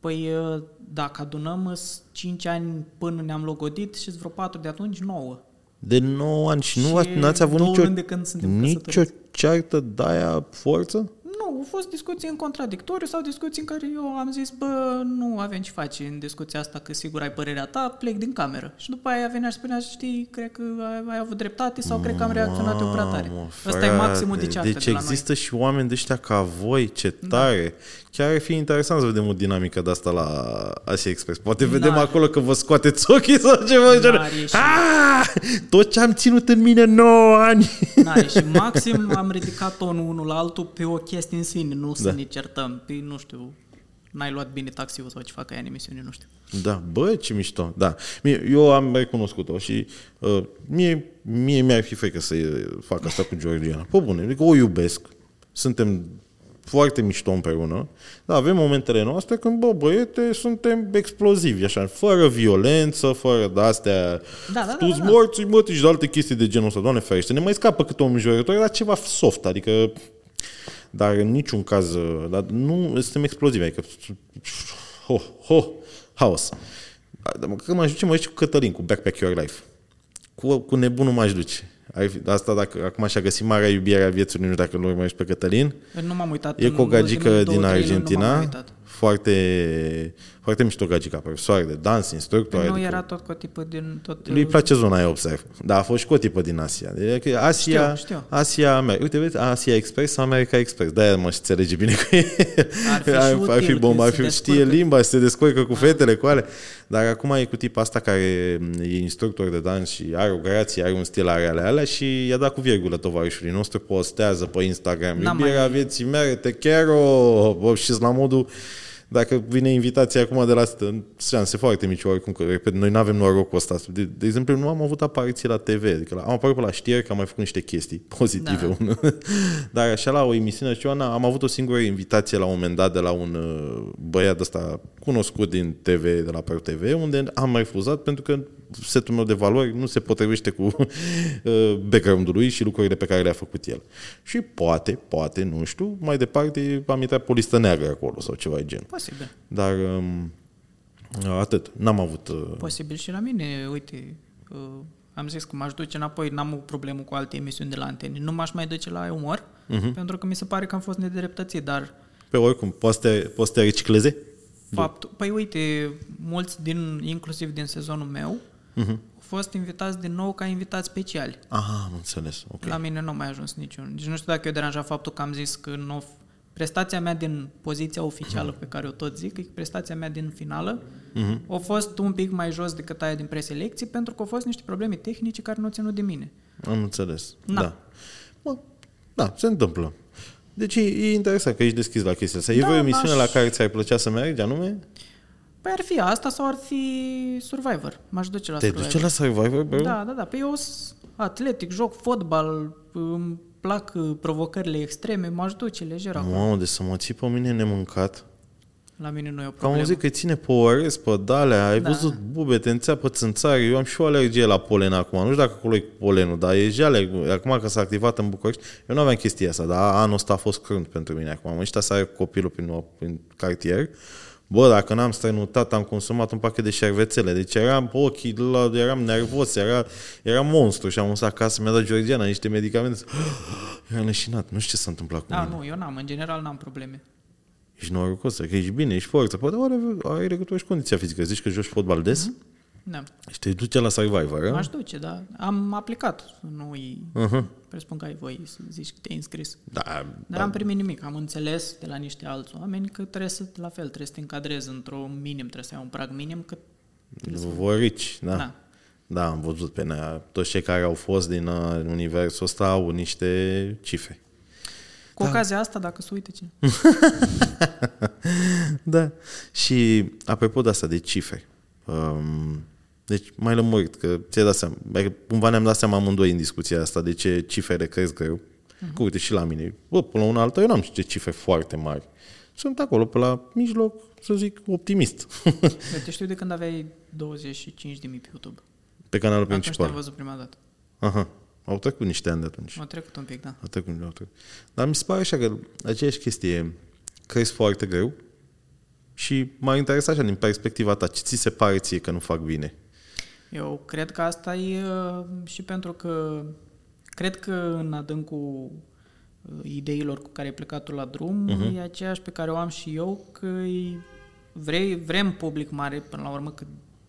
Păi uh, dacă adunăm 5 ani până ne-am logodit și vreo 4 de atunci, 9. De 9 ani și nu Și ați, n-ați avut două nicio, luni de când suntem nicio căsătoriți. ceartă de-aia forță? Nu, au fost discuții în contradictoriu sau discuții în care eu am zis, bă, nu avem ce face în discuția asta, că sigur ai părerea ta, plec din cameră. Și după aia venea și spunea, știi, cred că ai, ai avut dreptate sau cred că am reacționat eu prea tare. Mamă, Ăsta e maximul de frate, ceartă Deci de la există și oameni de ăștia ca voi, ce tare. Chiar ar fi interesant să vedem o dinamică de asta la Asia Express. Poate vedem N-are. acolo că vă scoateți ochii sau ceva. de genul. N-are ieșit. Ah! Tot ce am ținut în mine 9 ani. noi. N-are. Și maxim am ridicat tonul unul la altul pe o chestie în sine, nu să Da. ne certăm. Pe, nu știu, n-ai luat bine taxiul sau ce fac aia în emisiune, nu știu. Da, bă, ce mișto. Da. Mie, eu am recunoscut-o și uh, mie, mie mi-ar fi frică să fac asta cu Georgiana. Pe bune, adică o iubesc. Suntem foarte mișto împreună, dar avem momentele noastre când, bă, băiete, suntem explozivi, așa, fără violență, fără de-astea, Da, da, da, tu da, da. morți, mă, și de alte chestii de genul ăsta, doamne ferește, ne mai scapă câte o înjurătoare, dar ceva soft, adică, dar în niciun caz, dar nu suntem explozivi, adică, ho, ho, haos. Dar Când mă duce, mă duce cu Cătălin, cu Backpack Your Life. Cu, cu nebunul m-aș duce. Ar fi, asta dacă acum și-a găsit marea iubire a vieții, nu știu dacă nu urmărești pe Cătălin. Nu m-am uitat. E în cu o gagică ultimele două, din trei luni, Nu m-am Argentina, uitat. foarte, foarte mișto gagica, profesoară de dans, instructor. Nu adică era tot cu o tipă din tot... lui îi place zona aia, observ. Dar a fost și cu o tipă din Asia. Deci, Asia, Știu, știu. Asia, America. Uite, vezi, Asia Express sau America Express. De-aia mă înțelege bine cu ei. Ar fi și ar, ar fi util bomba, ar că fi, se știe descurcă. limba, se descurcă cu fetele, cu ale. Dar acum e cu tipa asta care e instructor de dans și are o grație, are un stil, are ale alea și i-a dat cu virgulă tovarășului nostru, postează pe Instagram. N-am Iubirea mai- vieții mele, te quiero! Bă, și la modul dacă vine invitația acum de la șanse foarte mici oricum, că repet, noi nu avem norocul ăsta. De, de exemplu, nu am avut apariții la TV, adică la, am apărut pe la știri că am mai făcut niște chestii pozitive. Da. Dar așa la o emisiune și ceva, am avut o singură invitație la un moment dat de la un uh, băiat ăsta cunoscut din TV, de la Pro TV, unde am refuzat pentru că setul meu de valori nu se potrivește cu uh, background-ul lui și lucrurile pe care le-a făcut el. Și poate, poate, nu știu, mai departe am intrat pe o listă neagră acolo sau ceva de genul. Posibil. Dar um, atât. N-am avut... Uh, Posibil și la mine, uite, uh, am zis că m-aș duce înapoi, n-am o problemă cu alte emisiuni de la antene. Nu m-aș mai duce la umor, uh-huh. pentru că mi se pare că am fost nedreptățit, dar pe oricum, poți să te, poți să te recicleze? faptul... Păi uite, mulți din, inclusiv din sezonul meu, uh-huh. au fost invitați din nou ca invitați speciali. Aha, am înțeles. Ok. La mine nu a mai ajuns niciun. Deci nu știu dacă eu deranja faptul că am zis că nu, prestația mea din poziția oficială pe care o tot zic, e că prestația mea din finală, uh-huh. a fost un pic mai jos decât aia din preselecții, pentru că au fost niște probleme tehnice care nu au ținut de mine. Am înțeles. Na. Da. Bă, da, se întâmplă. Deci e, e interesant că ești deschis la chestia asta. E Da, vreo emisiune aș- la care ți-ar plăcea să mergi, anume? Păi ar fi asta sau ar fi Survivor. M-aș duce la Te Survivor. duce la Survivor, bro? Da, da, da. Păi eu sunt atletic, joc fotbal, îmi plac uh, provocările extreme, m-aș duce lejer acolo. Mamă, de să mă ții pe mine nemâncat. La mine nu e o Am problemă. auzit că ține pe orez, pe dalea, ai Da. văzut bube, te înțeapă țânțari. Eu am și o alergie la polen acum. Nu știu dacă acolo e polenul, dar e jale. Acum că s-a activat în București, eu nu aveam chestia asta, dar anul ăsta a fost crunt pentru mine acum. Am ăștia să are copilul prin, prin cartier. Bă, dacă n-am strănutat, am consumat un pachet de șervețele. Deci eram pe ochii, la, eram nervos, era, era monstru și am dus acasă, mi-a dat Georgiana niște medicamente. Era leșinat, nu știu ce s-a întâmplat cu Da, mine. nu, eu n-am, în general n-am probleme. Ești norocos, că ești bine, ești forță. Poate are, are legătură și cu condiția fizică. Zici că joci fotbal des? Da. Și te duce la Survivor, a? M-aș duce, da. Am aplicat. Nu Uh-huh. presupun că ai voie să zici că te-ai înscris. Da, Dar am primit nimic. Am înțeles de la niște alți oameni că trebuie să, la fel, trebuie să te încadrezi într-un minim, trebuie să ai un prag minim, că Vorici, da. Da. Da, am văzut pe nea. Toți cei care au fost din uh, universul ăsta au niște cifre. cu ocazia asta, dacă se uite cine. Da. Și apropo de asta, de cifre. Um, deci mai lămurit, că ți-ai dat seama, adică cumva ne-am dat seama amândoi în discuția asta de ce cifrele cresc greu. Uh-huh. Că uite și la mine, bă, până la una alta, eu n-am ce cifre foarte mari. Sunt acolo pe la mijloc, să zic, optimist. Eu te știu de când aveai 25.000 pe YouTube. pe canalul Atunci principal. te-am văzut prima dată. Aha. Au trecut niște ani de atunci. M-a trecut un pic, da. Au trecut, au trecut. Dar mi se pare așa că aceeași chestie crezi foarte greu și m-a interesat așa din perspectiva ta. Ce ți se pare ție că nu fac bine? Eu cred că asta e uh, și pentru că cred că în adâncul uh, ideilor cu care ai plecat tu la drum uh-huh. e aceeași pe care o am și eu, că e- vrei, vrem public mare, până la urmă, că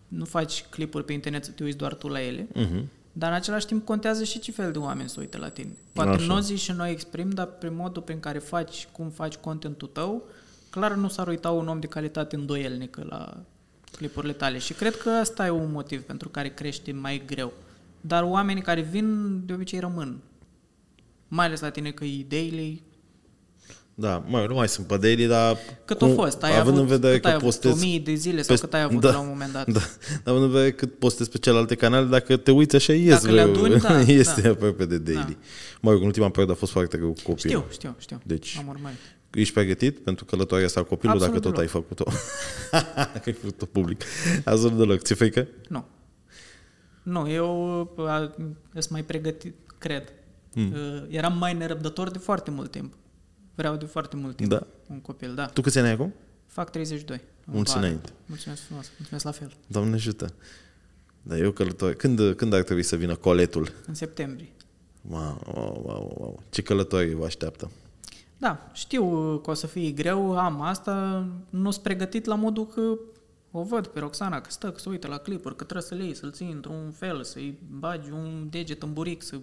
nu faci clipuri pe internet să te uiți doar tu la ele, Uh-huh. dar în același timp contează și ce fel de oameni să uite la tine. Poate Așa. nu o zici și noi exprim, dar prin modul prin care faci, cum faci contentul tău, clar nu s-ar uita un om de calitate îndoielnică la clipurile tale. Și cred că asta e un motiv pentru care crește mai greu. Dar oamenii care vin, de obicei rămân. Mai ales la tine că ideile... Da, mă, nu mai sunt pe daily, dar... Cât cum- a fost? Ai având avut, în vedere cât că ai avut? postez... 1000 de zile sau pe- cât ai avut da, la un moment dat? Da, dar având în vedere cât postez pe celelalte canale, dacă te uiți așa, ies Dacă le greu. aduni, da, este da. aproape de daily. Mă rog, în ultima perioadă a fost foarte greu cu copilul. Știu, știu, știu. Deci- Am urmărit. Ești pregătit pentru călătoria asta copilul Absolut dacă tot deloc. ai făcut-o? dacă ai făcut-o public. Absolut deloc. Ți-e frică? Nu. Nu, eu a, sunt mai pregătit, cred. Mm. Eram mai nerăbdător de foarte mult timp. Vreau de foarte mult timp Da. un copil, da. Tu câți ani ai acum? Fac 32. în Mulți vară. înainte. Mulțumesc frumos. Mulțumesc la fel. Doamne ajută. Dar eu călător... Când, când ar trebui să vină coletul? În septembrie. Wow, wow, wow, wow. Ce călătorie vă așteaptă? Da, știu că o să fie greu, am asta, nu sunt pregătit la modul că o văd pe Roxana că stă, că se uită la clipuri, că trebuie să le iei, să-l ții într-un fel, să-i bagi un deget în buric, să...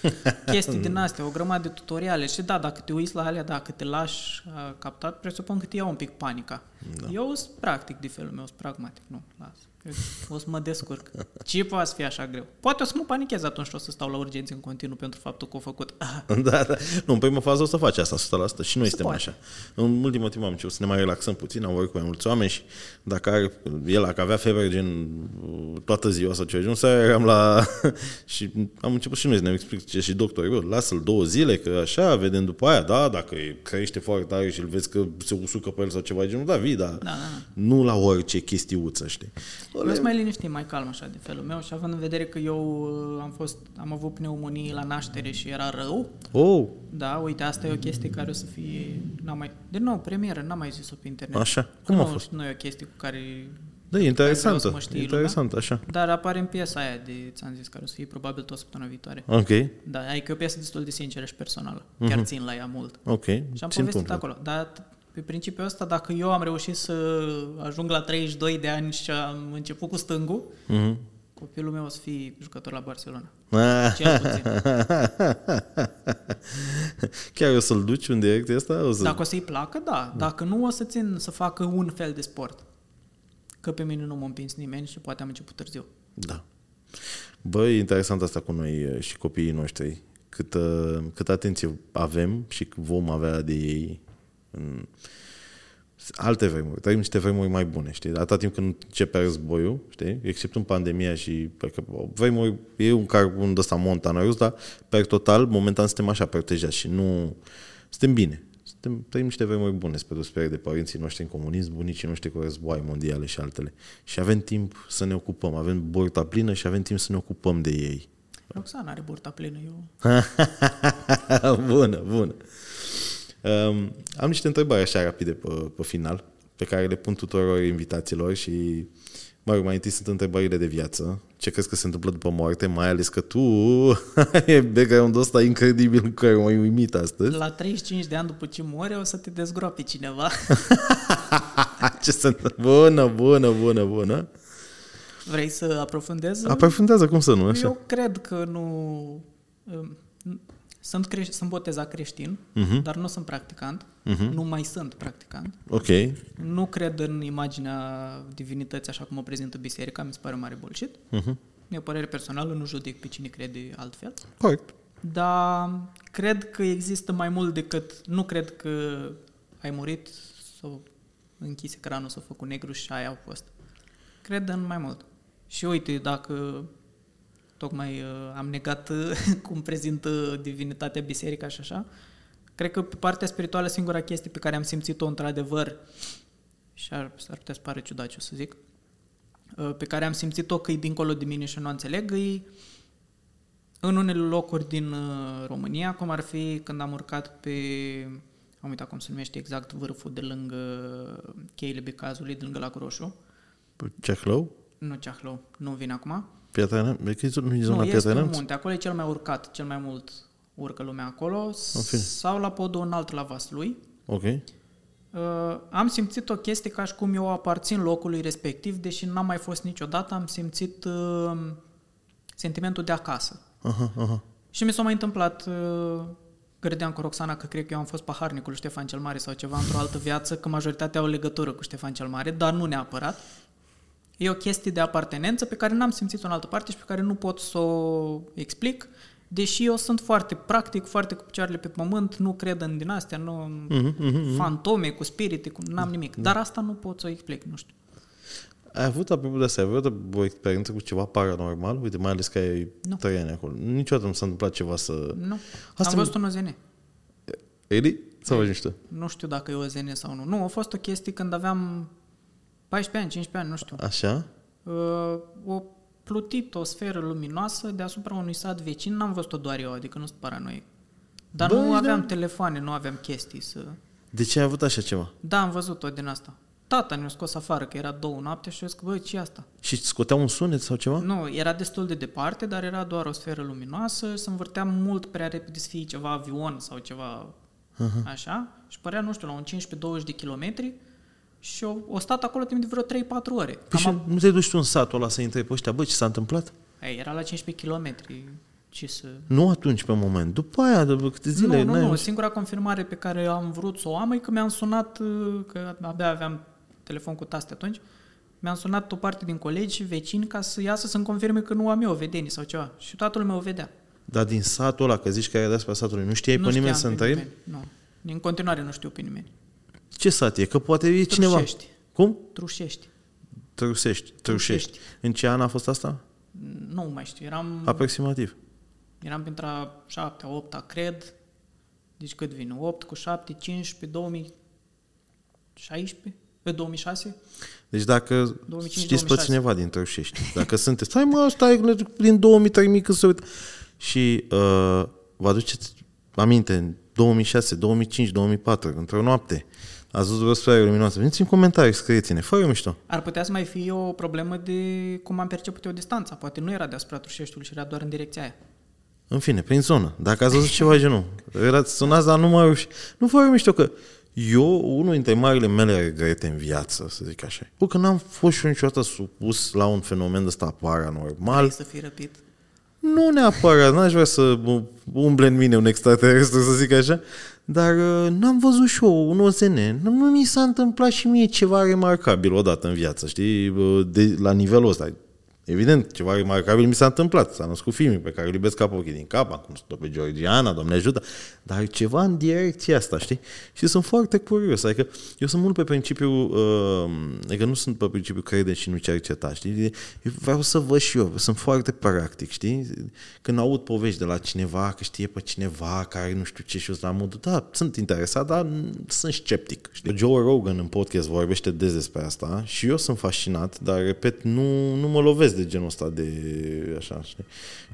chestii din astea, o grămadă de tutoriale. Și da, dacă te uiți la alea, dacă te lași a, captat, presupun că te ia un pic panica. Da. Eu sunt practic de felul meu, sunt pragmatic, nu, las. Eu O să mă descurc. Ce poate să fie așa greu? Poate o să mă panichez atunci și o să stau la urgențe în continuu pentru faptul că o făcut. Da, da. Nu, în prima fază o să faci asta 100% și noi suntem poate. așa. În ultimul timp am început să ne mai relaxăm puțin, am vorbit cu mai mulți oameni și dacă are, el dacă avea febră gen uh, toată ziua sau ceva, nu să eram la... și am început și noi să ne explice și doctorul, bă, lasă-l două zile, că așa, vedem după aia, da, dacă e- crește foarte tare și îl vezi că se usucă pe el sau ceva de genul, da, vii, da, Da, da, da. nu la orice chestiuță, știi? Eu sunt mai liniștit, mai calm așa de felul meu și având în vedere că eu uh, am fost, am avut pneumonie la naștere și era rău, Oh, da, uite, asta e o chestie care o să fie, n-am mai, de nou, premieră, n-am mai zis-o pe internet. Așa. Cum nu, a fost? Nu e o chestie cu care, da, e vreau interesantă, să mă știe interesant, așa. dar apare în piesa aia de, ți-am zis, care o să fie probabil tot săptămâna viitoare. Ok, Da, adică e o piesă destul de sinceră și personală. Chiar țin la ea mult. ok. Și am Țin povestit punct. acolo. Dar pe principiul ăsta, dacă eu am reușit să ajung la 32 de ani și am început cu stângul, Mhm. copilul meu o să fie jucător la Barcelona. Ah. Cel puțin. Chiar o să-l duci în direcția asta? O să... Dacă o să-i placă, da. Dacă nu, o să țin să facă un fel de sport. Că pe mine nu m-a împins nimeni și poate am început târziu. Da. Bă, e interesant asta cu noi eh, și copiii noștri. Cât, uh, cât atenție avem și vom avea de ei în alte vremuri. Trăim niște vremuri mai bune, știi? Atâta timp când începe războiul, știi? Exceptând pandemia și că vremuri, e un carbon de ăsta montanărus, dar per total, momentan suntem așa protejați și nu... Suntem bine. Suntem, trăim niște vremuri bune spre deosebire de părinții noștri în comunism, bunicii noștri cu război mondiale și altele. Și avem timp să ne ocupăm, avem burta plină și avem timp să ne ocupăm de ei. Roxana are burta plină. Eu... bună, bună. Um, am niște întrebări așa rapide pe, pe final, pe care le pun tuturor invitațiilor și mă rog, mai întâi sunt întrebările de viață. Ce crezi că se întâmplă după moarte, mai ales că tu e background-ul ăsta incredibil cu care m-ai uimit astăzi. La 35 de ani după ce mori, o să te dezgroape cineva. Ce se întâmplă? Bună, bună, bună, bună. Vrei să aprofundez? Aprofundează, cum să nu, așa? Eu cred că nu... um, Sunt, creș- sunt botezat creștin, Mhm. dar nu sunt practicant. Nu mai sunt practicant. Ok, Nu cred în imaginea divinității așa cum o prezintă biserica, mi se pare mare bullshit. Mhm. E o părere personală, nu judec pe cine crede altfel. corect. Dar cred că există mai mult decât... Nu cred că ai murit sau închis ecranul, s-a făcut negru și aia a fost. Cred în mai mult. Și uite, dacă tocmai uh, am negat uh, cum prezintă divinitatea biserica și așa, cred că pe partea spirituală singura chestie pe care am simțit-o într-adevăr, și ar, s-ar putea să pare ciudat ce o să zic, uh, pe care am simțit-o că e dincolo de mine și nu o înțeleg, e în unele locuri din uh, România, cum ar fi când am urcat pe, am uitat cum se numește exact, vârful de lângă cheile Becazului, de lângă Lacul Roșu, Ceahlău? nu Ceahlău, nu vine acum, Piatra Neamț? E că nu e zona nu, este Piatra un Neamț? munte, acolo e cel mai urcat, cel mai mult urcă lumea acolo, fine. sau la podul înalt la Vaslui. Ok. Uh, am simțit o chestie ca și cum eu aparțin locului respectiv, deși n-am mai fost niciodată, am simțit uh, sentimentul de acasă. Aha, aha. Și mi s-a mai întâmplat, uh, credeam cu Roxana că cred că eu am fost paharnicul lui Ștefan cel Mare sau ceva într-o altă viață, că majoritatea au legătură cu Ștefan cel Mare, dar nu neapărat. E o chestie de apartenență pe care n-am simțit-o în altă parte și pe care nu pot să o explic, deși eu sunt foarte practic, foarte cu picioarele pe pământ, nu cred în din astea, nu în Mhm, fantome, cu spirite, cu, n-am nimic. Dar asta nu pot să o explic, nu știu. Ai avut, apropo de asta, ai avut o experiență cu ceva paranormal? Uite, mai ales că ai Nu. trei ani acolo. Niciodată nu s-a întâmplat ceva să... Nu. Asta Am văzut un OZN. Eli? Sau faci mișto? Nu știu dacă e OZN sau nu. Nu, a fost o chestie când aveam 14 ani, 15 ani, nu știu. Așa? Uh, o plutit o sferă luminoasă deasupra unui sat vecin. N-am văzut-o doar eu, adică nu sunt paranoic. Dar Bă, nu ești aveam de- telefoane, nu aveam chestii să... De ce ai avut așa ceva? Da, am văzut-o din asta. Tata ne-a scos afară, că era două noapte și eu zic, băi, ce asta? Și îți scotea un sunet sau ceva? Nu, era destul de departe, dar era doar o sferă luminoasă, se învârtea mult prea repede să fie ceva avion sau ceva uh-huh. așa și părea, nu știu, la un 15-20 de kilometri și o, o stat acolo timp de vreo 3-4 ore. Păi și Cam nu te duci tu în satul ăla să întrebi pe ăștia, bă, ce s-a întâmplat? a, Ei, era la 15 kilometri. Ce să... Nu atunci, pe moment. După aia, după câte zile, nu, nu, n-ai- nu. Singura confirmare pe care am vrut să o am e că mi-am sunat, uh, că abia aveam telefon cu taste atunci, mi-am sunat o parte din colegi și vecini ca să iasă să-mi confirme că nu am eu o vedenie sau ceva. Și toată lumea o vedea. Dar din satul ăla, că zici că ai deasupra satului, nu știai nu pe nimeni știam să pe întrebi? nimeni, Nu. În continuare nu știu pe nimeni. Ce sat e? Că poate e cineva. Trușești. Cum? Trușești. Trusești. Trușești. În ce an a fost asta? Nu mai știu. Eram, Aproximativ. eram printre a 7 8 cred. Deci cât vine? 8 cu 7, 15, 2016? Pe 2006? Deci dacă 2005-2006. știți pe cineva din Tăușești, dacă sunteți, stai mă, stai prin 2000 când se uită. Și uh, vă aduceți aminte, în 2006, 2005, 2004, într-o noapte, ați văzut o sferă luminoasă. Veniți în comentarii, scrieți-ne, fără mișto. Ar putea să mai fie o problemă de cum am perceput eu distanța. Poate nu era deasupra Trușeștiului și era doar în direcția aia. În fine, prin zonă. Dacă ați văzut ceva genul, erați sunați la numărul și... Nu fără mișto că eu, unul dintre marile mele regrete în viață, să zic așa, bă, că n-am fost și eu niciodată supus la un fenomen ăsta paranormal. Vrei să fii răpit? Nu neapărat, n-aș vrea să umble în mine un extraterestru, să zic așa, dar uh, n-am văzut și eu un OZN. Nu, nu mi s-a întâmplat și mie ceva remarcabil odată în viață, știi, uh, de, la nivelul ăsta. Evident, ceva remarcabil mi s-a întâmplat. S-a născut filmul pe care îl iubesc ca pe ochii din cap, acum sunt pe Georgiana, Doamne ajută, dar ceva în direcția asta, știi? Și sunt foarte curios. Adică eu sunt mult pe principiu, uh, adică nu sunt pe principiu crede și nu cerceta, știi? Eu vreau să văd și eu, sunt foarte practic, știi? Când aud povești de la cineva, că știe pe cineva care nu știu ce și eu sunt la modul, da, sunt interesat, dar sunt sceptic. Știi? Joe Rogan în podcast vorbește des despre asta și eu sunt fascinat, dar repet, nu, nu mă lovesc de genul ăsta de așa, știi?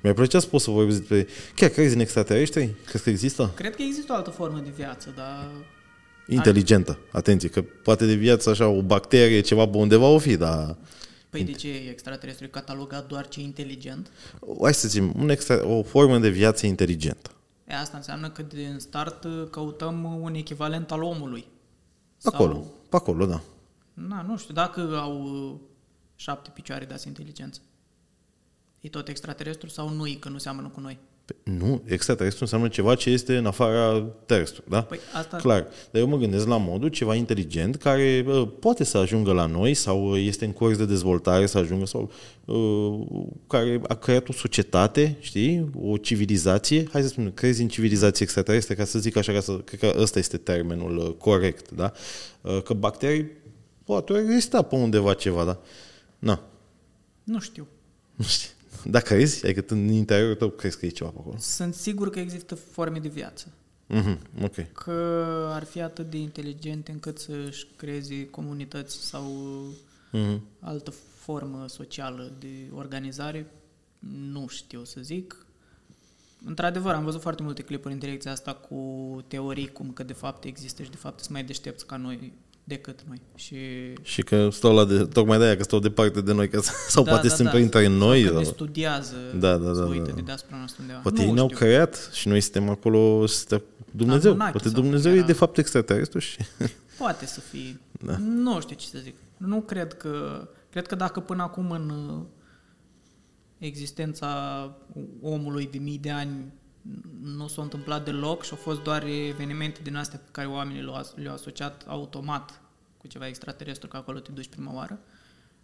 Mi-ar plăcea să pot să vorbesc despre... Chiar crezi în extraterestri? Crezi că există? Cred că există o altă formă de viață, dar Inteligentă. Atenție, că poate de viață așa o bacterie, ceva pe undeva o fi, dar... Păi de ce e extraterestru? E catalogat doar ce e inteligent? Hai să zicem, un extra, o formă de viață inteligentă. E, asta înseamnă că din start uh, căutăm un echivalent al omului. Pe acolo, pe acolo, da. Na, nu știu, dacă au uh, șapte picioare de inteligență. E tot extraterestru sau nu e, că nu seamănă cu noi? Pe- Nu, extraterestru înseamnă ceva ce este în afara terestru, da? Păi asta- Clar. Dar eu mă gândesc la modul ceva inteligent care uh, poate să ajungă la noi sau uh, este în curs de dezvoltare să ajungă sau uh, care a creat o societate, știi? O civilizație. Hai să spunem, crezi în civilizație extraterestre, ca să zic așa, ca să, cred că ăsta este termenul uh, corect, da? Uh, că bacterii poate exista pe undeva ceva, da? Na, Nu știu. nu știu. Dacă crezi, adică tu în interiorul tău crezi că e ceva pe acolo. Sunt sigur că există forme de viață. Mhm, ok. Că ar fi atât de inteligente încât să-și creeze comunități sau Mhm. altă formă socială de organizare, nu știu să zic. Într-adevăr, am văzut foarte multe clipuri în direcția asta cu teorii cum că de fapt există și de fapt sunt mai deștepți ca noi decât noi. Și Și că stau la de, tocmai de aia că stau departe de noi, că, sau Da, poate da, sunt da. printre noi. că ne sau- studiază, Da, da, să da, uită da. de deasupra noastră undeva. Poate nu ei ne-au știu. creat și noi suntem acolo, suntem Dumnezeu. Anunnaki Poate sau Dumnezeu cum e era. de fapt extraterestru și... Poate să fie. Da. Nu știu ce să zic. Nu cred că... Cred că dacă până acum în uh, existența omului de mii de ani nu s-a întâmplat deloc și au fost doar evenimente din astea pe care oamenii le-au, as- le-au asociat automat cu ceva extraterestru, că acolo te duci prima oară,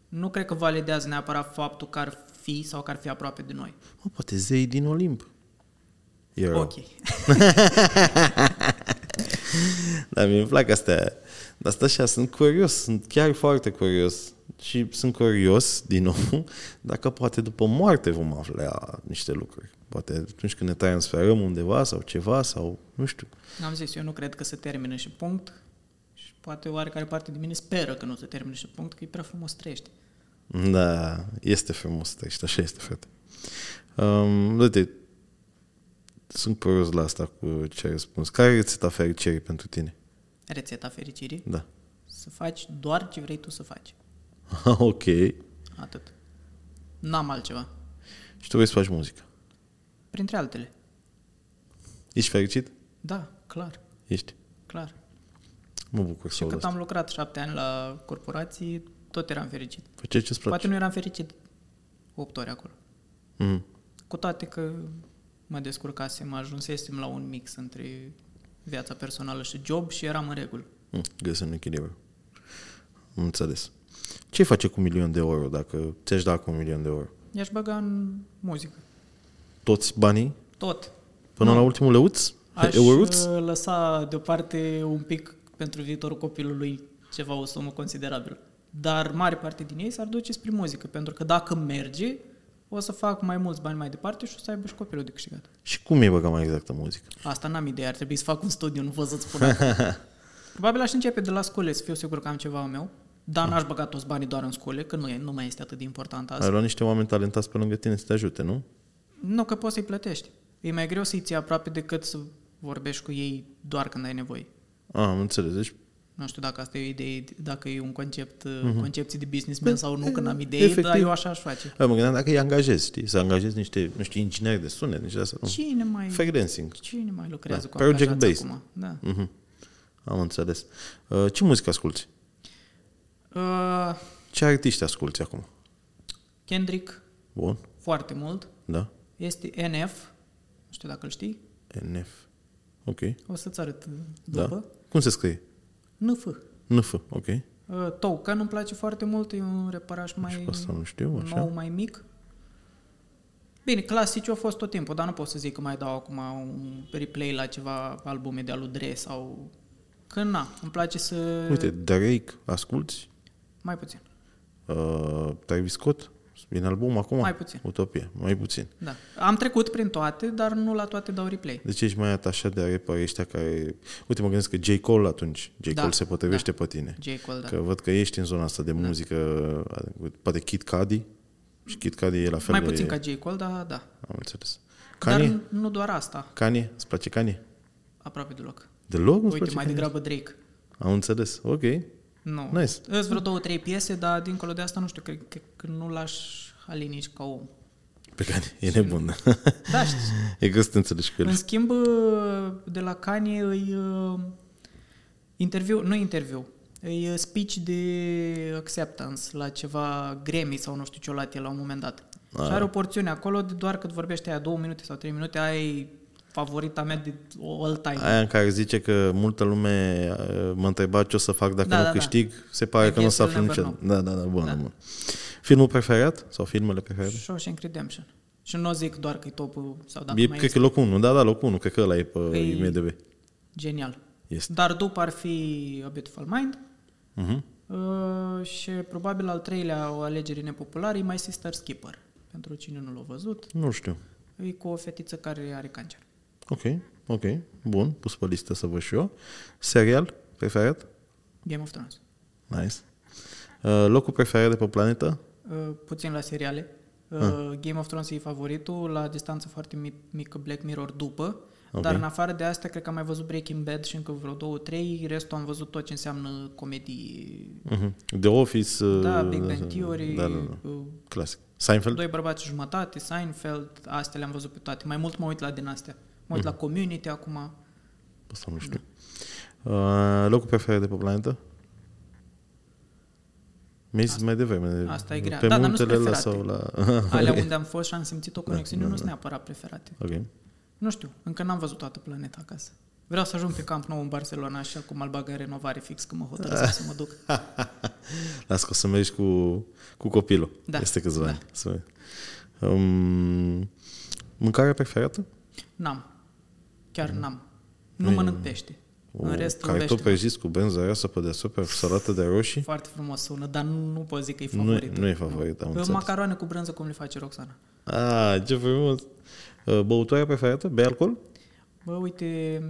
nu cred că validează neapărat faptul că ar fi sau că ar fi aproape de noi. Mă, poate zei din Olimp. E rău. Ok. Dar mi-e plac astea. Dar asta așa, sunt curios, sunt chiar foarte curios. și sunt curios, din nou, dacă poate după moarte vom afla niște lucruri. Poate atunci când ne transferăm undeva sau ceva sau nu știu. Am zis, eu nu cred că se termină și punct. Și poate oarecare parte din mine speră că nu se termină și punct, că e prea frumos trăiește. Da, este frumos trăiește, așa este, frate. Um, uite, sunt curios la asta cu ce ai răspuns. Care e rețeta fericirii pentru tine? Rețeta fericirii? Da. Să faci doar ce vrei tu să faci. ok. Atât. N-am altceva. Și tu vrei să faci muzică. Printre altele. Ești fericit? Da, clar, Ești. clar. Mă bucur să Și aud cât asta. am lucrat șapte ani la corporații, tot eram fericit. Făceai ce-ți place. Poate nu eram fericit 8 ori acolo. Mm. Cu toate că mă descurcasem, ajunsesem la un mix între viața personală și job și eram în regulă. Mm. Găsi un echilibru. Am înțeles. Ce face cu un milion de euro dacă ți-aș da cu un milion de euro? I-aș băga în muzică. Toți banii? Tot. Până Nu. la ultimul leuț? Aș Euruț? uh, lăsa deoparte un pic pentru viitorul copilului ceva, o sumă considerabilă. Dar mare parte din ei s-ar duce spre muzică, pentru că dacă merge, o să fac mai mulți bani mai departe și o să aibă și copilul de câștigat. Și cum e băga mai exact în muzică? Asta n-am idee, ar trebui să fac un studiu, nu pot să-ți spun acum. Probabil aș începe de la scole, să fiu sigur că am ceva al meu. Dar n-aș băga toți banii doar în scole, că nu, e, nu mai este atât de important asta. Ai luat niște oameni talentați pe lângă tine să te ajute, nu? Nu, că poți să-i plătești. E mai greu să-i ții aproape decât să vorbești cu ei doar când ai nevoie. Ah, am înțeles. Deci, Nu știu dacă asta e o idee, dacă e un concept, uh concepție de businessman sau nu, Bă, că n-am e- idee, dar efectiv. eu așa aș face. Bă, mă gândeam dacă îi angajezi, știi? Să angajezi niște, nu știu, ingineri de sunet, niște de asta. Nu. Cine mai, Freelancing. cine mai lucrează Da, cu project angajați based. acum? Da. Mhm. Am înțeles. Uh, ce muzică asculti? Uh, Ce artiști asculti acum? Kendrick, Bun, foarte mult. da? Este NF, nu știu dacă îl știi, NF. Ok, o să-ți arăt uh, da. După. Cum se scrie? NF. NF, ok. Uh, Token îmi place foarte mult, e un reparaș mai Și pe asta nu știu, așa. nou, mai mic. Bine, clasici au fost tot timpul, dar nu pot să zic că mai dau acum un replay la ceva albume de alu Dre sau... Că na, îmi place să... Uite, Drake, asculti? Mai puțin, Uh, Travis Scott? Vine album acum? Mai puțin. Utopie, mai puțin. da. Am trecut prin toate, dar nu la toate dau replay. Deci ești mai atașat de rapper ăștia care... Uite, mă gândesc că J. Cole atunci. J. Da, Cole se potrivește pe tine. J. Cole, da. Că văd că ești în zona asta de muzică, poate Kid Cudi. Și Kid Cudi e la fel Mai de... puțin ca J. Cole, dar da. Am înțeles. Kanye? Dar nu doar asta, Kanye? Îți place Kanye? aproape deloc. Deloc nu-ți Uite, place mai Kanye? degrabă Drake. Am înțeles. Ok. Nu. Nice. Îți vreo două, trei piese, dar dincolo de asta nu știu, cred că, că nu l-aș ali nici ca om. Pe Kanye. E nebun. Da, știi. e greu să te înțelegi cu el. În schimb, de la Kanye îi uh, interviu, nu interviu, îi uh, speech de acceptance la ceva Grammy sau nu știu ce o luat el la un moment dat. Ah. Și are o porțiune acolo de doar cât vorbește aia două minute sau trei minute, aia e favorita mea de all time. Aia în care zice că multă lume uh, mă întreba ce o să fac dacă Da, nu da, da. câștig, se pare I că nu o guess să you'll aflu never niciodată. Da, da, da, bun, Da. bun. Filmul preferat? Sau filmele preferate? Shawshank Redemption. Și nu o zic doar că e topul sau dacă e, mai cred este. că locul 1. Da, da, locul 1. Cred că ăla e pe Păi- IMDB. Genial. Este. Dar după ar fi A Beautiful Mind Mhm. uh, și probabil al treilea o alegere nepopulară e My Sister Skipper. Pentru cine nu l-a văzut, Nu știu. e cu o fetiță care are cancer. Ok, ok. Bun, pus pe listă să văd și eu. Serial preferat? Game of Thrones. Nice. Uh, locul preferat de pe planetă? Uh, puțin la seriale. Uh, Game of Thrones e favoritul, la distanță foarte mic, mică Black Mirror după. Ok. Dar în afară de astea, cred că am mai văzut Breaking Bad și încă vreo două, trei. Restul am văzut tot ce înseamnă comedii. Uh-huh. The Office? Uh, Da, Big Bang Theory, Da, da, da. uh, Clasic. Seinfeld? Doi bărbați și jumătate, Seinfeld, astea le-am văzut pe toate. Mai mult mă uit la din astea. Mă uit la Mhm. Community acum. Asta nu știu. Uh, locul preferat de pe planetă? Mi-ai zis mai devreme. Asta e grea. Pe Da, dar nu sunt muntele ăla preferate. sau la... Alea unde am fost și am simțit o conexiune da, nu da. sunt neapărat preferate. ok. Nu știu, încă n-am văzut toată planeta acasă. Vreau să ajung pe Camp Nou în Barcelona și acum îl bagă în renovare fix că mă hotărăsc să mă duc. Las că o să mergi cu, cu copilul. Da, Este câțiva da. ani. Să... Um, mâncarea preferată? N-am. Chiar n-am. Nu Nu e- mănânc pește. În rest, cartofi iubește-mă. prăjiți cu brânză rasă pe deasupra, cu salată de roșii. Foarte frumos sună, dar nu, nu pot zic că e Nu, favorit. nu e favorit, am înțeles. Macaroane cu brânză cum le face Roxana. Ah, ce frumos. Uh, Băutoarea preferată? Bei alcool? Bă, uite,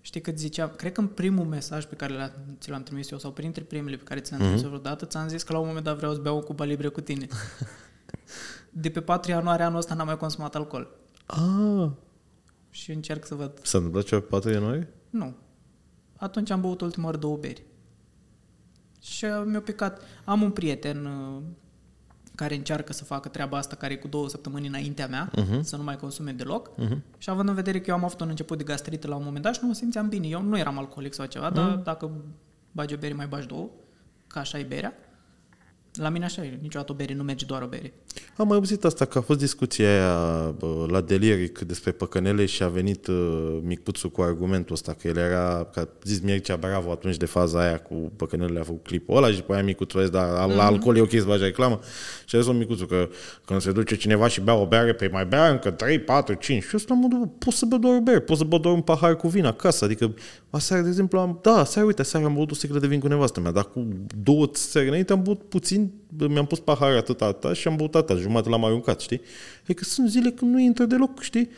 știi că ziceam, cred că în primul mesaj pe care l-a, ți l-am trimis eu, sau printre primele pe care ți le-am trimis eu vreodată, ți-am zis că la un moment dat vreau să beau o Cuba Libre cu tine. De pe 4 ianuarie anul ăsta n-am mai consumat alcool. Ah, Și încerc să văd. s-a întâmplat ceva pe 4 ianuarie? Nu. Atunci am băut ultima oară două beri. Și uh, mi-a picat. Am un prieten uh, care încearcă să facă treaba asta, care e cu două săptămâni înaintea mea, uh-huh. să nu mai consume deloc. Uh-huh. Și având în vedere că eu am avut un început de gastrită la un moment dat și nu mă simțeam bine. Eu nu eram alcoolic sau ceva, uh-huh. dar dacă bagi o bere, mai bagi două, că așa e berea. La mine așa e, niciodată o bere nu merge doar o bere. Am mai auzit asta, că a fost discuția aia bă, la deliric despre păcănele și a venit uh, Micuțu cu argumentul ăsta, că el era, că a zis Mircea Bravo atunci de faza aia cu păcănele, a făcut clipul ăla și după aia Micuțu a zis, dar la alcool e ok să bagi reclamă. Și a zis Micuțu că când se duce cineva și bea o bere, pe mai bea încă 3, 4, 5. Și eu sunt la modul, bă, pot să bea doar o bere, pot să bea doar un pahar cu vin acasă. Adică, aseară, de exemplu, am, da, aseară, uite, aseară am băut o sticlă de vin cu nevastă mea, dar cu două seri înainte am băut puțin, mi-am pus pahar atât, atât și am băut atât, jumătate l-am aruncat, știi? Adică sunt zile când nu intră deloc, știi?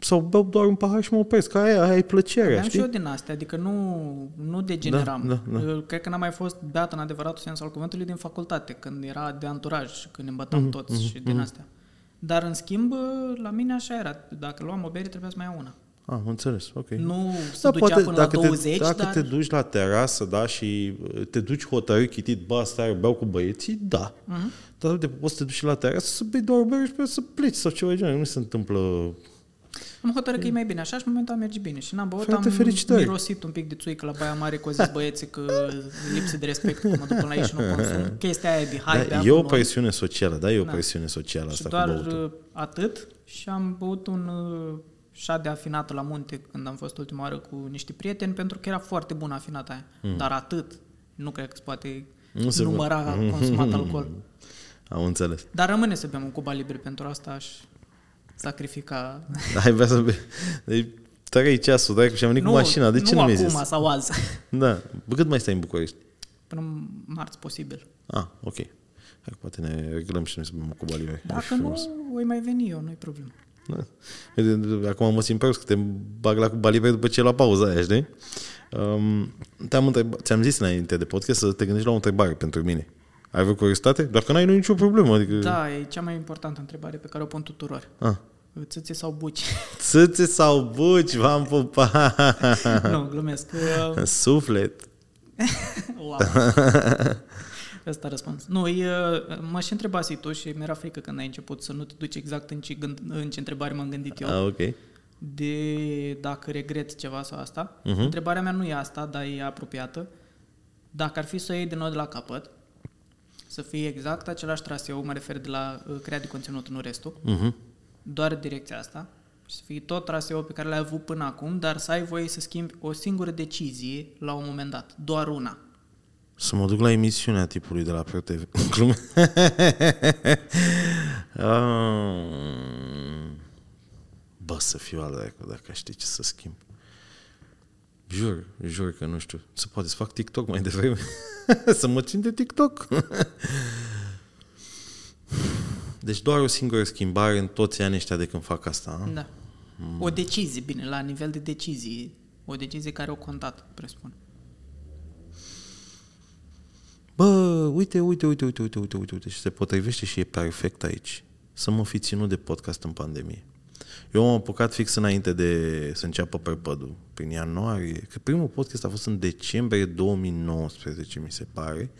Sau beau doar un pahar și mă opresc, aia, aia e plăcerea, Am și știi? eu din astea, adică nu, nu degeneram. Da, da, da. Eu Cred că n-am mai fost beat în adevăratul sens al cuvântului din facultate, când era de anturaj, când ne îmbătam Mhm, toți și din astea. Dar, în schimb, la mine așa era. Dacă luam o bere, trebuia să mai iau una. Ah, am înțeles, ok. Nu se ducea până dacă la 20, te, dacă dar... te duci la terasă, da, și uh, te duci hotărât, chitit, bă, stai, beau cu băieții, da. Uh-huh. Dar uite, poți să te duci și la terasă să bei doar o bere și pe aia să pleci sau ceva de genul. Nu se întâmplă... Am hotărât că e mai bine așa și în momentul am merge bine. Și n-am băut, Frate, am felicitări. mirosit un pic de țuică la Baia Mare, că au zis băieții că lipsă de respect, că mă duc până la ei și nu consum. Chestia aia de hai, Da, bea e cu o noi. presiune socială, da, e o Da. presiune socială Și asta doar cu băutul. uh, atât și am băut un uh, șat de afinată la munte când am fost ultima oară cu niște prieteni pentru că era foarte bună afinata aia. Mm. Dar atât. Nu cred că se poate Nu nu se se număra consumat alcool. Am înțeles. Dar rămâne să bem un Cuba Libre pentru asta aș sacrifica... Hai, vrea să bei. Deci, trei ceasul, dai, și am venit cu mașina. De ce nu, nu mi-ai acum zis? sau azi. Da. Bă, cât mai stai în București? Până marți posibil. Ah, ok. Hai, că poate ne reglăm și noi să bem cu balive. Dacă nu, voi mai veni eu, nu-i problemă. Da. Uite, Acum mă simt prost că te bag la cu balive după ce e la pauza aia, știi? Um, te-am întrebat, ți-am zis înainte de podcast să te gândești la o întrebare pentru mine. Ai vreo curiozitate? Doar că n-ai nicio problemă. Adică... Da, e cea mai importantă întrebare pe care o pun tuturor. Ah. Țâțe sau buci? Țâțe sau buci, v-am pupat. nu, glumesc. Uh, Suflet. wow. Asta răspuns. Nu, e, mă și întrebasi tu și mi-era frică când ai început să nu te duci exact în ce, gând, în ce întrebare m-am gândit eu. Ah, ok. De dacă regret ceva sau asta. Mhm. Uh-huh. Întrebarea mea nu e asta, dar e apropiată. Dacă ar fi să o iei din nou de la capăt, să fie exact același traseu, mă refer de la uh, creat de conținut, nu restul, Mhm. doar direcția asta, și să fie tot traseul pe care l-ai avut până acum, dar să ai voie să schimbi o singură decizie la un moment dat, doar una. Să mă duc la emisiunea tipului de la ProTV. Glume. Ah. Bă, să fiu al dracu, dacă știi ce să schimb. Jur, jur că nu știu. Se poate să fac TikTok mai devreme. să mă țin de TikTok. deci doar o singură schimbare în toți anii ăștia de când fac asta. a? Da. O decizie, bine, la nivel de decizie, o decizie care o contat, presupun. Bă, uite, uite, uite, uite, uite, uite, uite, uite, și se potrivește și e perfect aici. Să mă fi ținut de podcast în pandemie. Eu m-am apucat fix înainte de să înceapă perpădul, prin ianuarie. Că primul podcast a fost în decembrie 2019, mi se pare,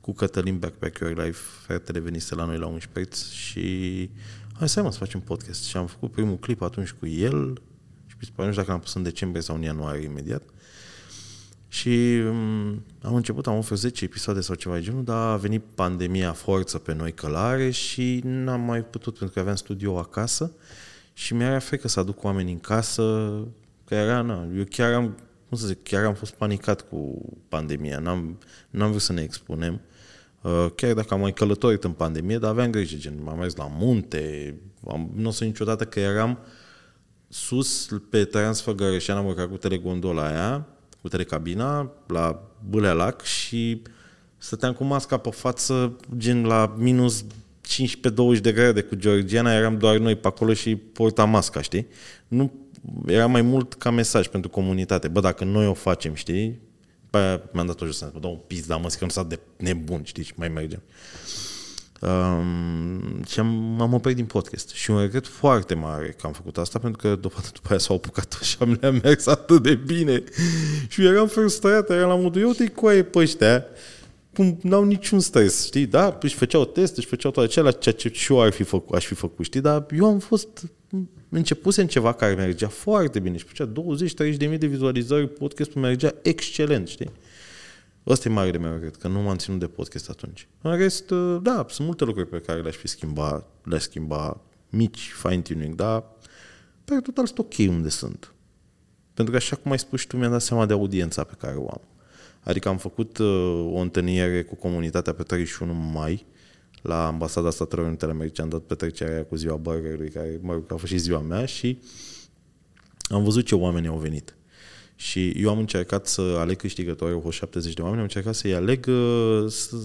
cu Cătălin Backpack Your Life, fratele venise la noi la un șpeț și hai să să facem podcast. Și am făcut primul clip atunci cu el și mi se pare, nu știu dacă l-am pus în decembrie sau în ianuarie imediat. Și um, am început, am avut 10 episoade sau ceva de genul, dar a venit pandemia forță pe noi călare și n-am mai putut pentru că aveam studio acasă și mi-era frică să aduc oameni în casă, că era, na, eu chiar am, cum să zic, chiar am fost panicat cu pandemia, n-am, n-am vrut să ne expunem. Uh, chiar dacă am mai călătorit în pandemie, dar aveam grijă, gen, m-am mers la munte, am, nu o să niciodată că eram sus pe Transfăgărășean, am urcat cu telegondola aia, cu telecabina la Bâlea Lac și stăteam cu masca pe față, gen la minus 15-20 de grade cu Georgiana, eram doar noi pe acolo și porta masca, știi? Nu, era mai mult ca mesaj pentru comunitate. Bă, dacă noi o facem, știi? Pe aia mi-am dat o jos, mă dau un pis, dar mă zic că nu s de nebun, știi? Și mai mergem. Um, și am, m-am oprit din podcast. Și un regret foarte mare că am făcut asta, pentru că după, după aia s-au apucat și am le-a mers atât de bine. Și eram frustrat, eram la modul, eu te coaie pe ăștia, cum n-au niciun stres, știi? Da, își făceau teste, își făceau toate acelea, ceea ce și eu ar fi făcut, aș fi făcut, știi? Dar eu am fost, începuse în ceva care mergea foarte bine și făcea 20-30 de mii de vizualizări, podcastul mergea excelent, știi? Ăsta e marele meu cred, că nu m-am ținut de podcast atunci. În rest, da, sunt multe lucruri pe care le-aș fi schimba, le-aș schimba, mici fine-tuning, dar pe total sunt ok unde sunt. Pentru că așa cum ai spus și tu, mi-am dat seama de audiența pe care o am. Adică am făcut uh, o întâlnire cu comunitatea pe 31 mai la Ambasada Statelor Unite ale Americii. Am dat petrecerea cu ziua burgerului, care mă rog, a fost și ziua mea și am văzut ce oameni au venit. Și eu am încercat să aleg câștigători, au fost 70 de oameni, am încercat să-i aleg uh, să,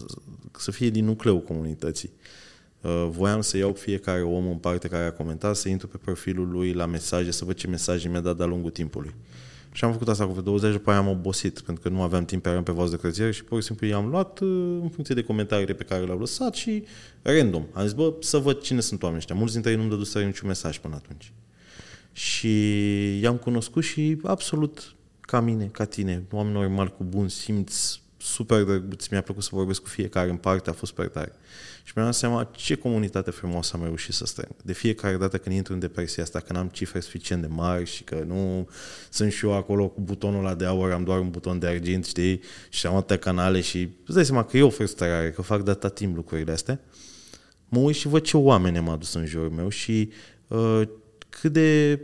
să fie din nucleul comunității. Uh, voiam să iau fiecare om în parte care a comentat, să intru pe profilul lui la mesaje, să văd ce mesaje mi-a dat de-a lungul timpului. Și am făcut asta cu 20, după aia am obosit, pentru că nu aveam timp, eram pe vas de croazieră și pur și simplu i-am luat uh, în funcție de comentariile pe care le-au lăsat și random. Am zis, bă, să văd cine sunt oamenii ăștia. Mulți dintre ei nu-mi dăduseră niciun mesaj până atunci. Și i-am cunoscut și absolut ca mine, ca tine, oameni normali cu bun simț, super drăguț, mi-a plăcut să vorbesc cu fiecare în parte, a fost super tare. Și mi-am dat seama ce comunitate frumoasă am reușit să strâng. De fiecare dată când intru în depresia asta, că n-am cifre suficient de mari și că nu sunt și eu acolo cu butonul ăla de aur, am doar un buton de argint, știi, și am atâtea canale și îți dai seama că e o frustrare, că fac data timp lucrurile astea. Mă uit și văd ce oameni am adus în jurul meu și uh, cât de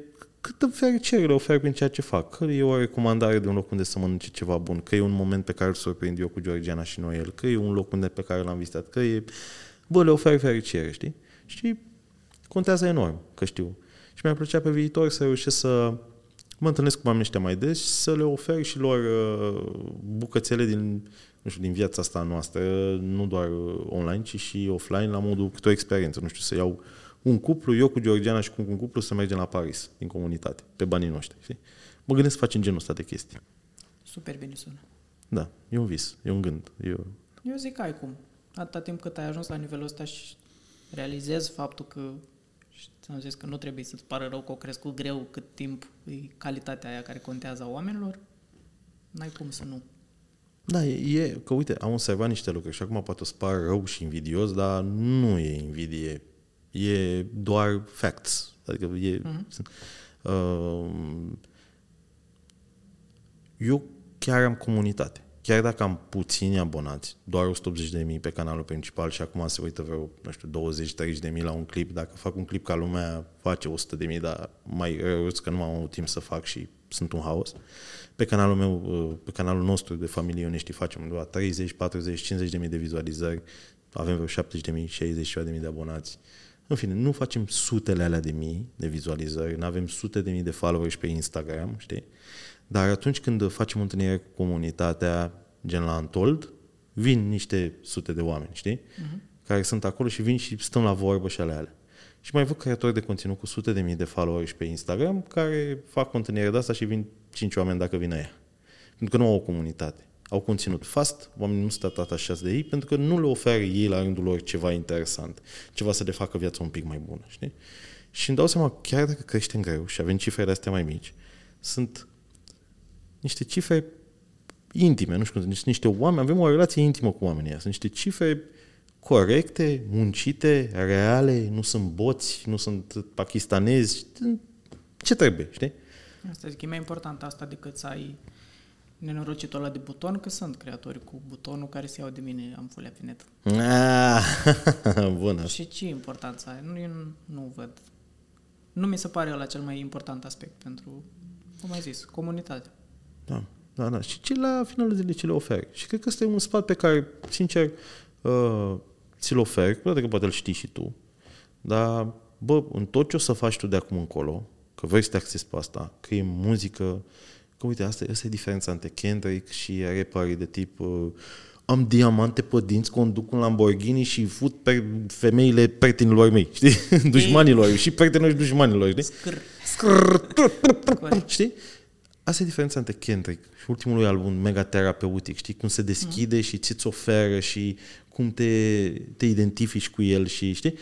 câtă fericire le ofer prin ceea ce fac. Că e o recomandare de un loc unde să mănânce ceva bun, că e un moment pe care îl surprind eu cu Georgiana și Noel, că e un loc unde pe care l-am vizitat, că e... Bă, le ofer fericire, știi? Și contează enorm, că știu. Și mi-ar plăcea pe viitor să reușesc să mă întâlnesc cu oamenii ăștia mai des și să le ofer și lor uh, bucățele din, nu știu, din viața asta noastră, nu doar online, ci și offline, la modul câte o experiență, nu știu, să iau un cuplu, eu cu Georgiana și cu un cuplu să mergem la Paris, din comunitate, pe banii noștri. Știi? Mă gândesc să facem genul ăsta de chestii. Super bine sună. Da, e un vis, e un gând. Eu, eu zic că ai cum. Atâta timp cât ai ajuns la nivelul ăsta și realizezi faptul că și ți-am zis că nu trebuie să-ți pară rău că o crescut greu cât timp e calitatea aia care contează a oamenilor, n-ai cum să nu. Da, e, e că uite, am observat niște lucruri și acum poate o să pară rău și invidios, dar nu e invidie E doar facts. Adică e... Uh-huh. Uh, eu chiar am comunitate. Chiar dacă am puțini abonați, doar 180 de mii pe canalul principal și acum se uită vreo, nu știu, 20-30 de mii la un clip, dacă fac un clip ca lumea, face 100 de mii, dar mai rău că nu am avut timp să fac și sunt un haos. Pe canalul meu, uh, pe canalul nostru de familie Ionești facem undeva 30, 40, 50 de mii de vizualizări, avem vreo 70 de mii, 60 de mii de abonați. Uh, în fine, nu facem sutele alea de mii de vizualizări, nu avem sute de mii de followers pe Instagram, știi? Dar atunci când facem întâlnire cu comunitatea, gen la Antold, vin niște sute de oameni, știi? Uh-huh. Care sunt acolo și vin și stăm la vorbă și alea. alea. Și mai văd creatori de conținut cu sute de mii de followers pe Instagram care fac o întâlnire de asta și vin cinci oameni dacă vin ea. Pentru că nu au o comunitate au conținut fast, oamenii nu sunt atașați de ei pentru că nu le oferă ei la rândul lor ceva interesant, ceva să le facă viața un pic mai bună, știi? Și îmi dau seama, chiar dacă creștem greu și avem cifrele astea mai mici, sunt niște cifre intime, nu știu cum, sunt niște oameni, avem o relație intimă cu oamenii sunt niște cifre corecte, muncite, reale, nu sunt boți, nu sunt pakistanezi, ce trebuie, știi? Asta zic, e mai important asta decât să ai nenorocitul ăla de buton, că sunt creatori cu butonul care se iau de mine, am fulea pe net. Ah, bună. Și ce importanță are? Nu, eu nu, nu văd. Nu mi se pare ăla cel mai important aspect pentru, cum ai zis, comunitatea. Da, da, da. Și ce la finalul zilei ce le oferi. Și cred că ăsta e un sfat pe care, sincer, uh, ți-l oferi, poate că poate îl știi și tu, dar, bă, în tot ce o să faci tu de acum încolo, că vrei să te accesi pe asta, că e muzică, Că uite, asta, asta e diferența între Kendrick și rapperii de tip uh, am diamante pe dinți, conduc un Lamborghini și fut pe femeile prietenilor mei, știi? Dușmanilor și prietenilor și dușmanilor, știi? Scr. Scrrr, știi? Asta e diferența între Kendrick și ultimul lui album, mega terapeutic, știi? Cum se deschide mm. și ți-ți oferă și cum te, te identifici cu el și, știi?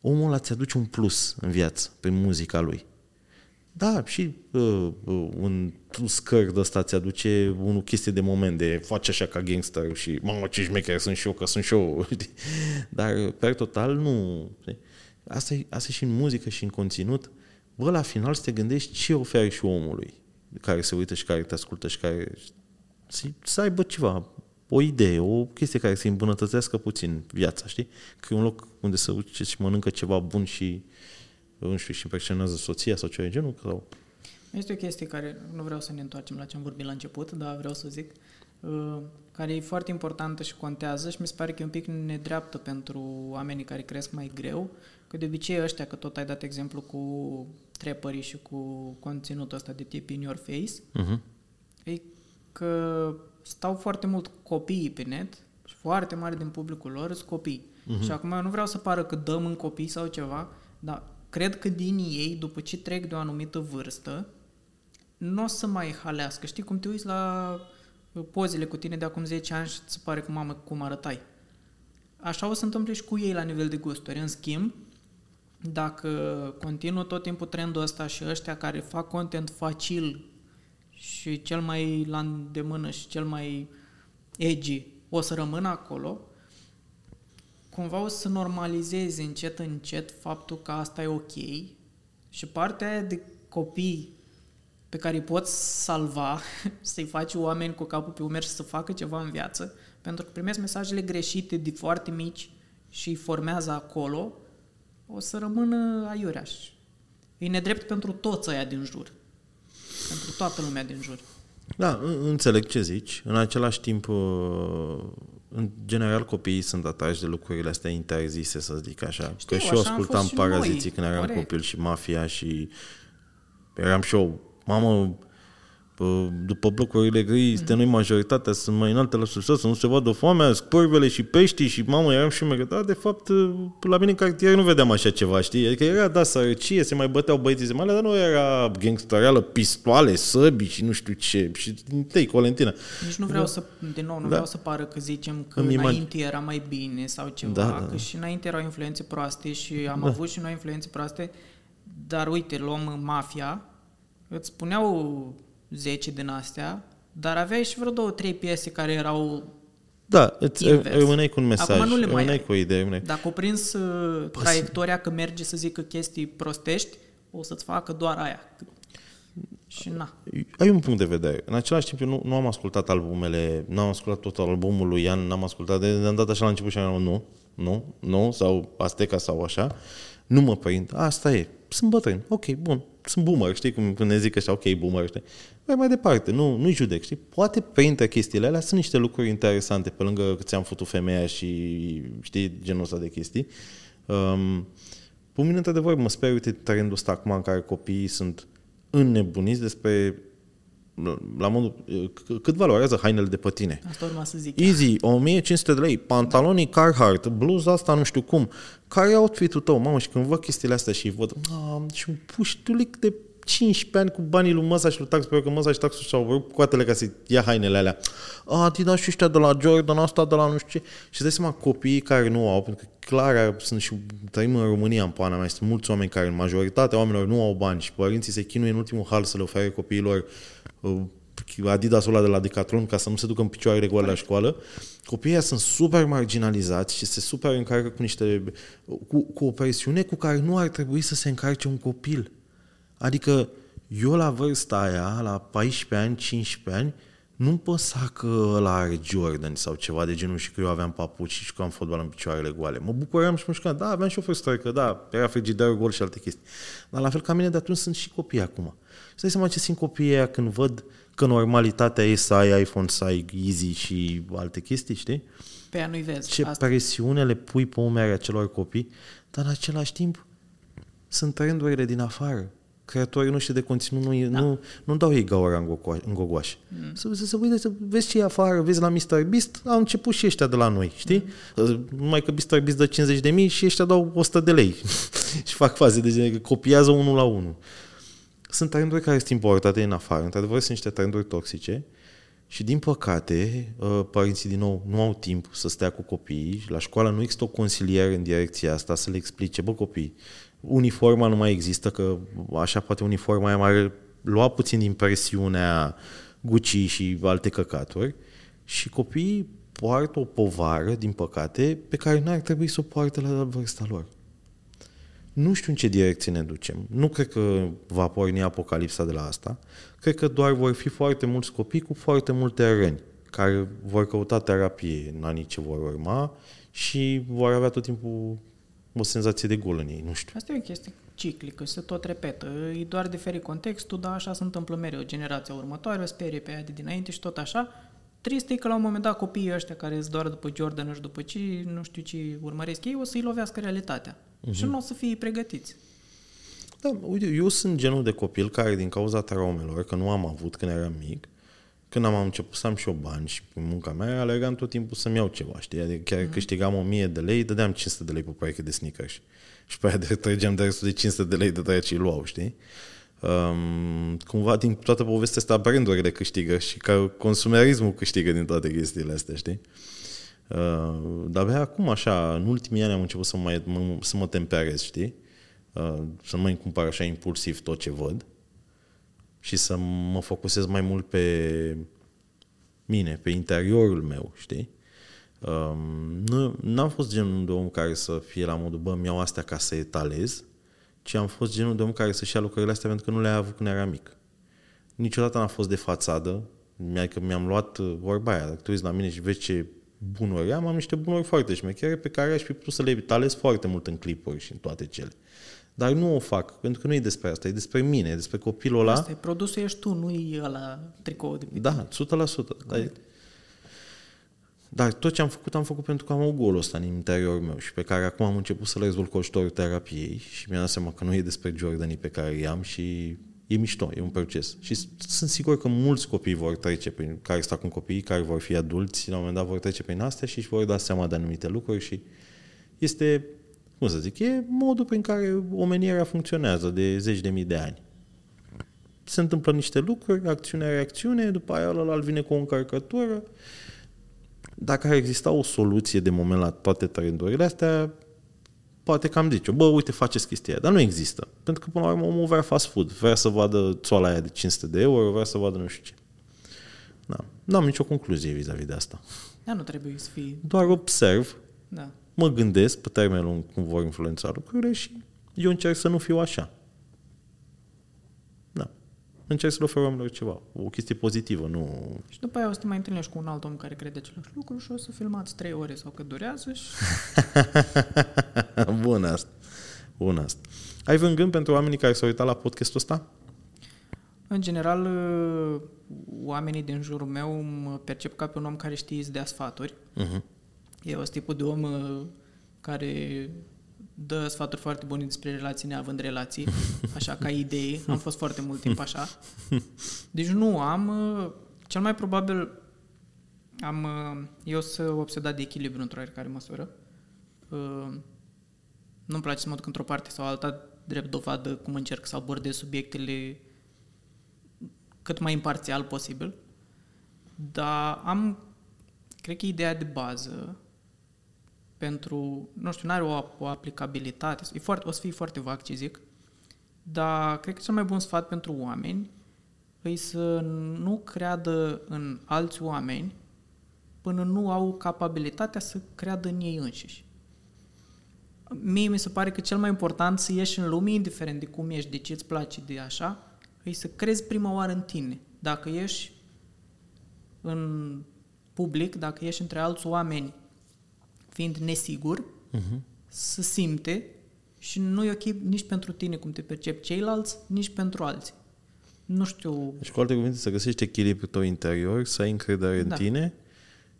Omul ăla ți-aduce un plus în viață, prin muzica lui. Da, și uh, uh, un scăr de ăsta ți aduce o chestie de moment, de face așa ca gangster și mamă ce șmecher sunt și eu, că sunt și eu. Dar, per total, nu. Asta e, asta e și în muzică și în conținut. Bă, la final să te gândești ce oferi și omului care se uită și care te ascultă și care să, să aibă ceva, o idee, o chestie care să îmbunătățească puțin viața, știi? Că e un loc unde să uite și mănâncă ceva bun și nu știu, și impresionează soția sau ceva de genul? Sau... Este o chestie care, nu vreau să ne întoarcem la ce am vorbit la început, dar vreau să zic, uh, care e foarte importantă și contează și mi se pare că e un pic nedreaptă pentru oamenii care cresc mai greu, că de obicei ăștia, că tot ai dat exemplu cu trepării și cu conținutul ăsta de tip in your face, uh-huh. e că stau foarte mult copiii pe net și foarte mare din publicul lor sunt copii. Uh-huh. Și acum eu nu vreau să pară că dăm în copii sau ceva, dar cred că din ei, după ce trec de o anumită vârstă, nu o să mai halească. Știi cum te uiți la pozele cu tine de acum 10 ani și îți pare că mamă cum arătai. Așa o să întâmple și cu ei la nivel de gusturi. În schimb, dacă continuă tot timpul trendul ăsta și ăștia care fac content facil și cel mai la îndemână și cel mai edgy o să rămână acolo, cumva o să normalizeze încet, încet faptul că asta e ok și partea aia de copii pe care îi poți salva, să-i faci oameni cu capul pe umeri și să facă ceva în viață, pentru că primesc mesajele greșite de foarte mici și îi formează acolo, o să rămână aiureaș. E nedrept pentru toți aia din jur. Pentru toată lumea din jur. Da, înțeleg ce zici. În același timp, uh, în general, copiii sunt atași de lucrurile astea interzise, să zic așa. Știu, că și eu ascultam paraziții când eram corect. copil și mafia și eram și eu, mamă, după blocurile gri, mm. noi majoritatea, sunt mai înalte la sus, să nu se vadă foamea, scurvele și peștii și mamă, eram și eu, da, de fapt, la mine în cartier nu vedeam așa ceva, știi? Adică era, da, sărăcie, se mai băteau băieții mai dar nu era gangstereală, pistoale, săbi și nu știu ce, și tei, Colentina. Nici nu vreau da. să, din nou, nu da. vreau să pară că zicem că Îmi înainte era mai bine sau ceva, da, da. că și înainte erau influențe proaste și am da. avut și noi influențe proaste, dar uite, luăm mafia, îți spuneau 10 din astea, dar aveai și vreo două, trei piese care erau da, îți rămâneai cu un mesaj, Acum nu le mai ai. cu o idee. Rămâneai. Dacă prins uh, traiectoria că merge să zică chestii prostești, o să-ți facă doar aia. Și na. Ai un punct de vedere. În același timp, eu nu, nu am ascultat albumele, nu am ascultat tot albumul lui Ian, n-am ascultat, de, am dat așa la început și am nu, nu, nu, sau Azteca sau așa, nu mă prind. Asta e. Sunt bătrân. Ok, bun. Sunt boomer, știi cum ne zic așa, ok, boomer, știi? Mai mai departe, nu, nu-i judec, știi? Poate printre chestiile alea sunt niște lucruri interesante, pe lângă că ți-am făcut femeia și, știi, genul ăsta de chestii. Um, pe mine, într-adevăr, mă sper, uite, trendul ăsta acum în care copiii sunt înnebuniți despre la modul, cât valorează hainele de pe tine? Asta urma să zic. Easy, 1500 de lei, pantalonii Carhartt, bluza asta nu știu cum. Care e outfit-ul tău? Mamă, și când văd chestiile astea și văd, ah, și un puștulic de 15 ani cu banii lui Măsaș și lui Tax, pentru că Măsaș și Taxul și-au vrut coatele ca să ia hainele alea. A, Adidas și ăștia de la Jordan, asta de la nu știu ce. Și dai seama copiii care nu au, pentru că clar sunt și trăim în România în pana mea, sunt mulți oameni care în majoritatea oamenilor nu au bani și părinții se chinuie în ultimul hal să le ofere copiilor uh, Adidas-ul ăla de la Decathlon ca să nu se ducă în picioarele goale la școală. Copiii sunt super marginalizați și se super încarcă cu niște cu, cu o presiune cu care nu ar trebui să se încarce un copil. Adică eu la vârsta aia, la 14 ani, 15 ani, nu păsa că la are Jordan sau ceva de genul și că eu aveam papuci și că am fotbal în picioarele goale. Mă bucuram și mă știam, da, aveam și o frustrare că da, era frigiderul gol și alte chestii. Dar la fel ca mine de atunci sunt și copii acum. Și dai seama ce simt copiii aia când văd că normalitatea e să ai iPhone, să ai Easy și alte chestii, știi? Pe ea nu-i vezi. Ce asta. presiune le pui pe umerii acelor copii, dar în același timp sunt trendurile din afară creatorii noștri de conținut nu, da. nu, nu dau ei gaura în, gogo- în gogoașe. Mm. Să, să, să, uite, să vezi ce e afară, vezi la Mr. Beast, au început și ăștia de la noi, știi? Mm. Numai că Mr. Beast dă 50 de mii și ăștia dau 100 de lei și fac faze de genere, copiază unul la unul. Sunt trenduri care sunt importate în afară, într-adevăr sunt niște trenduri toxice și din păcate uh, părinții din nou nu au timp să stea cu copiii, la școală nu există o consiliere în direcția asta să le explice, bă copii, uniforma nu mai există, că așa poate uniforma aia mai lua puțin din presiunea Gucci și alte căcaturi și copiii poartă o povară, din păcate, pe care nu ar trebui să o poartă la vârsta lor. Nu știu în ce direcție ne ducem. Nu cred că va porni apocalipsa de la asta. Cred că doar vor fi foarte mulți copii cu foarte multe răni care vor căuta terapie în anii ce vor urma și vor avea tot timpul o senzație de gol în ei, nu știu. Asta e o chestie ciclică, se tot repetă. E doar diferit contextul, dar așa se întâmplă mereu. Generația următoare o sperie pe aia de dinainte și tot așa. Trist e că la un moment dat copiii ăștia care îți doar după Jordan și după ce nu știu ce urmăresc ei, o să-i lovească realitatea. Uh-huh. Și nu o să fie pregătiți. Da, uite, eu sunt genul de copil care din cauza traumelor, că nu am avut când eram mic, când am început să am și o bani și pe munca mea, alergam tot timpul să-mi iau ceva, știi? Adică chiar mm. câștigam 1000 de lei, dădeam 500 de lei pe pereche de sneakers. Și pe aia de trăgeam de restul de 500 de lei de aia ce luau, știi? Um, cumva din toată povestea asta brandurile câștigă și că consumerismul câștigă din toate chestiile astea, știi? Uh, dar abia acum, așa, în ultimii ani am început să, mai, mă, să mă temperez, știi? Uh, să nu mai cumpăr așa impulsiv tot ce văd și să mă focusez mai mult pe mine, pe interiorul meu, știi? Um, nu, n-am fost genul de om care să fie la modul, bă, mi-au astea ca să etalez, ci am fost genul de om care să-și ia lucrurile astea pentru că nu le-a avut când era mic. Niciodată n-a fost de fațadă, că mi-am luat uh, vorba aia, dacă tu uiți la mine și vezi ce bunuri am, am niște bunuri foarte șmechere pe care aș fi putut să le etalez foarte mult în clipuri și în toate cele. Dar nu o fac, pentru că nu e despre asta, e despre mine, e despre copilul ăla. Asta e, produsul ești tu, nu e la tricou de Da, 100%. Dar, dar tot ce am făcut, am făcut pentru că am o golul ăsta în interiorul meu și pe care acum am început să le rezolv cu ajutorul terapiei și mi-am dat seama că nu e despre Jordanii pe care i-am și e mișto, e un proces. Și sunt sigur că mulți copii vor trece prin, care stau cu copii, care vor fi adulți, la un moment dat vor trece prin astea și își vor da seama de anumite lucruri și este cum să zic, e modul prin care omenirea funcționează de zeci de mii de ani. Se întâmplă niște lucruri, acțiune-reacțiune, după aia ăla vine cu o încărcătură. Dacă ar exista o soluție de moment la toate trendurile astea, poate că am zice bă, uite, faceți chestia aia, dar nu există. Pentru că, până la urmă, omul vrea fast food, vrea să vadă țoala aia de 500 de euro, vrea să vadă nu știu ce. Da. Nu am nicio concluzie vis-a-vis de asta. Da, nu trebuie să fii... Doar observ da mă gândesc pe termen lung cum vor influența lucrurile și eu încerc să nu fiu așa. Da. Încerc să le ofer oamenilor ceva. O chestie pozitivă, nu... Și după aia o să te mai întâlnești cu un alt om care crede același lucru și o să filmați trei ore sau cât durează și... Bun asta. Bun asta. Ai vreun gând pentru oamenii care s-au uitat la podcastul ăsta? În general, oamenii din jurul meu mă percep ca pe un om care știe să dea sfaturi. Uh-huh. Eu sunt tipul de om uh, care dă sfaturi foarte bune despre relații neavând relații, așa ca idei. Am fost foarte mult timp așa. Deci nu am, uh, cel mai probabil am, uh, eu sunt obsedat de echilibru într-o care măsură. Nu-mi place să mă duc într-o parte sau alta drept dovadă cum încerc să abordez subiectele cât mai imparțial posibil. Dar am, cred că ideea de bază pentru, nu știu, nu are o, o aplicabilitate, e foarte, o să fie foarte vag ce zic, dar cred că cel mai bun sfat pentru oameni e să nu creadă în alți oameni până nu au capabilitatea să creadă în ei înșiși. Mie mi se pare că cel mai important să ieși în lume, indiferent de cum ești, de ce îți place, de așa, e să crezi prima oară în tine. Dacă ești în public, dacă ești între alți oameni fiind nesigur, uh-huh. să simte și nu e ok nici pentru tine cum te percep ceilalți, nici pentru alții. Nu știu... Deci, cu alte cuvinte, să găsești echilibrul tău interior, să ai încredere da. în tine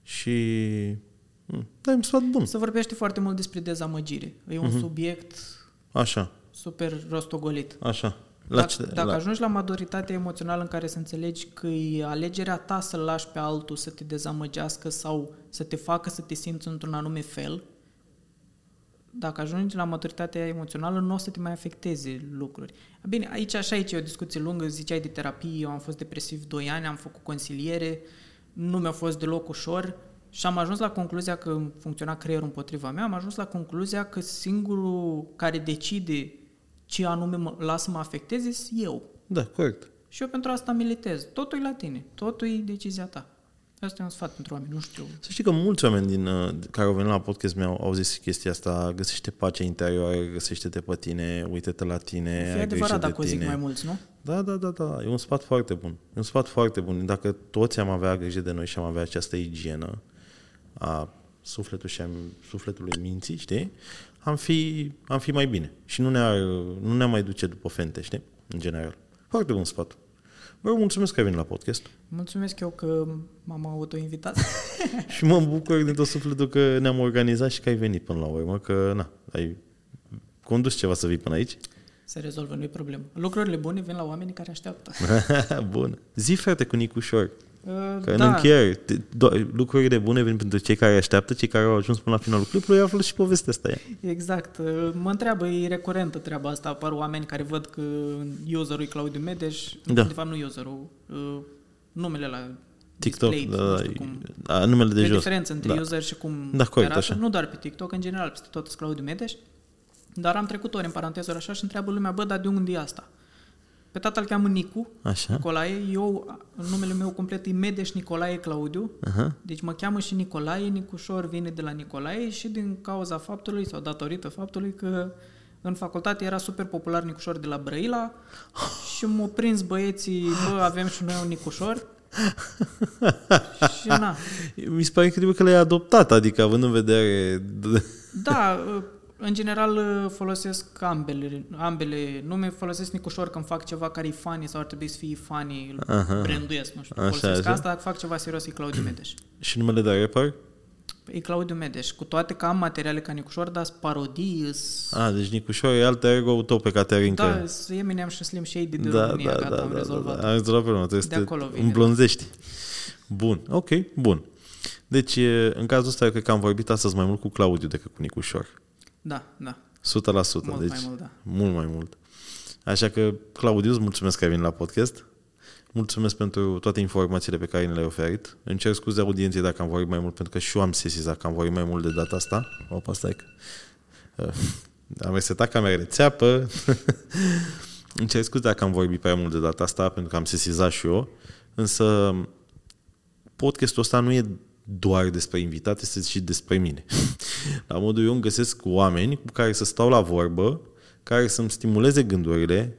și... Hmm, da, e un sfat bun. să vorbește foarte mult despre dezamăgire. E un uh-huh. subiect Așa. super rostogolit. Așa. La dacă, ce- dacă la- ajungi la maturitatea emoțională în care să înțelegi că e alegerea ta să-l lași pe altul să te dezamăgească sau să te facă să te simți într-un anume fel, dacă ajungi la maturitatea emoțională, nu o să te mai afecteze lucruri. Bine, aici așa aici e o discuție lungă, ziceai de terapie, eu am fost depresiv 2 ani, am făcut consiliere, nu mi-a fost deloc ușor și am ajuns la concluzia că funcționa creierul împotriva mea, am ajuns la concluzia că singurul care decide ce anume mă, las să mă afecteze sunt eu. Da, corect. Și eu pentru asta militez. Totul e la tine, totul e decizia ta. Asta e un sfat pentru oameni, nu știu. Să știi că mulți oameni din, uh, care au venit la podcast meu au zis chestia asta, găsește pacea interioară, găsește-te pe tine, uite-te la tine, E ai grijă adevărat de dacă o zic tine. mai mulți, nu? Da, da, da, da, e un sfat foarte bun. E un sfat foarte bun. Dacă toți am avea grijă de noi și am avea această igienă a sufletul și a sufletului minții, știi? Am fi, am fi mai bine. Și nu ne-ar, nu ne mai duce după fente, știi? În general. Foarte bun sfat. Vă mulțumesc că ai venit la podcast Mulțumesc eu că m-am autoinvitat. și mă bucur din tot sufletul că ne-am organizat și că ai venit până la urmă, că na, ai condus ceva să vii până aici. Se rezolvă, nu e problemă. Lucrurile bune vin la oamenii care așteaptă. Bun. Zi, frate, cu Nicușor. Uh, Că în da, încheiere, te- do- lucrurile bune vin pentru cei care așteaptă, cei care au ajuns până la finalul clipului, află și povestea asta. Ea. exact. Uh, Mă întreabă, e recurentă treaba asta. Apar oameni care văd că userul e Claudiu Medeș, Da. de fapt nu userul, uh, numele la TikTok, displayed, da, nu da, știu cum. da, numele de De jos. diferență între da. user și cum Da, corect, arată, așa. nu doar pe TikTok, în general, peste tot sunt Claudiu Medeș. Dar am trecut ori în paranteză așa și întreabă lumea, bă, dar de unde e asta? Pe tata îl cheamă Nicu, Așa. Nicolae, eu, numele meu complet e Medeș Nicolae Claudiu, Aha. deci mă cheamă și Nicolae, Nicușor vine de la Nicolae și din cauza faptului sau datorită faptului că în facultate era super popular Nicușor de la Brăila și m-au prins băieții, bă, avem și noi un Nicușor. și na, Mi se pare incredibil că le-ai adoptat, adică având în vedere... Da, în general folosesc ambele, ambele nume, folosesc Nicușor când fac ceva care e funny sau ar trebui să fie funny, îl Aha. branduiesc, nu știu, Așa, folosesc așa. asta, dacă fac ceva serios e Claudiu Medeș. și numele de rapper? E Claudiu Medeș, cu toate că am materiale ca Nicușor, dar sunt parodii, sunt- A, deci Nicușor e alt ego tău pe Caterinca. da, sunt Eminem și Slim Shady de da, România, da, gata, da, am da, rezolvat. da, da. Am rezolvat problema, trebuie De să acolo te vine. îmblânzești. Bun, ok, bun. Deci, e, în cazul ăsta, eu cred că am vorbit astăzi mai mult cu Claudiu decât cu Nicușor. Da, da, 100%. Mult deci, mai mult, da. Mult mai mult. Așa că, Claudiu, îți mulțumesc că ai venit la podcast. Mulțumesc pentru toate informațiile pe care ne le-ai oferit. Îmi cer scuze audienței dacă am vorbit mai mult, pentru că și eu am sesizat că am vorbit mai mult de data asta. Opa, stai că... Uh, am resetat camerele țeapă. Îmi cer scuze dacă am vorbit prea mult de data asta, pentru că am sesizat și eu. Însă, podcastul ăsta nu e doar despre invitate, este și despre mine. La modul eu îmi găsesc oameni cu care să stau la vorbă, care să-mi stimuleze gândurile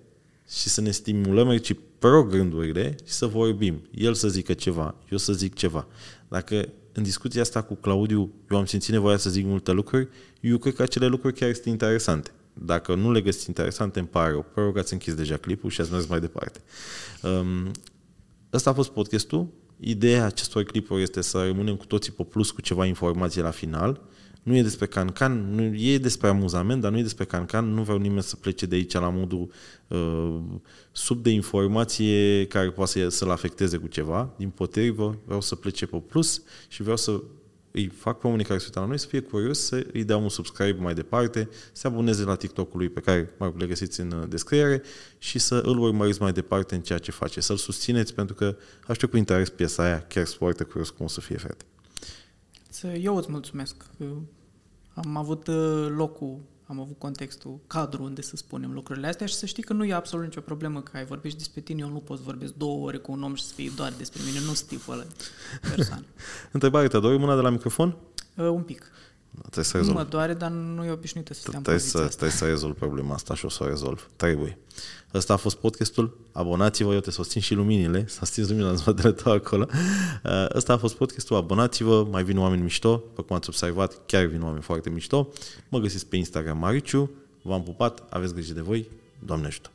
și să ne stimulăm reciproc gândurile și să vorbim. El să zică ceva, eu să zic ceva. Dacă în discuția asta cu Claudiu eu am simțit nevoia să zic multe lucruri, eu cred că acele lucruri chiar sunt interesante. Dacă nu le găsiți interesante, îmi pare rău. Vă rog, ați închis deja clipul și ați mers mai departe. Um, Ăsta a fost podcastul. Ideea acestor clipuri este să rămânem cu toții pe plus cu ceva informație la final. Nu e despre cancan, nu, e despre amuzament, dar nu e despre cancan. Nu vreau nimeni să plece de aici la modul uh, sub de informație care poate să, să-l afecteze cu ceva. Din potrivă, vreau să plece pe plus și vreau să îi fac pe oamenii care se uită la noi să fie curios, să îi dea un subscribe mai departe, să se aboneze la TikTok-ul lui pe care mă rog, le găsiți în uh, descriere și să îl urmăriți mai departe în ceea ce face. Să-l susțineți pentru că aștept cu interes piesa aia, chiar sunt foarte curios cum o să fie, frate. Să- Eu îți mulțumesc. că Am avut uh, locul, am avut contextul, cadrul unde să spunem lucrurile astea și să știi că nu e absolut nicio problemă că ai vorbit și despre tine. Eu nu pot să vorbesc două ore cu un om și să fie doar despre mine. Nu sunt tipul ăla de persoană. Întrebare, te dori mâna de la microfon? Uh, un pic. Trebuie să Nu rezolv. mă doare, dar nu e obișnuită să stea în Trebuie poziția să, asta. trebuie să rezolv problema asta și o să o rezolv. Trebuie. Ăsta a fost podcastul. Abonați-vă, eu te susțin și luminile. Să stinzi lumina în spatele tău acolo. Uh, Ăsta a fost podcastul. Abonați-vă, mai vin oameni mișto. După cum ați observat, chiar vin oameni foarte mișto. Mă găsiți pe Instagram Mariciu. V-am pupat, aveți grijă de voi. Doamne ajută!